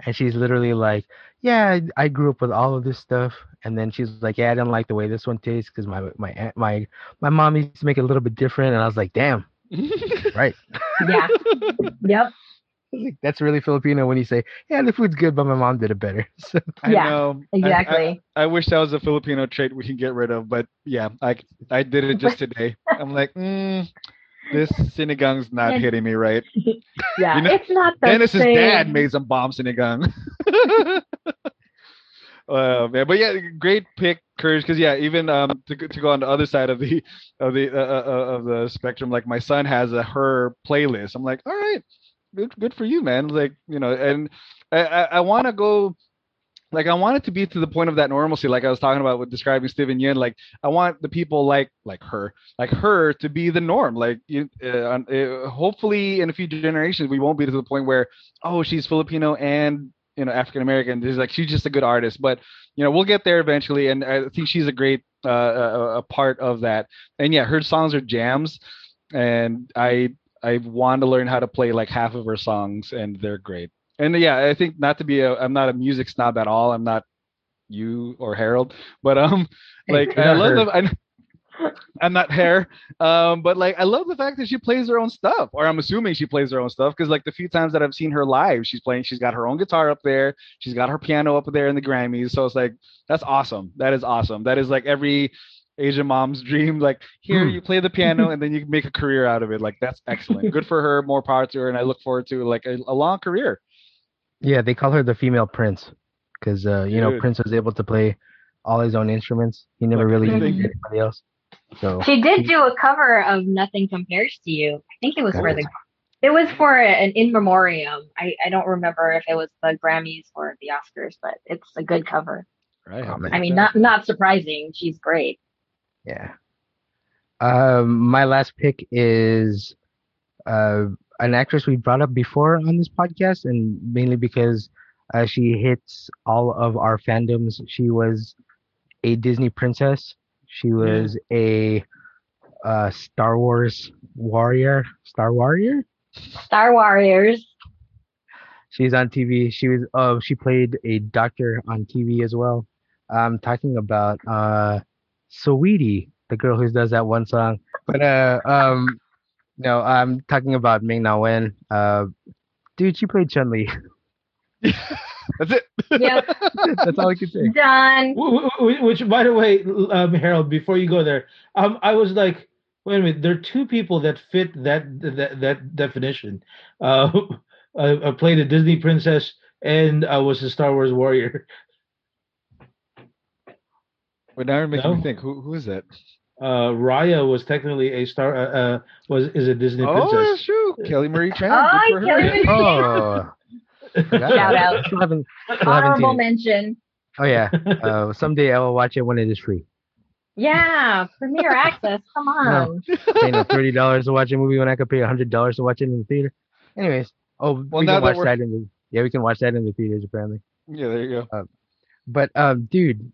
S4: and she's literally like, "Yeah, I I grew up with all of this stuff." And then she's like, "Yeah, I didn't like the way this one tastes because my my aunt- my my mom used to make it a little bit different." And I was like, "Damn, *laughs* right."
S5: Yeah. yep.
S4: Like, That's really Filipino when you say, "Yeah, the food's good, but my mom did it better." *laughs* So
S3: I
S5: Yeah,
S3: know. I- I-
S5: Exactly.
S3: I, wish that was a Filipino trait we can get rid of, but yeah, I I did it just today. I'm like, mm, this sinigang's not
S5: Yeah.
S3: hitting me right. *laughs*
S5: yeah.
S3: you know,
S5: it's not the
S3: Dennis's
S5: same.
S3: dad made some bomb sinigang. Uh, *laughs* man, but yeah, great pick, Courage. Because yeah, even um, to, go- to go on the other side of the of the uh, uh, uh, of the spectrum, like my son has a H.E.R. playlist. I'm like, all right, good good for you, man. Like you know, and I I, I want to go. Like I want it to be to the point of that normalcy, like I was talking about with describing Steven Yeun. Like I want the people like like her, like her, to be the norm. Like you, uh, uh, hopefully in a few generations we won't be to the point where oh she's Filipino and you know African American. There's like she's just a good artist, but you know we'll get there eventually, and I think she's a great uh, a, a part of that. And yeah, her songs are jams, and I I want to learn how to play like half of her songs, and they're great. And yeah, I think not to be a I'm not a music snob at all. I'm not you or Harold, but um like I love the I, I'm not hair, um, but like I love the fact that she plays her own stuff, or I'm assuming she plays her own stuff because like the few times that I've seen her live, she's playing. She's got her own guitar up there. She's got her piano up there in the Grammys. So it's like that's awesome. That is awesome. That is like every Asian mom's dream. Like here,
S4: Hmm.
S3: you play the piano and then you can make a career out of it. Like that's excellent. Good for her. More power to her, and I look forward to like a, a long career.
S4: yeah, they call her the female Prince because uh, you know Prince was able to play all his own instruments. He never
S3: Like
S4: really
S3: everything.
S4: needed anybody else. So
S5: She did do a cover of Nothing Compares to You. I think it was for
S4: Okay.
S5: the it was for an in memoriam. I, I don't remember if it was the Grammys or the Oscars, but it's a good cover.
S3: Right.
S4: Oh.
S5: I mean, not not surprising. She's great.
S4: Yeah. Um, my last pick is uh, an actress we brought up before on this podcast, and mainly because uh, she hits all of our fandoms. She was a Disney princess. She was a uh, Star Wars warrior. Star warrior.
S5: Star Warriors.
S4: She's on TV. She was. Oh, she played a doctor on TV as well. I'm talking about uh, Sweetie, the girl who does that one song. But uh, um, no, I'm talking about Ming Na Wen. Uh, dude, she played Chun Li. *laughs*
S3: That's it.
S5: Yep. *laughs*
S4: That's all I can say.
S5: Done.
S2: Wh- wh- Which, by the way, um, Harold, before you go there, um, I was like, wait a minute, there are two people that fit that that, that definition. Uh, *laughs* I, I played a Disney princess and I was a Star Wars warrior.
S3: But now you're making
S2: No?
S3: me think. Who who is that?
S2: Uh, Raya was technically a star. Uh, uh, was is a Disney
S3: Oh,
S2: princess.
S3: that's true. Kelly Marie Tran.
S5: Oh,
S3: for her.
S5: Kelly Marie
S4: Oh,
S5: Shout out.
S4: Still haven't, still
S5: Honorable mention.
S4: Oh yeah. *laughs* Uh, someday I will watch it when it is free.
S5: Yeah, premiere access. Come on.
S4: Paying thirty dollars to watch a movie when I could pay hundred dollars to watch it in the theater. Anyways, oh,
S3: Well,
S4: we can watch
S3: we're-
S4: that in the yeah, we can watch that in the theaters apparently.
S3: Yeah, there you go.
S4: But um, dude,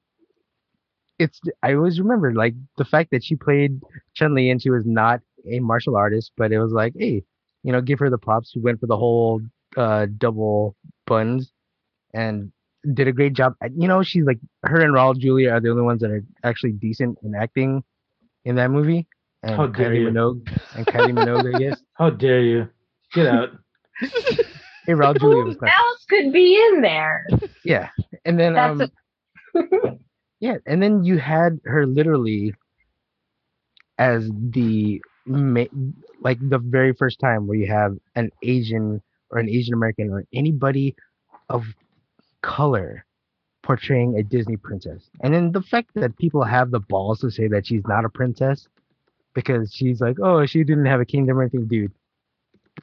S4: it's I always remember like the fact that she played Chun Li and she was not a martial artist, but it was like, hey, you know, give her the props. She went for the whole uh double buns and did a great job. You know, she's like her and Raul Julia are the only ones that are actually decent in acting in that movie. And
S2: How dare
S4: Kylie
S2: you.
S4: Minogue and Kylie *laughs* Minogue, I guess.
S2: How dare you? Get out.
S4: Hey, Raul Julia
S5: Who
S4: was quite
S5: else could be in there?
S4: Yeah, and then
S5: That's
S4: um, *laughs* yeah, and then you had her literally as the like the very first time where you have an Asian or an Asian American or anybody of color portraying a Disney princess. And then the fact that people have the balls to say that she's not a princess because she's like, oh, she didn't have a kingdom or anything, dude.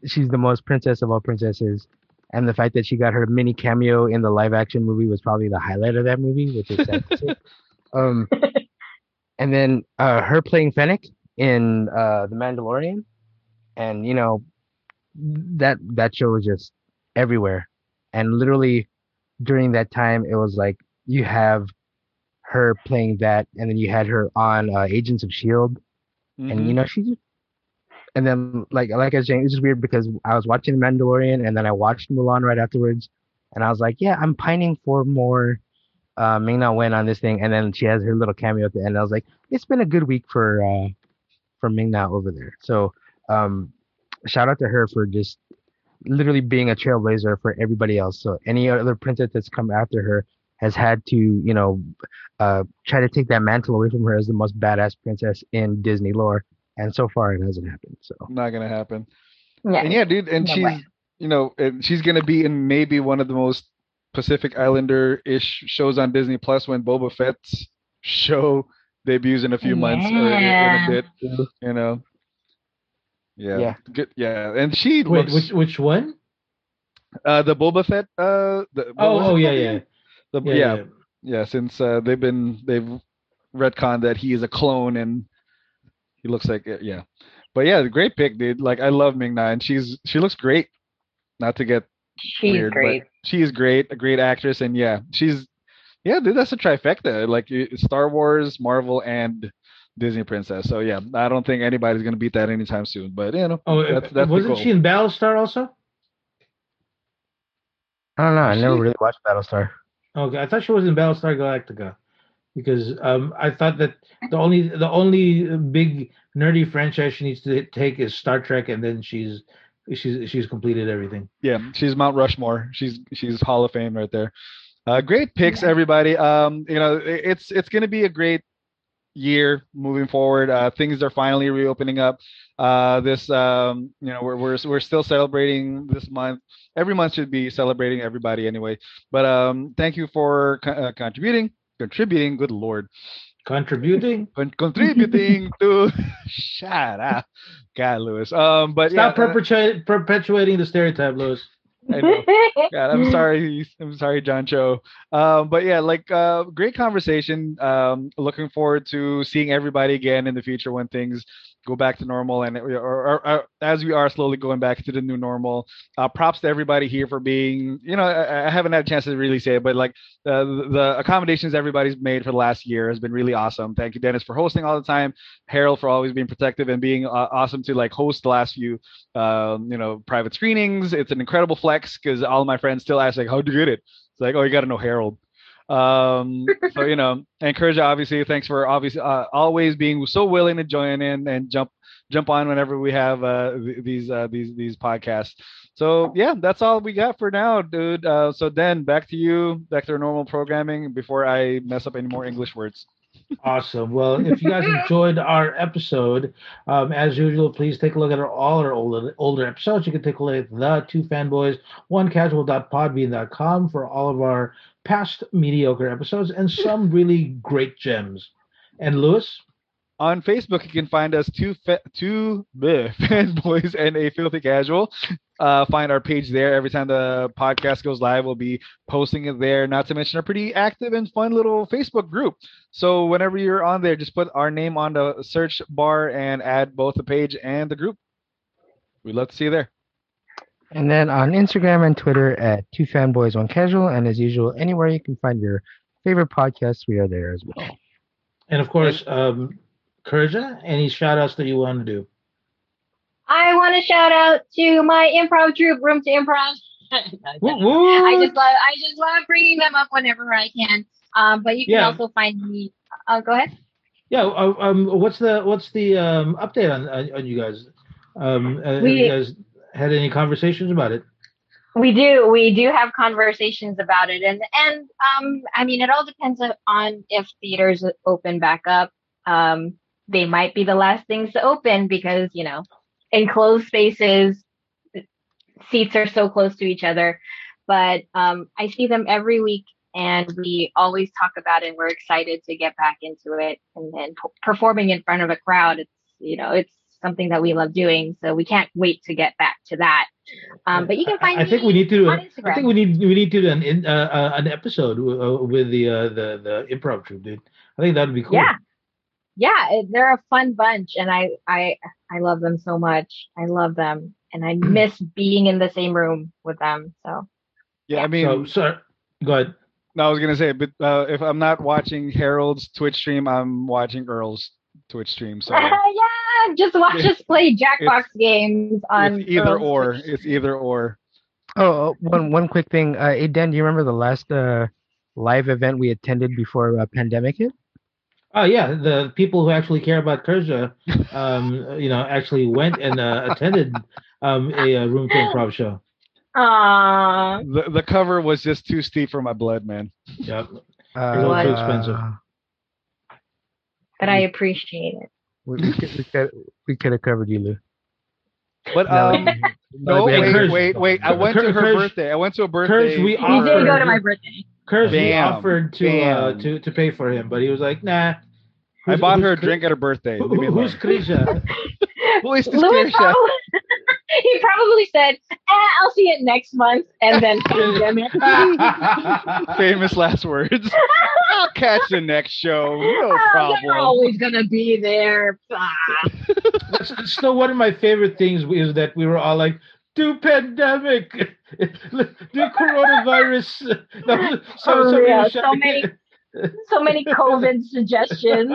S4: She's the most princess of all princesses. And the fact that she got her mini cameo in the live action movie was probably the highlight of that movie, which is sad to. *laughs* Um, and then uh, her playing Fennec in uh, The Mandalorian, and you know that that show was just everywhere, and literally during that time it was like you have her playing that, and then you had her on uh, Agents of Shield, and
S3: Mhm.
S4: you know she, and then like like I was saying, it's just weird because I was watching The Mandalorian, and then I watched Mulan right afterwards, and I was like, yeah, I'm pining for more uh, Ming Na Wen on this thing, and then she has her little cameo at the end. I was like, it's been a good week for uh, for Ming Na over there. So um, shout out to her for just literally being a trailblazer for everybody else. So any other princess that's come after her has had to, you know, uh, try to take that mantle away from her as the most badass princess in Disney lore. And so far, it hasn't happened. So
S3: Not gonna happen.
S5: Yeah.
S3: And yeah, dude, and
S5: No
S3: she's
S5: way.
S3: you know, and she's gonna be in maybe one of the most Pacific Islander ish shows on Disney Plus when Boba Fett's show debuts in a few months or in- in a
S5: Yeah.
S3: bit. You know. Yeah.
S4: Yeah.
S3: Good. Yeah, and she
S2: Wait,
S3: looks
S2: which which one?
S3: uh the Boba Fett uh the,
S2: Oh, oh yeah, yeah.
S3: The,
S2: yeah,
S3: yeah,
S2: yeah.
S3: yeah, since uh, they've been they've retconned that he is a clone and he looks like it, yeah. But yeah, great pick, dude. Like I love Ming Na and she's she looks great. Not to get
S5: She's
S3: weird,
S5: great.
S3: but she's great, a great actress, and yeah, she's yeah, dude, that's a trifecta. Like Star Wars, Marvel, and Disney princess. So yeah, I don't think anybody's gonna beat that anytime soon. But you know,
S2: Oh,
S3: uh, that's that's
S2: wasn't
S3: goal.
S2: she in Battlestar also?
S4: I don't know. I never
S3: She-
S4: really watched Battlestar.
S2: Okay, I thought she was in Battlestar Galactica because um, I thought that the only the only big nerdy franchise she needs to take is Star Trek, and then she's she's she's completed everything.
S3: Yeah, she's Mount Rushmore. She's she's Hall of Fame right there. Uh, great picks, everybody. Um, you know, it's it's going to be a great year moving forward. Uh, things are finally reopening up. Uh, this um, you know, we're we're we're still celebrating this month. Every month should be celebrating everybody anyway. But um, thank you for co- uh, contributing, contributing. Good lord,
S2: Contributing.
S3: Con- contributing to. Shut up, God, Lewis. Um, but
S2: Stop
S3: yeah, uh,
S2: perpetuating perpetuating the stereotype, Lewis.
S3: I know. God, I'm sorry. I'm sorry, John Cho. Um, but yeah, like uh, great conversation. Um, looking forward to seeing everybody again in the future when things go back to normal and or, or, or as we are slowly going back to the new normal. Uh, props to everybody here for being. You know, I, I haven't had a chance to really say it, but like uh, the, accommodations everybody's made for the last year has been really awesome. Thank you, Dennis, for hosting all the time. Harold for always being protective and being uh, awesome to like host the last few um, you know, private screenings. It's an incredible flex because all my friends still ask like, "How'd you get it?" It's like, "Oh, you got to know Harold." Um, so you know, encourage you, obviously. Thanks for obviously uh, always being so willing to join in and jump jump on whenever we have uh, these uh, these these podcasts. So yeah, that's all we got for now, dude. Uh, so then back to you, back to normal programming before I mess up any more English words.
S2: Awesome. Well, if you guys enjoyed our episode, um, as usual, please take a look at our, all our older, older episodes. You can take a look at the two fanboys, one casual.podbean.com for all of our past mediocre episodes and some really great gems. And Lewis,
S3: On Facebook, you can find us two fa- two bleh, *laughs* fanboys and a filthy casual. Uh, find our page there. Every time the podcast goes live, we'll be posting it there. Not to mention a pretty active and fun little Facebook group. So whenever you're on there, just put our name on the search bar and add both the page and the group. We'd love to see you there.
S4: And then on Instagram and Twitter at two fanboys one casual, and as usual, anywhere you can find your favorite podcasts, we are there as well.
S2: and of course, um, Kurja, any shout outs that you want to do?
S5: I want to shout out to my improv troupe, Room to Improv. *laughs* I just love I just love bringing them up whenever I can. Um, but you can
S2: Yeah.
S5: also find me. Uh, go ahead.
S2: Yeah. uh, Um. What's the What's the um update on on, on you guys? Um. uh, have
S5: We-
S2: you guys had any conversations about it?
S5: We do we do have conversations about it, and and um, I mean, it all depends on if theaters open back up. Um, they might be the last things to open because you know, enclosed spaces, seats are so close to each other. But um, I see them every week and we always talk about it. and We're excited to get back into it, and then performing in front of a crowd. It's you know it's something that we love doing, so we can't wait to get back to that. Um, but you can find
S2: I, I think we need to do.
S5: on
S2: A, I
S5: Instagram.
S2: think we need we need to do an in, uh, uh, an episode uh, with the uh, the the improv troupe, dude. I think that would be cool.
S5: Yeah. Yeah, they're a fun bunch and I I I love them so much. I love them and I *clears throat* miss being in the same room with them. So
S3: Yeah, I mean,
S2: So, so go ahead.
S3: no, I was gonna say, but uh, if I'm not watching Harold's Twitch stream, I'm watching Earl's Twitch stream. So *laughs*
S5: yeah, *laughs* just watch us play Jackbox games on
S3: it's either
S5: Girls
S3: or. It's either or.
S4: Oh, oh, one one quick thing. Uh, hey Dan, do you remember the last uh, live event we attended before uh, pandemic hit?
S2: Oh yeah, the people who actually care about Kerja, um, you know, actually went and uh, *laughs* attended um, a, uh room to improv show.
S5: Aw.
S3: The the cover was just too steep for my blood, man.
S2: Yep.
S4: Uh,
S2: It
S5: was too
S2: expensive.
S5: But I appreciate it.
S4: We, we could *laughs* we could we could have covered you, Lou.
S3: But
S4: No,
S3: um, no,
S4: we
S3: wait,
S2: encourage-
S3: wait, wait. I went to her
S2: encourage-
S3: birthday. I went to a birthday.
S2: we
S5: You
S2: offered-
S5: did go to my birthday.
S2: Kurt, we offered to uh, to to pay for him, but he was like, "Nah."
S3: I bought her a drink at her birthday.
S2: Who,
S3: Leave me
S2: who- who's
S3: alone.
S2: Krisha? *laughs*
S3: Who is this
S5: Louis
S3: Krisha?
S5: Probably, *laughs* he probably said, eh, "I'll see it next month," and then *laughs* pandemic. *laughs*
S3: Famous last words. I'll catch the next show. No
S5: Oh, They're always gonna be there.
S2: That's, that's still one of my favorite things is that we were all like, "Do pandemic, do coronavirus." No,
S5: For
S2: somebody
S5: real,
S2: was
S5: so many- so many COVID suggestions,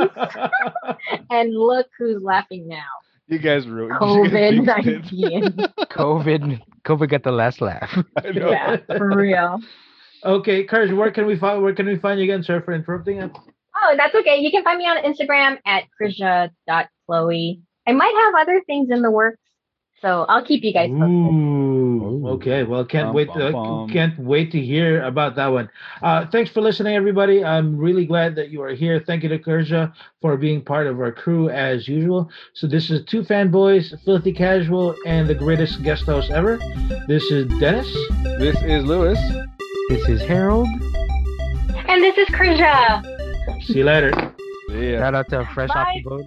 S5: and look who's laughing now.
S3: You guys ruined you
S5: COVID
S3: guys jinxed it.
S5: nineteen. *laughs*
S4: COVID COVID got the last laugh. *laughs*
S3: I know.
S5: yeah, for real.
S2: okay, Courage, where can we find where can we find you again? sir, for interrupting. us.
S5: Oh, that's okay. You can find me on Instagram at krisha.chloe. I might have other things in the works, so I'll keep you guys posted.
S2: Ooh, okay. Well, can't
S3: Bum,
S2: wait.
S3: bum,
S2: uh,
S3: bum.
S2: can't wait to hear about that one. Uh, thanks for listening, everybody. I'm really glad that you are here. Thank you to Kerja for being part of our crew as usual. So this is two fanboys, filthy casual, and the greatest guest host ever. This is Dennis.
S3: This is Lewis.
S4: This is Harold.
S5: And this is Krisha.
S2: See you later.
S3: Yeah.
S4: Shout out to Fresh Off the Boat.